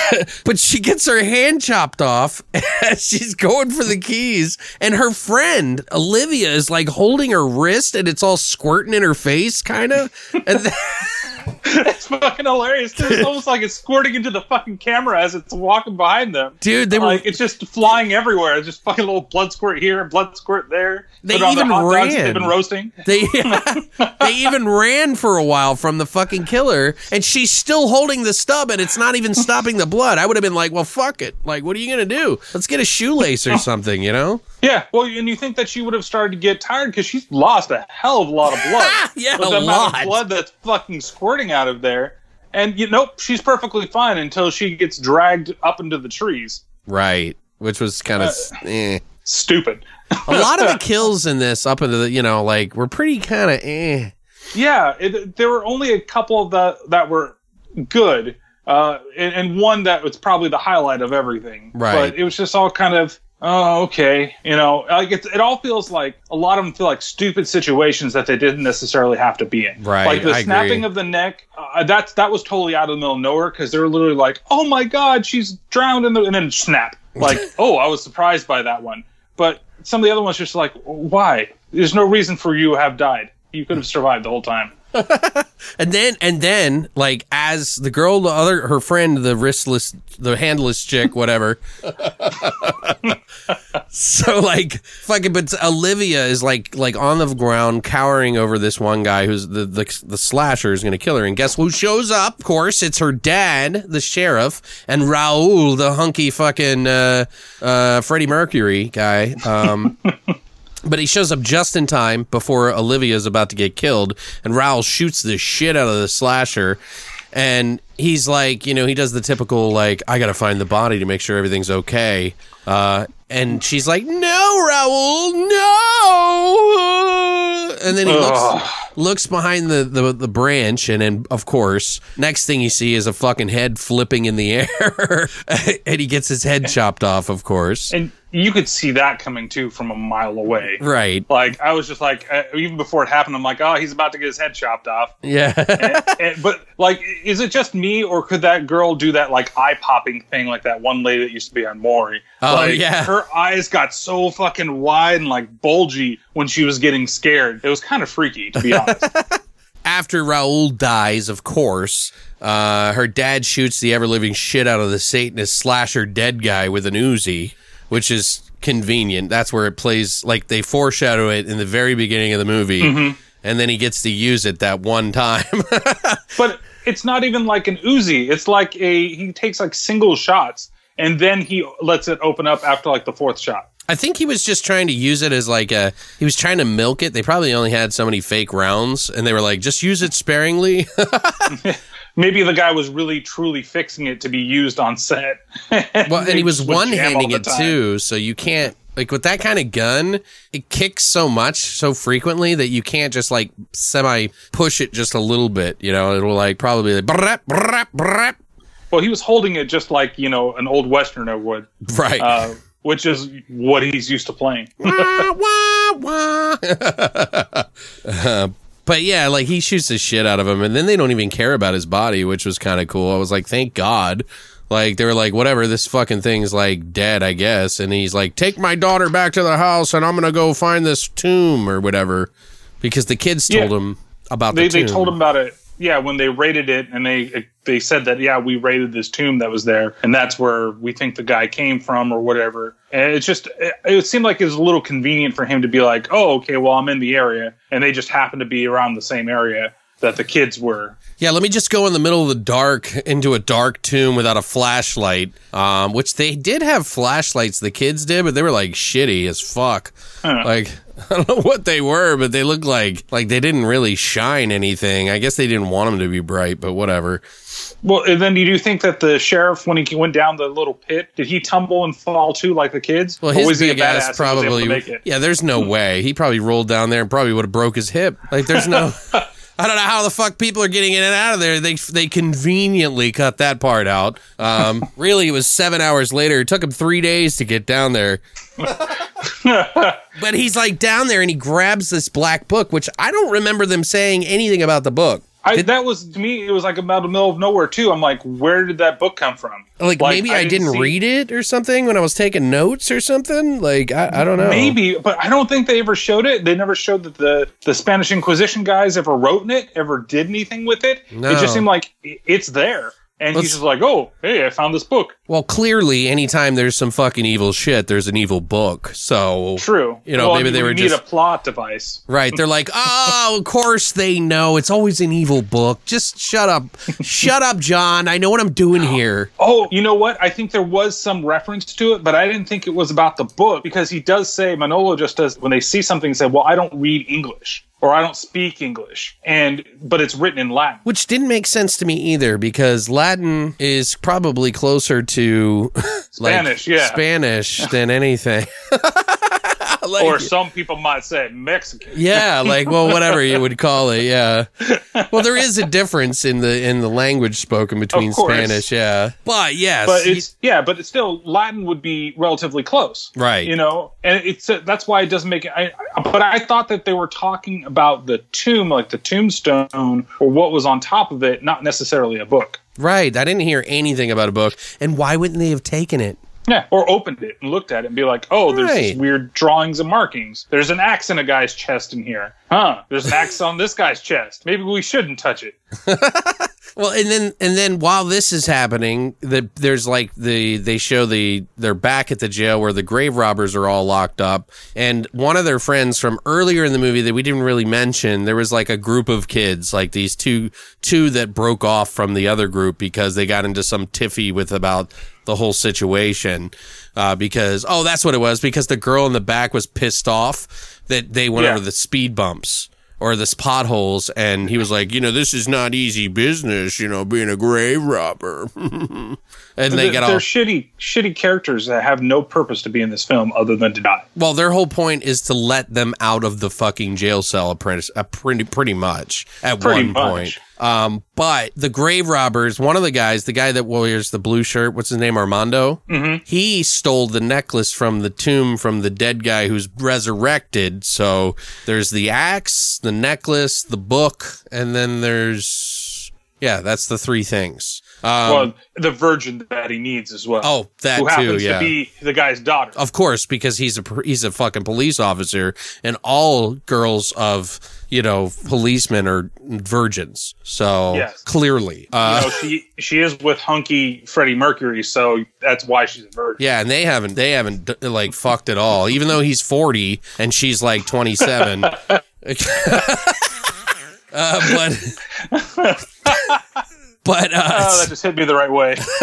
A: but she gets her hand chopped off. as She's going for the keys, and her friend Olivia is like holding her wrist, and it's all squirting in her face, kind of. And then,
B: it's fucking hilarious. It's almost like it's squirting into the fucking camera as it's walking behind them.
A: dude, they were
B: like it's just flying everywhere. It's just fucking little blood squirt here, blood squirt there.
A: They
B: the
A: even
B: that
A: ran.
B: They've been roasting.
A: They they even ran for a while from the fucking killer, and she's still holding the stub, and it's not even stopping the blood. I would have been like, "Well, fuck it. Like, what are you gonna do? Let's get a shoelace or something, you know?"
B: Yeah, well, and you think that she would have started to get tired because she's lost a hell of a lot of blood.
A: Yeah,
B: With
A: a
B: the amount
A: lot.
B: of blood that's fucking squirting out of there. And you nope, she's perfectly fine until she gets dragged up into the trees.
A: Right, which was kind of eh.
B: Stupid.
A: a lot of the kills in this up into the you know like were pretty kind of eh.
B: Yeah, it, there were only a couple of that that were good, uh, and, and one that was probably the highlight of everything.
A: Right.
B: But it was just all kind of, oh, okay, you know, like it, it all feels like a lot of them feel like stupid situations that they didn't necessarily have to be in.
A: Right,
B: Like the
A: I
B: snapping
A: agree.
B: of the neck, uh, that's that was totally out of the middle of nowhere because they were literally like, oh my god, she's drowned in the, and then snap. Like, oh, I was surprised by that one. But some of the other ones just like, why? There's no reason for you to have died. You could have survived the whole time.
A: And then and then like as the girl, the other her friend, the wristless, the handless chick, whatever. so like fucking, but Olivia is like like on the ground, cowering over this one guy who's the the, the slasher is going to kill her. And guess who shows up? Of course, it's her dad, the sheriff, and Raul, the hunky fucking uh, uh, Freddie Mercury guy. Um, But he shows up just in time before Olivia is about to get killed, and Raul shoots the shit out of the slasher. And he's like, you know, he does the typical, like, I gotta find the body to make sure everything's okay. Uh, and she's like, no, Raul, no. And then he looks, looks behind the, the, the branch, and then, of course, next thing you see is a fucking head flipping in the air. and he gets his head chopped off, of course.
B: And you could see that coming too from a mile away.
A: Right.
B: Like I was just like, uh, even before it happened, I'm like, oh, he's about to get his head chopped off.
A: Yeah.
B: And, but like, is it just me, or could that girl do that like eye popping thing, like that one lady that used to be on Maury?
A: Oh,
B: like,
A: yeah.
B: her eyes got so fucking wide and like bulgy when she was getting scared. It was kind of freaky, to be honest.
A: after Raul dies, of course, uh, her dad shoots the ever living shit out of the Satanist slasher dead guy with an Uzi, which is convenient. That's where it plays, like they foreshadow it in the very beginning of the movie,
B: Mm-hmm.
A: and then he gets to use it that one time.
B: but it's not even like an Uzi. It's like a he takes like single shots, and then he lets it open up after like the fourth shot.
A: I think he was just trying to use it as like a. He was trying to milk it. They probably only had so many fake rounds, and they were like, just use it sparingly.
B: Maybe the guy was really truly fixing it to be used on set.
A: well, and he was one handing it too, so you can't like with that kind of gun. It kicks so much so frequently that you can't just like semi push it just a little bit. You know, it'll like probably like brap, brap, brap.
B: Well, he was holding it just like you know an old westerner would,
A: right.
B: uh, which is what he's used to playing.
A: wah, wah, wah. Uh, but yeah, like he shoots the shit out of him, and then they don't even care about his body, which was kind of cool. I was like, thank God. Like they were like, whatever, this fucking thing's like dead, I guess. And he's like, take my daughter back to the house, and I'm gonna go find this tomb or whatever, because the kids told
B: Yeah.
A: him about
B: they
A: the
B: they
A: tomb.
B: told him about it. Yeah, when they raided it, and they they said that yeah, we raided this tomb that was there, and that's where we think the guy came from or whatever. And it's just it, it seemed like it was a little convenient for him to be like, oh, okay, well I'm in the area, and they just happened to be around the same area that the kids were.
A: Yeah, let me just go in the middle of the dark into a dark tomb without a flashlight. Um, which they did have flashlights, the kids did, but they were like shitty as fuck. Like I don't know what they were, but they looked like like they didn't really shine anything. I guess they didn't want them to be bright, but whatever.
B: Well, and then do you think that the sheriff, when he went down the little pit, did he tumble and fall too like the kids?
A: Well, his
B: was he a
A: big ass
B: and was able to
A: probably.
B: make it?
A: Yeah, there's no way he probably rolled down there and probably would have broke his hip. Like there's no. I don't know how the fuck people are getting in and out of there. They they conveniently cut that part out. Um, really, it was seven hours later. It took him three days to get down there. but he's like down there and he grabs this black book, which I don't remember them saying anything about the book.
B: I, that was to me. It was like about the middle of nowhere too. I'm like, where did that book come from?
A: Like, maybe I, didn't,
B: see-
A: read it or something when I was taking notes or something. Like I, I don't know.
B: Maybe, but I don't think they ever showed it. They never showed that the the Spanish Inquisition guys ever wrote in it, ever did anything with it.
A: No.
B: It just seemed like it's there, and
A: Let's-
B: he's just like, "Oh, hey, I found this book."
A: Well, clearly, anytime there's some fucking evil shit, there's an evil book. So
B: True.
A: You know,
B: Well,
A: maybe
B: mean,
A: they
B: we
A: were
B: need
A: just-
B: a plot device.
A: Right. They're like, oh, of course they know. It's always an evil book. Just shut up. shut up, John. I know what I'm doing here.
B: Oh, you know what? I think there was some reference to it, but I didn't think it was about the book because he does say Manolo just does when they see something say, "Well, I don't read English or I don't speak English," and but it's written in Latin.
A: Which didn't make sense to me either because Latin is probably closer to like,
B: Spanish, yeah.
A: Spanish than anything. Like-
B: or some people might say Mexican.
A: yeah, like well, whatever you would call it. Yeah. Well, there is a difference in the in the language spoken between Spanish. Yeah. But yes,
B: But it's yeah, but it's still Latin would be relatively close,
A: Right.
B: You know, and it's uh, that's why it doesn't make it. I- but I thought that they were talking about the tomb, like the tombstone, or what was on top of it, not necessarily a book.
A: right. I didn't hear anything about a book, and why wouldn't they have taken it?
B: Yeah, or opened it and looked at it and be like, "Oh, there's these weird drawings and markings. There's an axe in a guy's chest in here, huh? There's an axe on this guy's chest. Maybe we shouldn't touch it."
A: Well, and then and then while this is happening, the, there's like the they show the they're back at the jail where the grave robbers are all locked up, and one of their friends from earlier in the movie that we didn't really mention, there was like a group of kids, like these two two that broke off from the other group because they got into some tiffy with about the whole situation. Uh, because oh, that's what it was. Because the girl in the back was pissed off that they went
B: Yeah.
A: over the speed bumps or this potholes and he was like you know this is not easy business you know being a grave robber and they
B: They're,
A: get
B: they're
A: all
B: shitty, shitty characters that have no purpose to be in this film other than to die.
A: well their whole point is to let them out of the fucking jail cell apprentice uh, pretty pretty much at
B: Pretty
A: one
B: much.
A: point um but the grave robbers one of the guys the guy that wears the blue shirt what's his name armando
B: Mm-hmm.
A: he stole the necklace from the tomb from the dead guy who's resurrected so there's the axe the necklace the book and then there's yeah that's the three things um,
B: well, the virgin that he needs as well.
A: oh that
B: who
A: too
B: happens
A: yeah
B: to be the guy's daughter.
A: of course, because he's a he's a fucking police officer, and all girls of you know policemen are virgins. So
B: Yes.
A: clearly, uh,
B: you know, she she is with hunky Freddie Mercury, so that's why she's a virgin.
A: yeah, and they haven't they haven't like fucked at all. Even though he's forty and she's like twenty seven. uh, but But uh,
B: Oh, that just hit me the right way.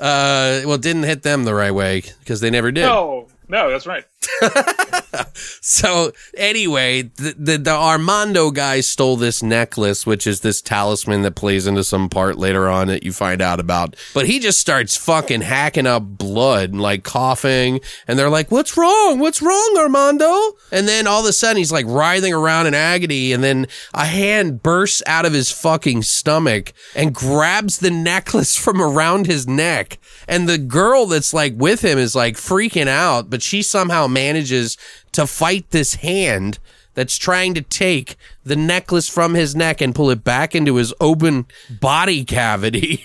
A: uh, well, it didn't hit them the right way because they never did.
B: no, no, that's right.
A: So anyway, the, the the Armando guy stole this necklace, which is this talisman that plays into some part later on that you find out about. But he just starts fucking hacking up blood and like coughing, and they're like, "What's wrong? What's wrong, Armando?" And then all of a sudden he's like writhing around in agony, and then a hand bursts out of his fucking stomach and grabs the necklace from around his neck. And the girl that's like with him is like freaking out, but she somehow manages to fight this hand that's trying to take the necklace from his neck and pull it back into his open body cavity.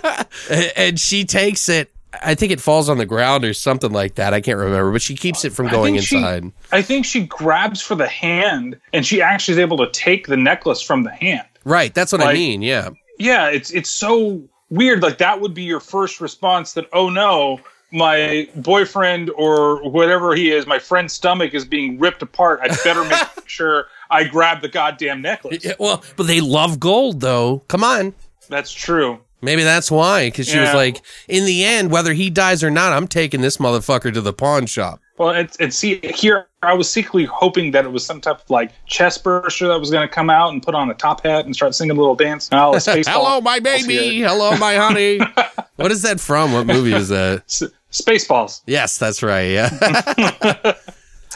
A: and she takes it. I think it falls on the ground or something like that. I can't remember, but she keeps it from
B: I
A: going
B: she-
A: inside.
B: I think she grabs for the hand, and she actually is able to take the necklace from the hand.
A: right. That's what I mean. Yeah.
B: Yeah, it's it's so weird. Like that would be your first response. That oh no, my boyfriend or whatever he is, my friend's stomach is being ripped apart. I better make sure I grab the goddamn necklace.
A: Yeah, Well, but they love gold, though. Come on.
B: That's true.
A: Maybe that's why. Because she was like, in the end, whether he dies or not, I'm taking this motherfucker to the pawn shop.
B: Well, it's and see here, I was secretly hoping that it was some type of like chest burster that was going to come out and put on a top hat and start singing a little dance. Space
A: Hello, my baby. Hello, my honey. what is that from? What movie is that?
B: S- Spaceballs.
A: Yes, that's right. Yeah.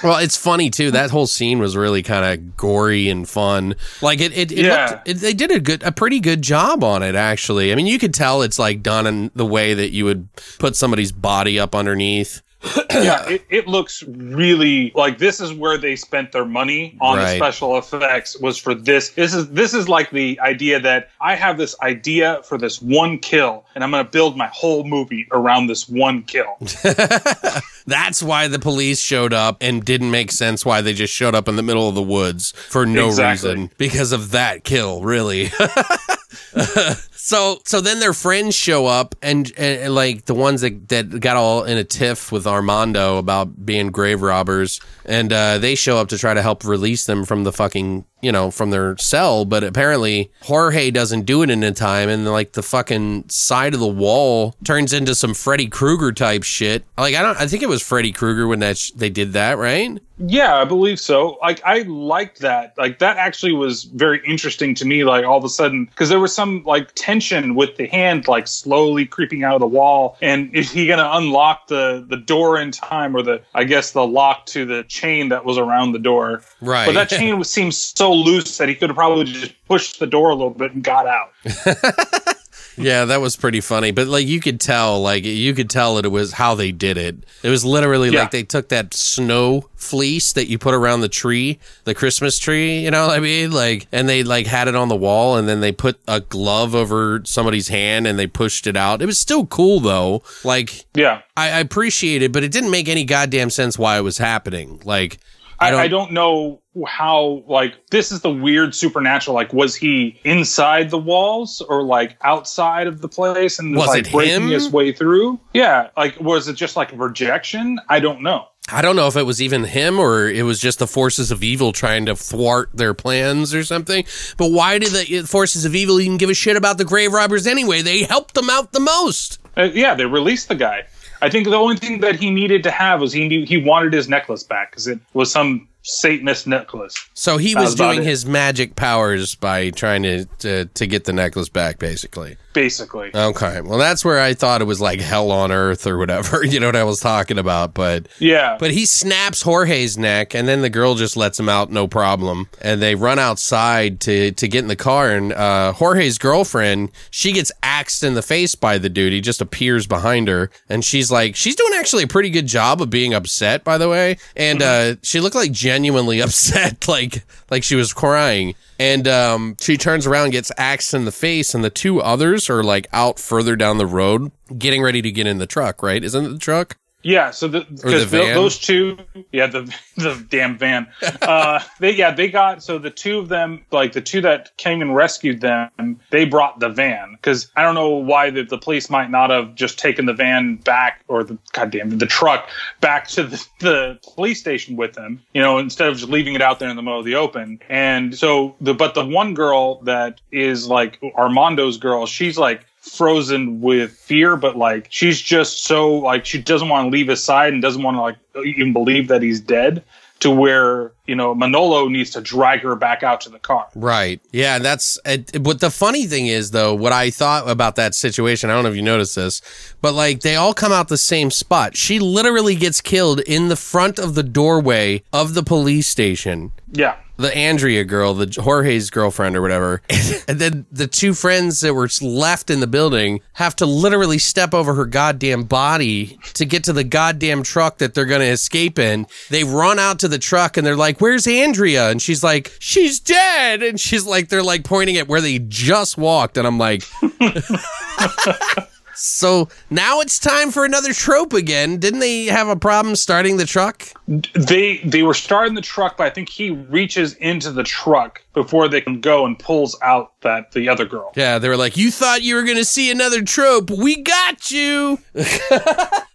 A: well, it's funny too. That whole scene was really kind of gory and fun. Like it, it, it,
B: Yeah.
A: looked, it they did a good, a pretty good job on it. Actually, I mean, you could tell it's like done in the way that you would put somebody's body up underneath.
B: Yeah, it, it looks really like this is where they spent their money on
A: Right.
B: the special effects was for this. This is this is like the idea that I have this idea for this one kill, and I'm going to build my whole movie around this one kill.
A: That's why the police showed up and didn't make sense why they just showed up in the middle of the woods for no
B: Exactly.
A: reason because of that kill, really. so so then their friends show up and, and, and, like the ones that, that got all in a tiff with Armando about being grave robbers and uh, they show up to try to help release them from the fucking you know from their cell but apparently Jorge doesn't do it in a time and like the fucking side of the wall turns into some Freddy Krueger type shit. Like I don't I think it was Freddy Krueger when that sh- they did that right
B: Yeah, I believe so. Like I liked that. Like that actually was very interesting to me. Like all of a sudden, because there was some like tension with the hand like slowly creeping out of the wall, and is he gonna unlock the the door in time, or the I guess the lock to the chain that was around the door?
A: Right.
B: But that chain was, seems so loose that he could have probably just pushed the door a little bit and got out.
A: Yeah, that was pretty funny. But like you could tell, like you could tell that it was how they did it. It was literally
B: Yeah.
A: like they took that snow fleece that you put around the tree, the Christmas tree, you know what I mean? Like and they like had it on the wall and then they put a glove over somebody's hand and they pushed it out. It was still cool though. Like
B: Yeah.
A: I, I appreciate it, but it didn't make any goddamn sense why it was happening. Like
B: I, I don't know how like this is the weird supernatural like was he inside the walls or like outside of the place and
A: Was
B: like
A: it
B: breaking
A: him?
B: his way through yeah like was it just like rejection i don't know
A: I don't know if it was even him or it was just the forces of evil trying to thwart their plans or something. But why did the forces of evil even give a shit about the grave robbers anyway? They helped them out the most.
B: Uh, yeah they released the guy i think the only thing that he needed to have was he knew he wanted his necklace back because it was some satanist necklace
A: So he was doing
B: it.
A: his magic powers by trying to, to to get the necklace back, basically.
B: basically
A: Okay, well that's where I thought it was like hell on earth or whatever. You know what I was talking about, but
B: yeah
A: But he snaps Jorge's neck, and then the girl just lets him out, no problem. And they run outside to to get in the car, and uh, Jorge's girlfriend she gets axed in the face by the dude. He just appears behind her, and she's like, she's doing actually a pretty good job of being upset, by the way. And uh, she looked like genuinely upset, like like she was crying. And um, she turns around, gets axed in the face, and the two others are like out further down the road, getting ready to get in the truck. Right? Isn't it the truck?
B: Yeah, so the,
A: the
B: because
A: van?
B: those two, yeah, the the damn van. Uh, they yeah they got so the two of them, like the two that came and rescued them, they brought the van because I don't know why the, the police might not have just taken the van back or the goddamn the truck back to the, the police station with them, you know, instead of just leaving it out there in the middle of the open. And so the but the one girl that is like Armando's girl, she's like frozen with fear, but like she's just so like she doesn't want to leave his side and doesn't want to like even believe that he's dead. To where you know Manolo needs to drag her back out to the car.
A: Right. Yeah, that's it, but the funny thing is though, what I thought about that situation, I don't know if you noticed this, but like they all come out the same spot. She literally gets killed in the front of the doorway of the police station.
B: Yeah,
A: The Andrea girl, the Jorge's girlfriend or whatever. and then the two friends that were left in the building have to literally step over her goddamn body to get to the goddamn truck that they're going to escape in. They run out to the truck and they're like, "Where's Andrea?" And she's like, "She's dead." And she's like they're like pointing at where they just walked and I'm like So now it's time for another trope again. Didn't they have a problem starting the truck?
B: they they were starting the truck, but I think he reaches into the truck before they can go and pulls out that the other girl.
A: Yeah, they were like, "You thought you were going to see another trope. We got you."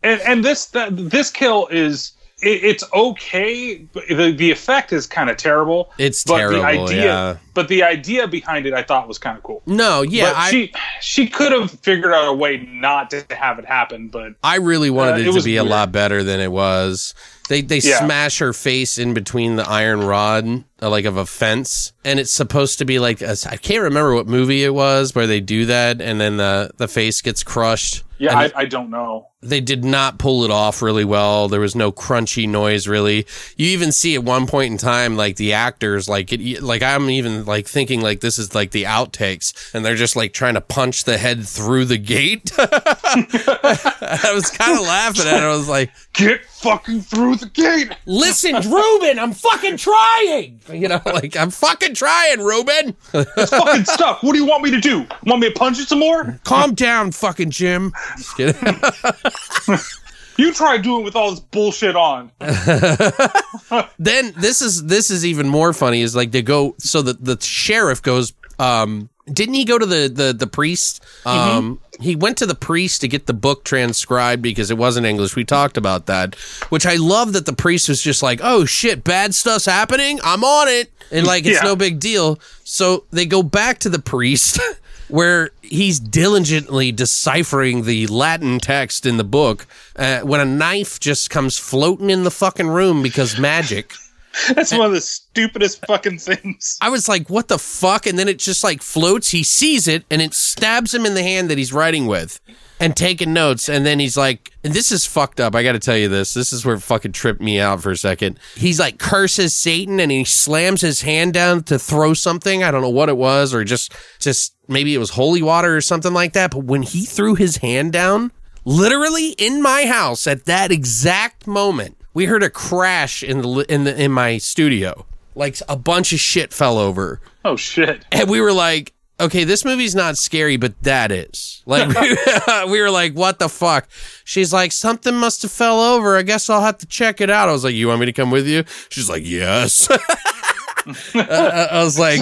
B: and and this that, this kill is it, it's okay but the the effect is kind of terrible
A: It's
B: but
A: terrible,
B: the idea
A: yeah.
B: but the idea behind it i thought was kind of cool
A: No, yeah, I
B: she she could have figured out a way not to have it happen but
A: I really wanted
B: Uh,
A: it,
B: it
A: to be a lot better than it was. They they
B: Yeah.
A: smash her face in between the iron rod, uh, like of a fence, and it's supposed to be like a, I can't remember what movie it was where they do that, and then the the face gets crushed.
B: Yeah I, I don't know
A: they did not pull it off really well. There was no crunchy noise really. You even see at one point in time like the actors like it like I'm even like thinking like this is like the outtakes and they're just like trying to punch the head through the gate. I was kind of laughing at it. I was like,
B: get fucking through the gate
A: "Listen, Ruben, I'm fucking trying." You know, like I'm fucking trying, Ruben.
B: it's fucking stuck what do you want me to do want me to punch it some more
A: Calm down, fucking Jim. Just kidding.
B: you try doing with all this bullshit on.
A: Then this is this is even more funny is like they go so the the sheriff goes um didn't he go to the the the priest? Um he went to the priest to get the book transcribed because it wasn't english. We talked about that which i love that the priest was just like oh shit bad stuff's happening? I'm on it. And like it's
B: Yeah.
A: no big deal. So they go back to the priest where he's diligently deciphering the Latin text in the book uh, when a knife just comes floating in the fucking room because magic.
B: that's one of the stupidest fucking things
A: I was like, what the fuck? And then it just like floats. He sees it and it stabs him in the hand that he's writing with and taking notes. And then he's like, and this is fucked up. I got to tell you this. This is where it fucking tripped me out for a second. He's like curses Satan and he slams his hand down to throw something. I don't know what it was or just, just maybe it was holy water or something like that. But when he threw his hand down, literally in my house at that exact moment, we heard a crash in the, in the, in my studio. Like a bunch of shit fell over.
B: oh shit
A: And we were like, okay, this movie's not scary, but that is. Like, we, we were like, what the fuck? She's like, something must have fell over. I guess I'll have to check it out. I was like, you want me to come with you? She's like, yes. Uh, I was like,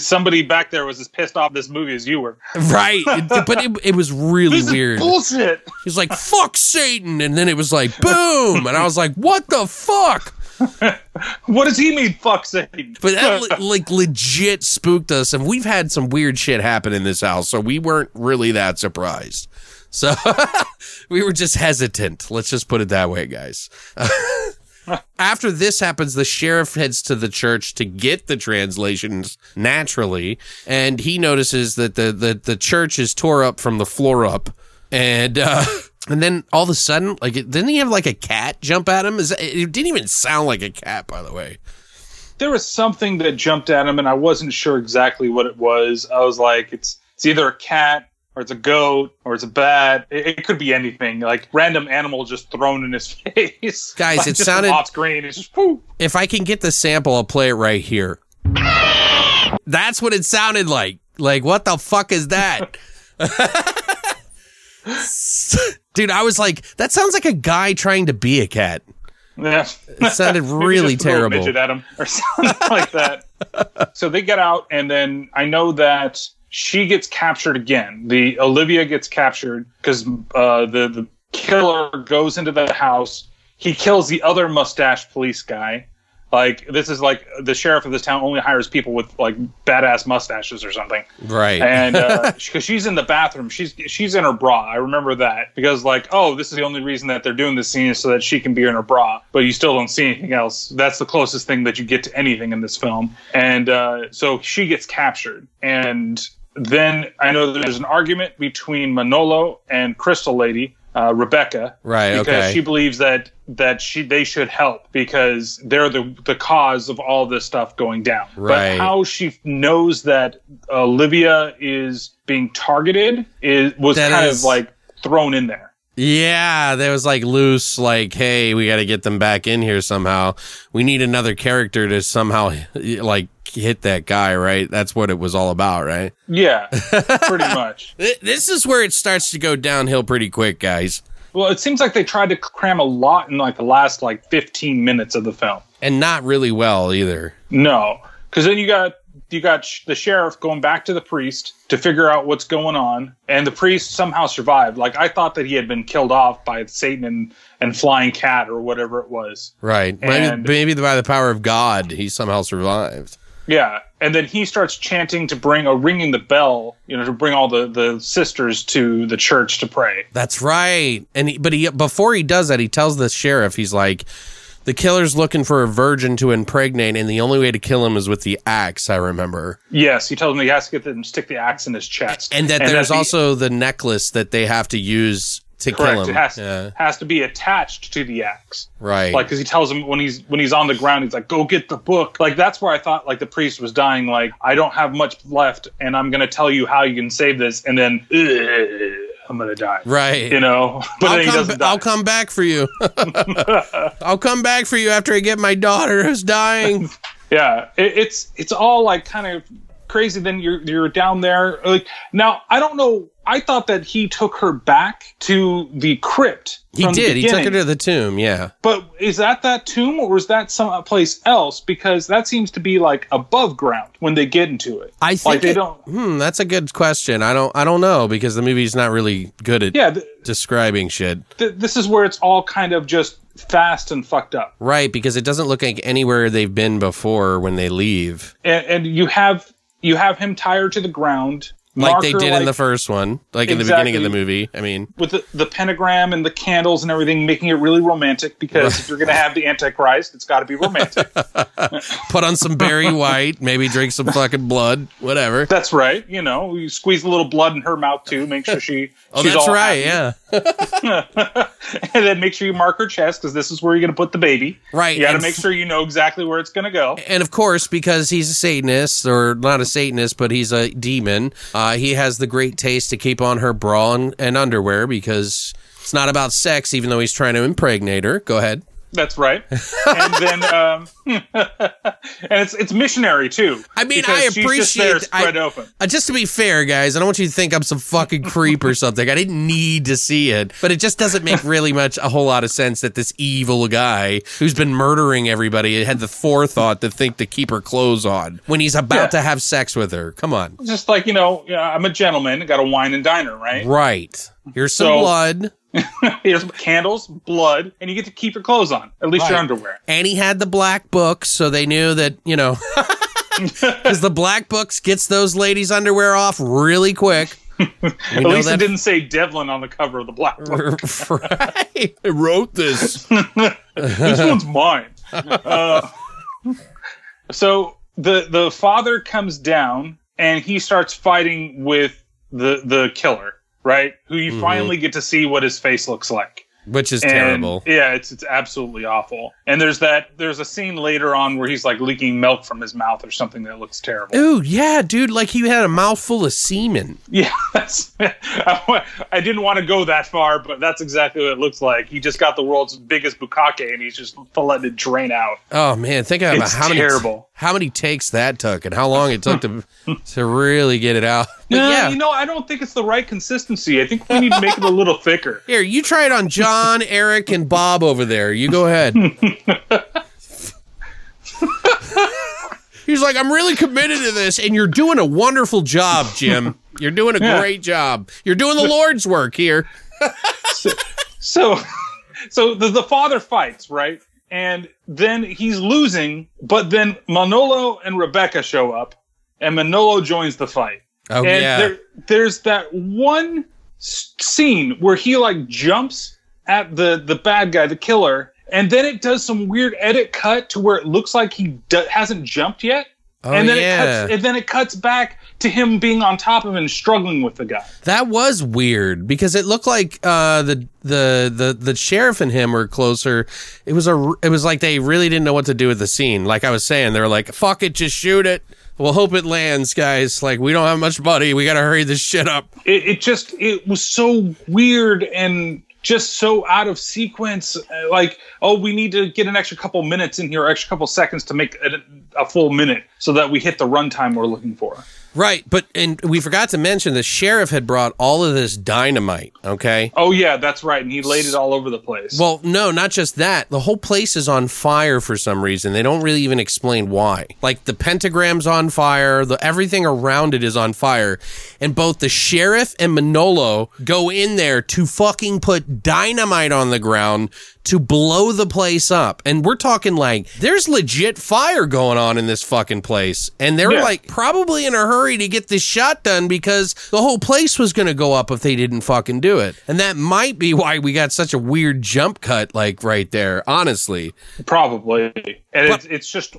B: somebody back there was as pissed off this movie as you were
A: right. It- but it, it was really
B: this
A: weird.
B: bullshit
A: He's like, fuck Satan. And then it was like, boom. And I was like, what the fuck?
B: What does he mean? Fuck Satan.
A: But that like legit spooked us, and we've had some weird shit happen in this house, so we weren't really that surprised. So we were just hesitant. Let's just put it that way, guys. After this happens, the sheriff heads to the church to get the translations naturally, and he notices that the the, the church is tore up from the floor up, and uh, and then all of a sudden, like, it, didn't he have like a cat jump at him? Is that, it didn't even sound like a cat, by the way.
B: there was something that jumped at him, and I wasn't sure exactly what it was. I was like, it's it's either a cat or it's a goat or it's a bat. It, it could be anything, like random animal just thrown in his face.
A: Guys,
B: Like,
A: it sounded-
B: off screen. It's just whoo.
A: if I can get the sample, I'll play it right here. That's what it sounded like. Like, what the fuck is that? Dude, I was like, that sounds like a guy trying to be a cat.
B: Yeah.
A: It sounded really
B: just throw a
A: terrible.
B: midget at him or something like that. so they get out, and then I know that she gets captured again. The Olivia gets captured because uh, the the killer goes into the house. He kills the other mustache police guy. Like this is like the sheriff of this town only hires people with like badass mustaches or something
A: Right.
B: and because she's in the bathroom, she's she's in her bra. I remember that because like, oh, this is the only reason that they're doing this scene is so that she can be in her bra, but you still don't see anything else. That's the closest thing that you get to anything in this film, and uh, so she gets captured, and then I know there's an argument between Manolo and Crystal Lady. Uh, Rebeca,
A: Right,
B: Because
A: okay.
B: she believes that that she they should help because they're the the cause of all this stuff going down.
A: Right.
B: But how she knows that Olivia is being targeted is was
A: That
B: kind
A: is-
B: of like thrown in there.
A: Yeah, there was like loose, like, hey, we got to get them back in here somehow. We need another character to somehow like hit that guy, right? That's what it was all about, right?
B: Yeah, pretty much.
A: This is where it starts to go downhill pretty quick, guys.
B: Well, it seems like they tried to cram a lot in like the last like 15 minutes of the film.
A: And not really well either.
B: No, because then you got you got sh- the sheriff going back to the priest to figure out what's going on, and the priest somehow survived. Like I thought that he had been killed off by Satan and and flying cat or whatever it was.
A: Right. Maybe, maybe by the power of God, he somehow survived.
B: Yeah, and then he starts chanting to bring or ringing the bell, you know, to bring all the the sisters to the church to pray.
A: That's right. And he, but he before he does that, he tells the sheriff, he's like, the killer's looking for a virgin to impregnate, and the only way to kill him is with the axe. I remember,
B: Yes, he tells him he has to get them stick the axe in his chest,
A: and that there's
B: the-
A: also the necklace that they have to use to
B: correct.
A: kill him.
B: It has
A: yeah,
B: has to be attached to the axe.
A: right.
B: Like, because he tells him when he's when he's on the ground, he's like, "Go get the book." Like that's where I thought like the priest was dying. Like I don't have much left, and I'm gonna tell you how you can save this, and then I'm gonna die.
A: right.
B: You know, but
A: I'll
B: then he
A: come. I'll come back for you. I'll come back for you after I get my daughter who's dying.
B: Yeah, it, it's it's all like kind of crazy. Then you're you're down there. Like now, I don't know. I thought that he took her back to the crypt.
A: He did. He took her to the tomb. Yeah.
B: But is that that tomb or is that some place else? Because that seems to be like above ground when they get into it.
A: I think
B: like they
A: it-
B: don't.
A: Hmm, that's a good question. I don't. I don't know because the movie's not really good at
B: Yeah, th-
A: describing shit.
B: th- this is where it's all kind of just fast and fucked up.
A: Right, because it doesn't look like anywhere they've been before when they leave,
B: And, and you have you have him tied to the ground,
A: like they did in the first one, like in the beginning of the movie. I mean,
B: with the, the pentagram and the candles and everything, making it really romantic. Because if you're going to have the Antichrist, it's got to be romantic.
A: put on some Barry White, maybe drink some fucking blood, whatever.
B: that's right. You know, you squeeze a little blood in her mouth too. Make sure she.
A: Oh,
B: she's
A: that's
B: all
A: right.
B: happy.
A: Yeah,
B: and then make sure you mark her chest because this is where you're going to put the baby.
A: Right,
B: You got to make sure you know exactly where it's going to go.
A: and of course, because he's a Satanist, or not a Satanist, but he's a demon, uh, Uh, he has the great taste to keep on her bra and, and underwear because it's not about sex, even though he's trying to impregnate her. Go ahead.
B: That's right. and then, um, and it's it's missionary too.
A: I mean, I
B: just
A: appreciate-
B: there spread
A: I-
B: open.
A: Uh, just to be fair, guys, I don't want you to think I'm some fucking creep or something. I didn't need to see it, but it just doesn't make really much a whole lot of sense that this evil guy who's been murdering everybody had the forethought to think to keep her clothes on when he's about
B: Yeah.
A: to have sex with her. Come on,
B: Just like you know, I'm a gentleman. Got a wine and diner, right?
A: right? Here's some
B: So-
A: blood,
B: Here's candles, blood, and you get to keep your clothes on. At least your underwear.
A: and he had the black book, so they knew that you know. Because the black books gets those ladies' underwear off really quick. We
B: At least
A: that
B: it didn't say Devlin on the cover of the black book.
A: right. I wrote this.
B: this one's mine. Uh, so the the father comes down and he starts fighting with the the killer, right? Who you mm-hmm. finally get to see what his face looks like.
A: Which is
B: And,
A: terrible.
B: Yeah, it's it's absolutely awful. And there's that there's a scene later on where he's like leaking milk from his mouth or something that looks terrible.
A: Ooh, yeah, dude, like he had a mouthful of semen.
B: Yeah, I, I didn't want to go that far, but that's exactly what it looks like. He just got the world's biggest bukkake and he's just letting it drain out.
A: Oh man, think about
B: It's
A: how many
B: terrible.
A: How many takes that took and how long it took to to really get it out. But
B: No,
A: yeah.
B: you know, I don't think it's the right consistency. I think we need to make it a little thicker.
A: Here, you try it on John, Eric, and Bob over there. You go ahead. He's like, I'm really committed to this, and you're doing a wonderful job, Jim. You're doing a
B: Yeah.
A: great job. You're doing the Lord's work here.
B: So, so the, the father fights, right? And then he's losing, but then Manolo and Rebecca show up, and Manolo joins the fight.
A: Oh
B: and
A: yeah,
B: there, there's that one scene where he like jumps at the the bad guy, the killer, and then it does some weird edit cut to where it looks like he do- hasn't jumped yet.
A: Oh
B: and then
A: yeah.
B: it cuts, and then it cuts back to him being on top of him and struggling with the guy.
A: That was weird because it looked like uh, the the the the sheriff and him were closer. It was a it was like they really didn't know what to do with the scene. Like I was saying, they were like, "Fuck it, just shoot it. We'll hope it lands, guys. Like we don't have much money. We got to hurry this shit up."
B: it, it just it was so weird and just so out of sequence Uh, like oh we need to get an extra couple minutes in here extra couple seconds to make a, a full minute so that we hit the runtime we're looking for
A: Right, but and we forgot to mention the sheriff had brought all of this dynamite. Okay.
B: oh yeah that's right and he laid it all over the place
A: Well, no, not just that. The whole place is on fire for some reason. They don't really even explain why. Like the pentagram's on fire, the everything around it is on fire, and both the sheriff and Manolo go in there to fucking put dynamite on the ground to blow the place up. And we're talking like there's legit fire going on in this fucking place. And they're
B: Yeah.
A: like probably in a hurry to get this shot done because the whole place was going to go up if they didn't fucking do it. And that might be why we got such a weird jump cut like right there, honestly.
B: probably and
A: But-
B: it's, it's just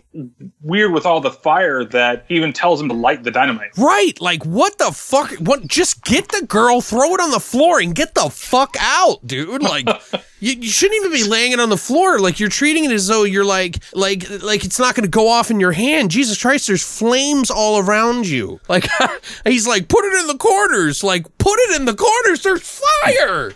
B: weird with all the fire that even tells him to light the dynamite
A: Right, like what the fuck? What? Just get the girl, throw it on the floor, and get the fuck out, dude. Like, you, you shouldn't even be laying it on the floor. Like you're treating it as though you're like, like, like it's not going to go off in your hand. Jesus Christ, there's flames all around you. Like he's like, put it in the corners. Like, put it in the corners. There's fire.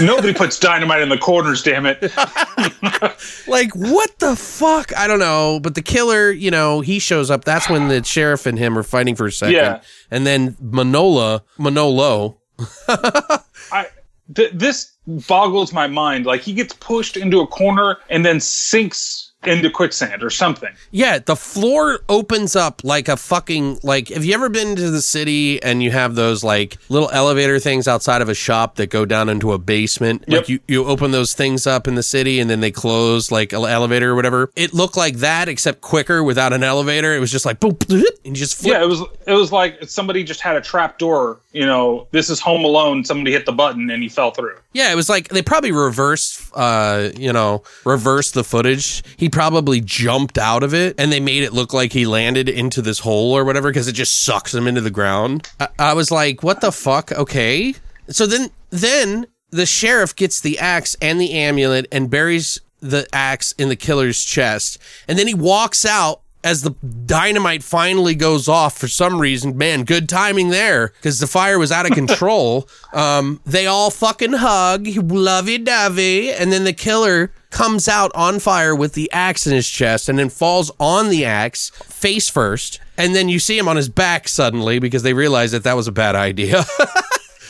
B: nobody puts dynamite in the corners damn it
A: Like, what the fuck? I don't know. But the killer, you know, he shows up. That's when the sheriff and him are fighting for a second.
B: Yeah.
A: And then Manola, Manolo,
B: I th- this boggles my mind. Like he gets pushed into a corner and then sinks into quicksand or something.
A: Yeah, the floor opens up like a fucking like have you ever been to the city and you have those like little elevator things outside of a shop that go down into a basement?
B: Yep.
A: Like you you open those things up in the city and then they close like an elevator or whatever. It looked like that except quicker without an elevator. It was just like boom and you just flip.
B: Yeah, it was it was like somebody just had a trap door. You know, this is Home Alone. Somebody hit the button and he fell through.
A: Yeah, it was like they probably reversed, uh, you know, reversed the footage. He probably jumped out of it, and they made it look like he landed into this hole or whatever because it just sucks him into the ground. I, I was like, what the fuck? Okay. So then, then the sheriff gets the axe and the amulet and buries the axe in the killer's chest, and then he walks out as the dynamite finally goes off for some reason, man, good timing there because the fire was out of control. um, they all fucking hug, lovey dovey, and then the killer comes out on fire with the axe in his chest and then falls on the axe face first. And then you see him on his back suddenly because they realize that that was a bad idea.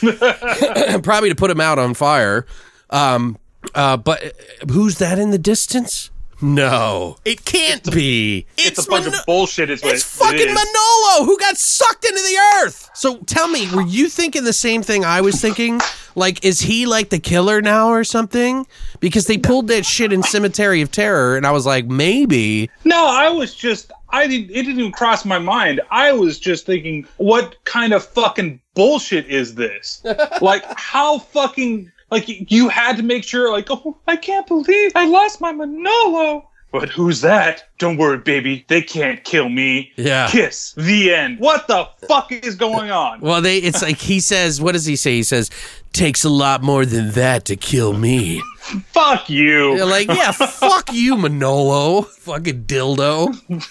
A: Probably to put him out on fire. Um, uh, but uh, who's that in the distance? No, it can't be.
B: It's, a bunch
A: Mano-
B: of bullshit. Is what
A: it's
B: it
A: fucking
B: is.
A: Manolo who got sucked into the earth. So tell me, were you thinking the same thing I was thinking? Like, is he like the killer now or something? Because they pulled that shit in Cemetery of Terror, and I was like, maybe.
B: No, I was just I didn't it didn't even cross my mind. I was just thinking, what kind of fucking bullshit is this? like how fucking like you had to make sure like, oh I can't believe I lost my Manolo. But who's that? Don't worry, baby. They can't kill me.
A: Yeah.
B: Kiss. The end. What the fuck is going on?
A: Well, they it's like he says, what does he say? He says, takes a lot more than that to kill me.
B: Fuck you.
A: They're like, yeah, fuck you, Manolo. Fucking dildo.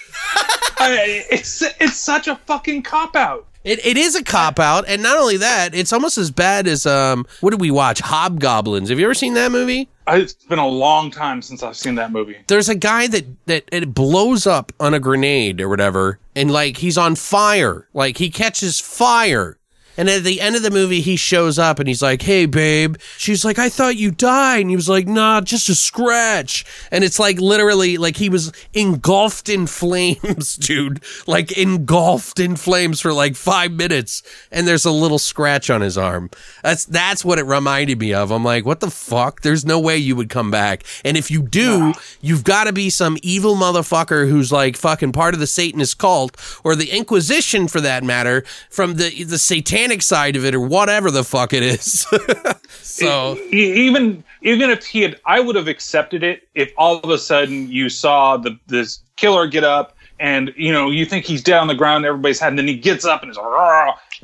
B: I, it's it's such a fucking cop out.
A: It, it is a cop out, and not only that, it's almost as bad as um. What did we watch? Hobgoblins. Have you ever seen that movie?
B: It's been a long time since I've seen that movie.
A: There's a guy that that it blows up on a grenade or whatever, and like he's on fire, like he catches fire. And at the end of the movie, he shows up and he's like, Hey, babe. She's like, I thought you died. And he was like, Nah, just a scratch. And it's like literally like he was engulfed in flames, dude. Like engulfed in flames for like five minutes. And there's a little scratch on his arm. That's, that's what it reminded me of. I'm like, what the fuck? There's no way you would come back. And if you do, you've got to be some evil motherfucker who's like fucking part of the Satanist cult or the Inquisition for that matter from the, the satanic side of it or whatever the fuck it is. so
B: even even if he had, I would have accepted it if all of a sudden you saw the this killer get up and you know you think he's dead on the ground, everybody's had, and then he gets up and is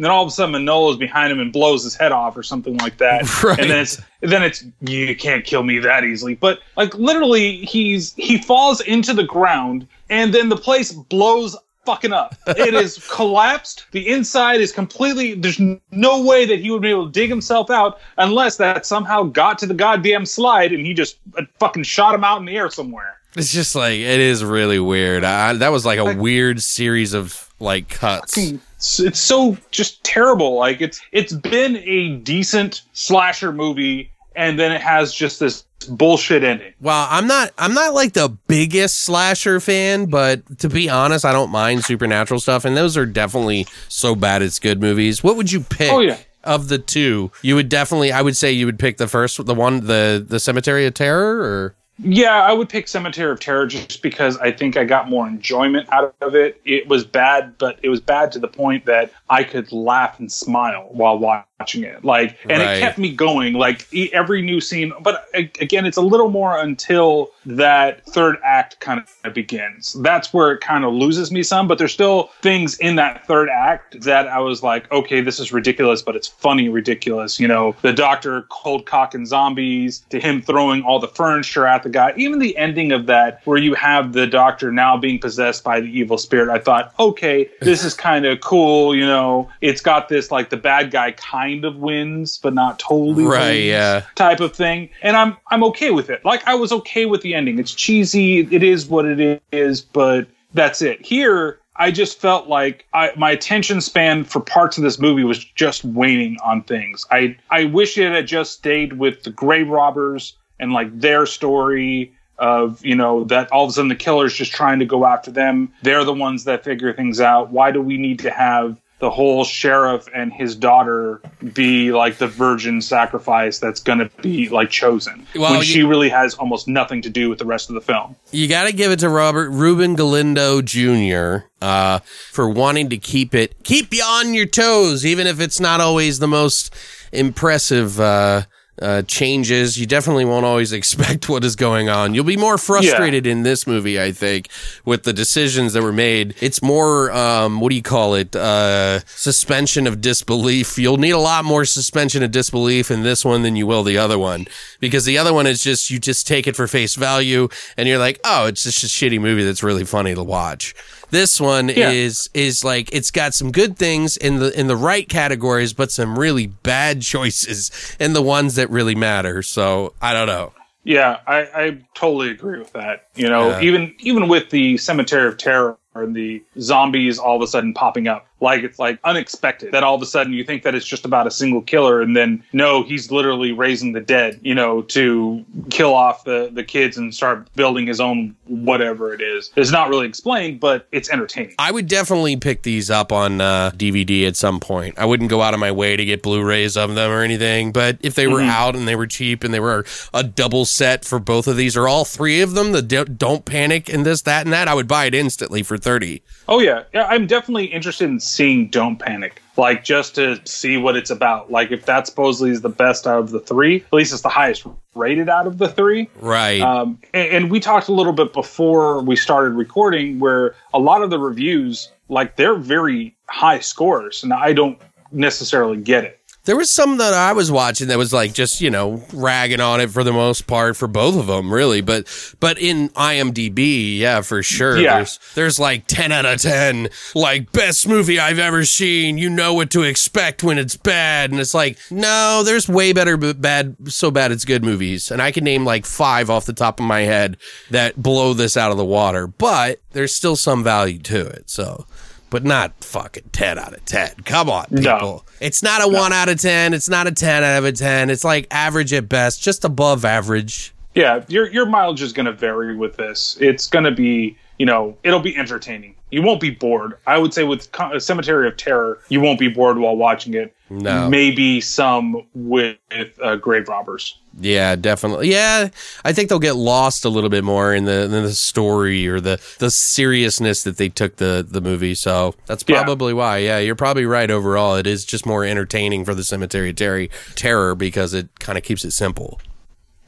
B: and then all of a sudden Manola's behind him and blows his head off or something like that,
A: Right.
B: and then it's then it's you can't kill me that easily. But like literally, he's he falls into the ground and then the place blows fucking up. It is collapsed. The inside is completely. There's no way that he would be able to dig himself out unless that somehow got to the goddamn slide and he just uh, fucking shot him out in the air somewhere.
A: it's just like, it is really weird. I, that was like a weird series of like cuts.
B: It's, it's so just terrible. Like it's it's been a decent slasher movie, and then it has just this bullshit ending.
A: Well, I'm not I'm not like the biggest slasher fan, but to be honest, I don't mind supernatural stuff and those are definitely so bad it's good movies. What would you pick?
B: Oh, yeah.
A: Of the two, you would definitely I would say you would pick the first the one the the Cemetery of Terror or
B: Yeah, I would pick Cemetery of Terror just because I think I got more enjoyment out of it. It was bad, but it was bad to the point that I could laugh and smile while watching it. Like, and
A: Right.
B: it kept me going. Like every new scene, but again, it's a little more until that third act kind of begins. That's where it kind of loses me some. But there's still things in that third act that I was like, okay, this is ridiculous, but it's funny ridiculous. You know, the doctor cold cocking zombies to him throwing all the furniture at the guy. Even the ending of that, where you have the doctor now being possessed by the evil spirit, I thought, okay, this is kind of cool. You know, it's got this like the bad guy kind of wins, but not totally
A: Right,
B: wins
A: yeah.
B: type of thing. And I'm I'm okay with it. Like I was okay with the ending. It's cheesy. It is what it is, but that's it. Here, I just felt like I, my attention span for parts of this movie was just waning on things. I I wish it had just stayed with the grave robbers and like their story of you know that all of a sudden the killer's just trying to go after them. They're the ones that figure things out. Why do we need to have the whole sheriff and his daughter be like the virgin sacrifice that's going to be like chosen
A: Well,
B: when
A: you-
B: she really has almost nothing to do with the rest of the film.
A: you got to give it to Robert Ruben Galindo Jr. Uh, for wanting to keep it keep you on your toes, even if it's not always the most impressive uh, uh, changes. You definitely won't always expect what is going on. You'll be more frustrated in this movie, I think, with the decisions that were made. It's more um, what do you call it? Uh, suspension of disbelief. You'll need a lot more suspension of disbelief in this one than you will the other one, because the other one is just you just take it for face value and you're like, oh, it's just a shitty movie that's really funny to watch. This one
B: Yeah.
A: is is like it's got some good things in the in the right categories, but some really bad choices in the ones that really matter. So I don't know.
B: Yeah, I, I totally agree with that. You know,
A: Yeah.
B: even even with the Cemetery of Terror and the zombies all of a sudden popping up, like it's like unexpected that all of a sudden you think that it's just about a single killer, and then no, he's literally raising the dead. You know, to kill off the the kids and start building his own whatever it is. It's not really explained, but it's entertaining.
A: I would definitely pick these up on uh, DVD at some point. I wouldn't go out of my way to get Blu-rays of them or anything, but if they were out and they were cheap and they were a double set for both of these or all three of them, the Don't Panic and this, that, and that, I would buy it instantly for thirty.
B: Oh yeah, yeah. I'm definitely interested in seeing Don't Panic, like just to see what it's about. Like if that supposedly is the best out of the three, at least it's the highest rated out of the three.
A: Right.
B: Um, and, and we talked a little bit before we started recording, where a lot of the reviews, like they're very high scores, and I don't necessarily get it.
A: There was some that I was watching that was like just you know ragging on it for the most part for both of them, really. But but in IMDb, yeah, for sure.
B: Yeah.
A: There's there's like ten out of ten, like best movie I've ever seen. You know what to expect when it's bad, and it's like no, there's way better bad, so bad it's good movies, and I can name like five off the top of my head that blow this out of the water. But there's still some value to it, so. But not fucking 10 out of 10. Come on, people.
B: No.
A: It's not a 1 out of 10. It's not a 10 out of a 10. It's like average at best, just above average.
B: Yeah, your your mileage is going to vary with this. It's going to be, you know, it'll be entertaining. You won't be bored. I would say with Cemetery of Terror, you won't be bored while watching it.
A: No.
B: Maybe some with uh, Grave Robbers.
A: Yeah, definitely. Yeah, I think they'll get lost a little bit more in the in the story or the the seriousness that they took the the movie. So that's
B: Yeah.
A: probably why. Yeah, you're probably right. Overall, it is just more entertaining for the Cemetery of Terry Terror because it kind of keeps it simple.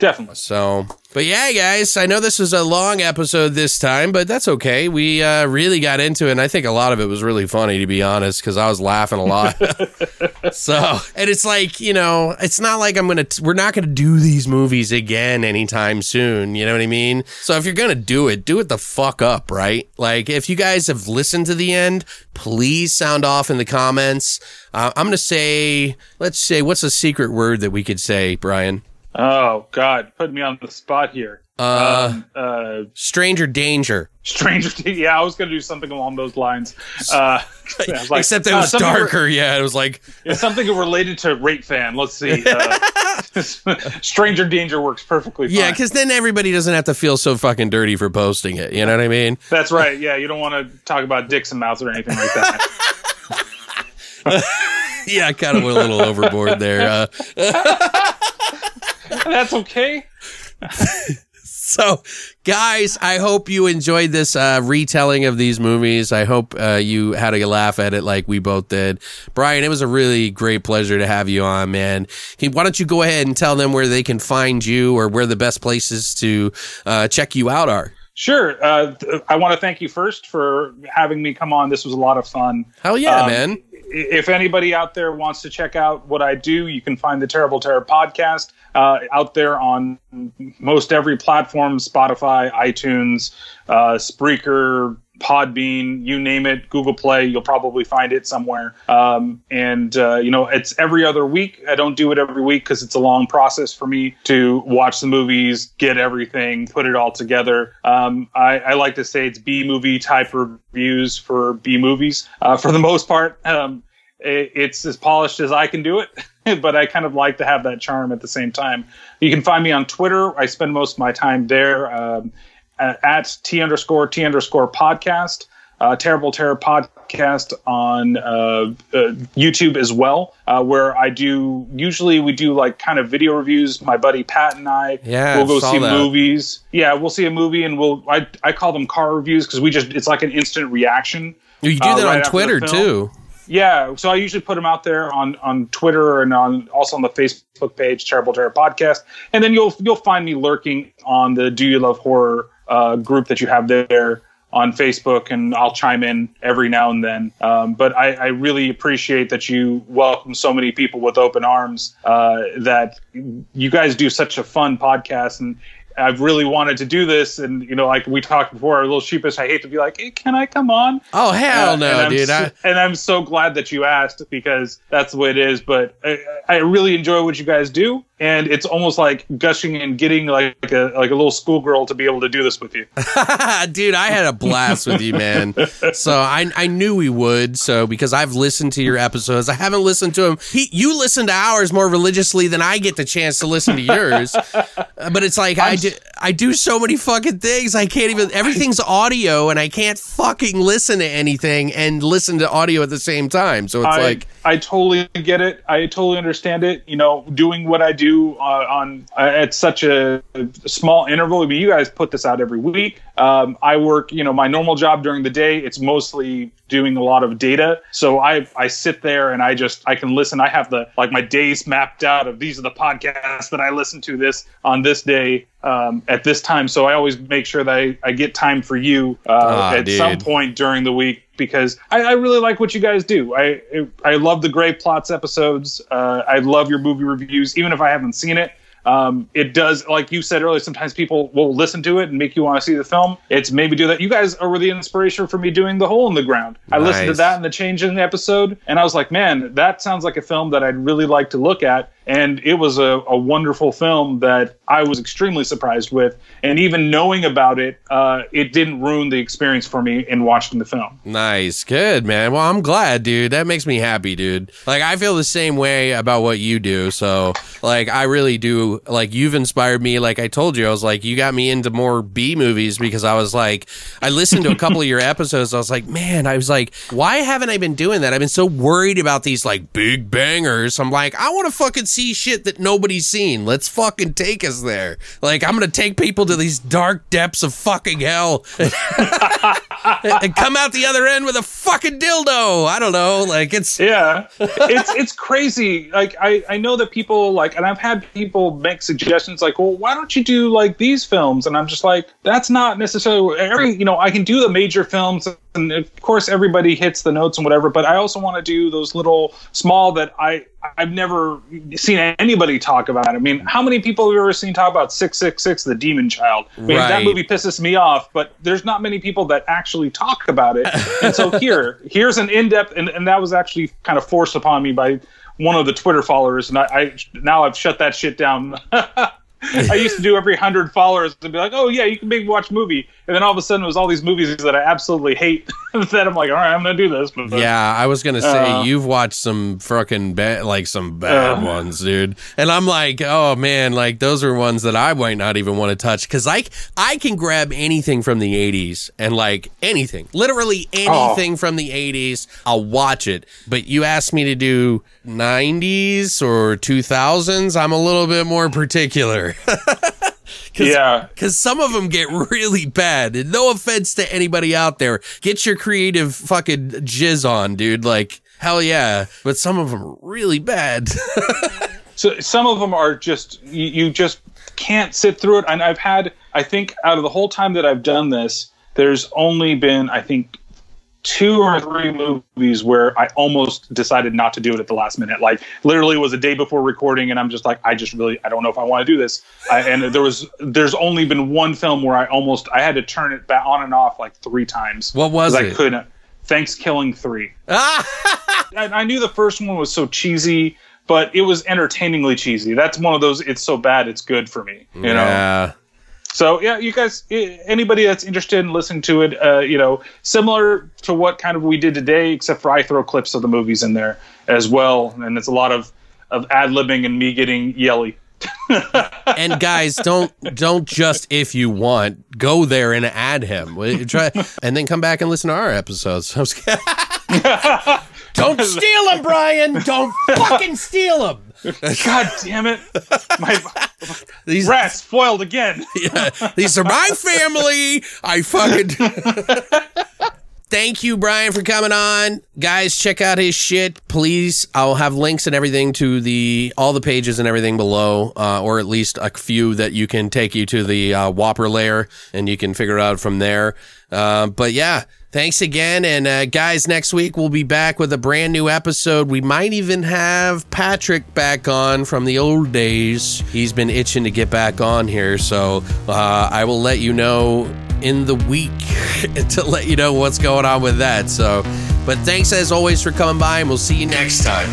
B: Definitely.
A: So, but yeah, guys, I know this was a long episode this time, but that's okay. We uh, really got into it, and I think a lot of it was really funny, to be honest, because I was laughing a lot. so, and it's like, you know, it's not like I'm going to, we're not going to do these movies again anytime soon. You know what I mean? So, if you're going to do it, do it the fuck up, right? Like, if you guys have listened to the end, please sound off in the comments. Uh, I'm going to say, let's say, what's a secret word that we could say, Brian?
B: Oh God, put me on the spot here.
A: Uh,
B: um, uh,
A: stranger danger.
B: Stranger Things. Yeah, I was going to do something along those lines. Uh, like,
A: Except it
B: uh,
A: was
B: re-
A: darker. yeah, it was like
B: yeah, something related to Rate Fan. Let's see. Uh, Stranger Danger works perfectly fine.
A: yeah, because then everybody doesn't have to feel so fucking dirty for posting it. You know what I mean?
B: That's right. Yeah, you don't want to talk about dicks and mouths or anything like that.
A: Yeah, I kind of went a little overboard there.
B: That's okay.
A: so, guys, I hope you enjoyed this uh, retelling of these movies. I hope uh, you had a laugh at it like we both did. Brian, it was a really great pleasure to have you on, man. Hey, Why don't you go ahead and tell them where they can find you or where the best places to uh, check you out are?
B: Sure. Uh, I want to thank you first for having me come on. This was a lot of fun.
A: Hell yeah,
B: Um,
A: man.
B: if anybody out there wants to check out what I do, you can find the Terrible Terror podcast uh, out there on most every platform Spotify, iTunes, uh, Spreaker, Podbean, you name it, Google Play, you'll probably find it somewhere. Um, and, uh, you know, it's every other week. I don't do it every week because it's a long process for me to watch the movies, get everything, put it all together. Um, I, I like to say it's B movie type reviews for B movies uh, for the most part. Um, it, it's as polished as I can do it, but I kind of like to have that charm at the same time. You can find me on Twitter. I spend most of my time there um, at, at T underscore T underscore podcast. Uh, Terrible Terror podcast on uh, uh, YouTube as well, uh, where I do usually we do like kind of video reviews. My buddy Pat and I
A: Yeah,
B: we'll go see
A: that.
B: movies. Yeah, we'll see a movie and we'll I, I call them car reviews because we just it's like an instant reaction.
A: You do
B: uh,
A: that
B: right
A: on Twitter too.
B: Yeah, so I usually put them out there on on Twitter and on also on the Facebook page, Terrible Terror Podcast, and then you'll you'll find me lurking on the Do You Love Horror uh, group that you have there on Facebook, and I'll chime in every now and then. Um, but I, I really appreciate that you welcome so many people with open arms. Uh, that you guys do such a fun podcast and. I've really wanted to do this, and you know, like we talked before, a little sheepish. I hate to be like, "Hey, can I come on?"
A: Oh hell
B: Uh,
A: no,
B: and
A: dude!
B: so,
A: I,
B: and I'm so glad that you asked because that's the way it is. But I, I really enjoy what you guys do, and it's almost like gushing and getting like a like a little schoolgirl to be able to do this with you.
A: dude, I had a blast with you, man. So I I knew we would. So because I've listened to your episodes, I haven't listened to them. He, you listen to ours more religiously than I get the chance to listen to yours. But it's like I
B: I'm
A: do I do so many fucking things. I can't even. Everything's audio, and I can't fucking listen to anything and listen to audio at the same time. So it's
B: I,
A: like.
B: I totally get it. I totally understand it. You know, doing what I do uh, on uh, at such a, a small interval. I mean, you guys put this out every week. Um, I work, you know, my normal job during the day. It's mostly doing a lot of data. So I I sit there and I just I can listen. I have the like my days mapped out of these are the podcasts that I listen to this on this day um, at this time. So I always make sure that I, I get time for you uh,
A: Ah,
B: at
A: dude.
B: some point during the week because I, I really like what you guys do. I I love the Gray Plots episodes. Uh, I love your movie reviews, even if I haven't seen it. Um, it does, like you said earlier, sometimes people will listen to it and make you want to see the film. It's maybe do that. You guys are the inspiration for me doing The Hole in the Ground. I listened to that in the change in the episode, and I was like, man, that sounds like a film that I'd really like to look at. And it was a, a wonderful film that I was extremely surprised with. And even knowing about it, uh, it didn't ruin the experience for me in watching the film.
A: Nice. Good, man. Well, I'm glad, dude. That makes me happy, dude. Like, I feel the same way about what you do. So, like, I really do. Like, you've inspired me. Like, I told you, I was like, you got me into more B movies because I was like, I listened to a couple of your episodes. I was like, man, I was like, why haven't I been doing that? I've been so worried about these, like, big bangers. I'm like, I want to fucking see shit that nobody's seen. Let's fucking take us there. Like, I'm to take people to these dark depths of fucking hell and come out the other end with a fucking dildo. I don't know. Like it's
B: Yeah, it's it's crazy. Like I I know that people like, and I've had people make suggestions like, well, why don't you do like these films? And I'm just like, that's not necessarily every. You know, I can do the major films, and of course everybody hits the notes and whatever. But I also want to do those little small that I I've never seen anybody talk about. I mean, how many people have you ever seen talk about Six Six Six, The Demon Child? I mean,
A: Right.
B: that movie pisses me off, but there's not many people that actually talk about it. And so here, here's an in-depth, and, and that was actually kind of forced upon me by one of the Twitter followers, and I, I now I've shut that shit down. I used to do every hundred followers and be like, "Oh yeah, you can maybe watch a movie," and then all of a sudden it was all these movies that I absolutely hate. then I'm like, "All right, I'm gonna do this." But,
A: yeah. I was gonna say
B: Uh.
A: you've watched some fucking bad, like some bad
B: Uh.
A: ones, dude. And I'm like, oh man, like those are ones that I might not even want to touch because I I can grab anything from the '80s and like anything, literally anything from the '80s. I'll watch it. But you asked me to do '90s or 2000s, I'm a little bit more particular.
B: yeah,
A: Because some of them get really bad. And no offense to anybody out there. Get your creative fucking jizz on, dude. Like, hell yeah. But some of them are really bad.
B: So some of them are just you, you just can't sit through it. And I've had I think out of the whole time that I've done this, there's only been I think two or three movies where I almost decided not to do it at the last minute. Like literally it was a day before recording, and I'm just like, I just really I don't know if I want to do this. I, and there was there's only been one film where I almost I had to turn it back on and off like three times.
A: What was it?
B: I couldn't. ThanksKilling Three.
A: ah!
B: I, I knew the first one was so cheesy, but it was entertainingly cheesy. That's one of those. It's so bad, it's good for me. You know. So yeah, you guys, anybody that's interested in listening to it, uh, you know, similar to what kind of we did today, except for I throw clips of the movies in there as well, and it's a lot of of ad libbing and me getting yelly.
A: And guys, don't don't just if you want go there and add him. Try and then come back and listen to our episodes. Don't steal them, Brian. Don't fucking steal them.
B: God damn it, my
A: These
B: rats foiled again.
A: Yeah, these are my family. I fucking. Thank you, Brian, for coming on. Guys, check out his shit, please. I'll have links and everything to the all the pages and everything below, uh, or at least a few that you can take you to the uh, Whopper layer, and you can figure it out from there. Uh, but yeah. Thanks again. And uh, guys, next week we'll be back with a brand new episode. We might even have Patrick back on from the old days. He's been itching to get back on here. So uh, I will let you know in the week to let you know what's going on with that. So, but thanks as always for coming by, and we'll see you next time.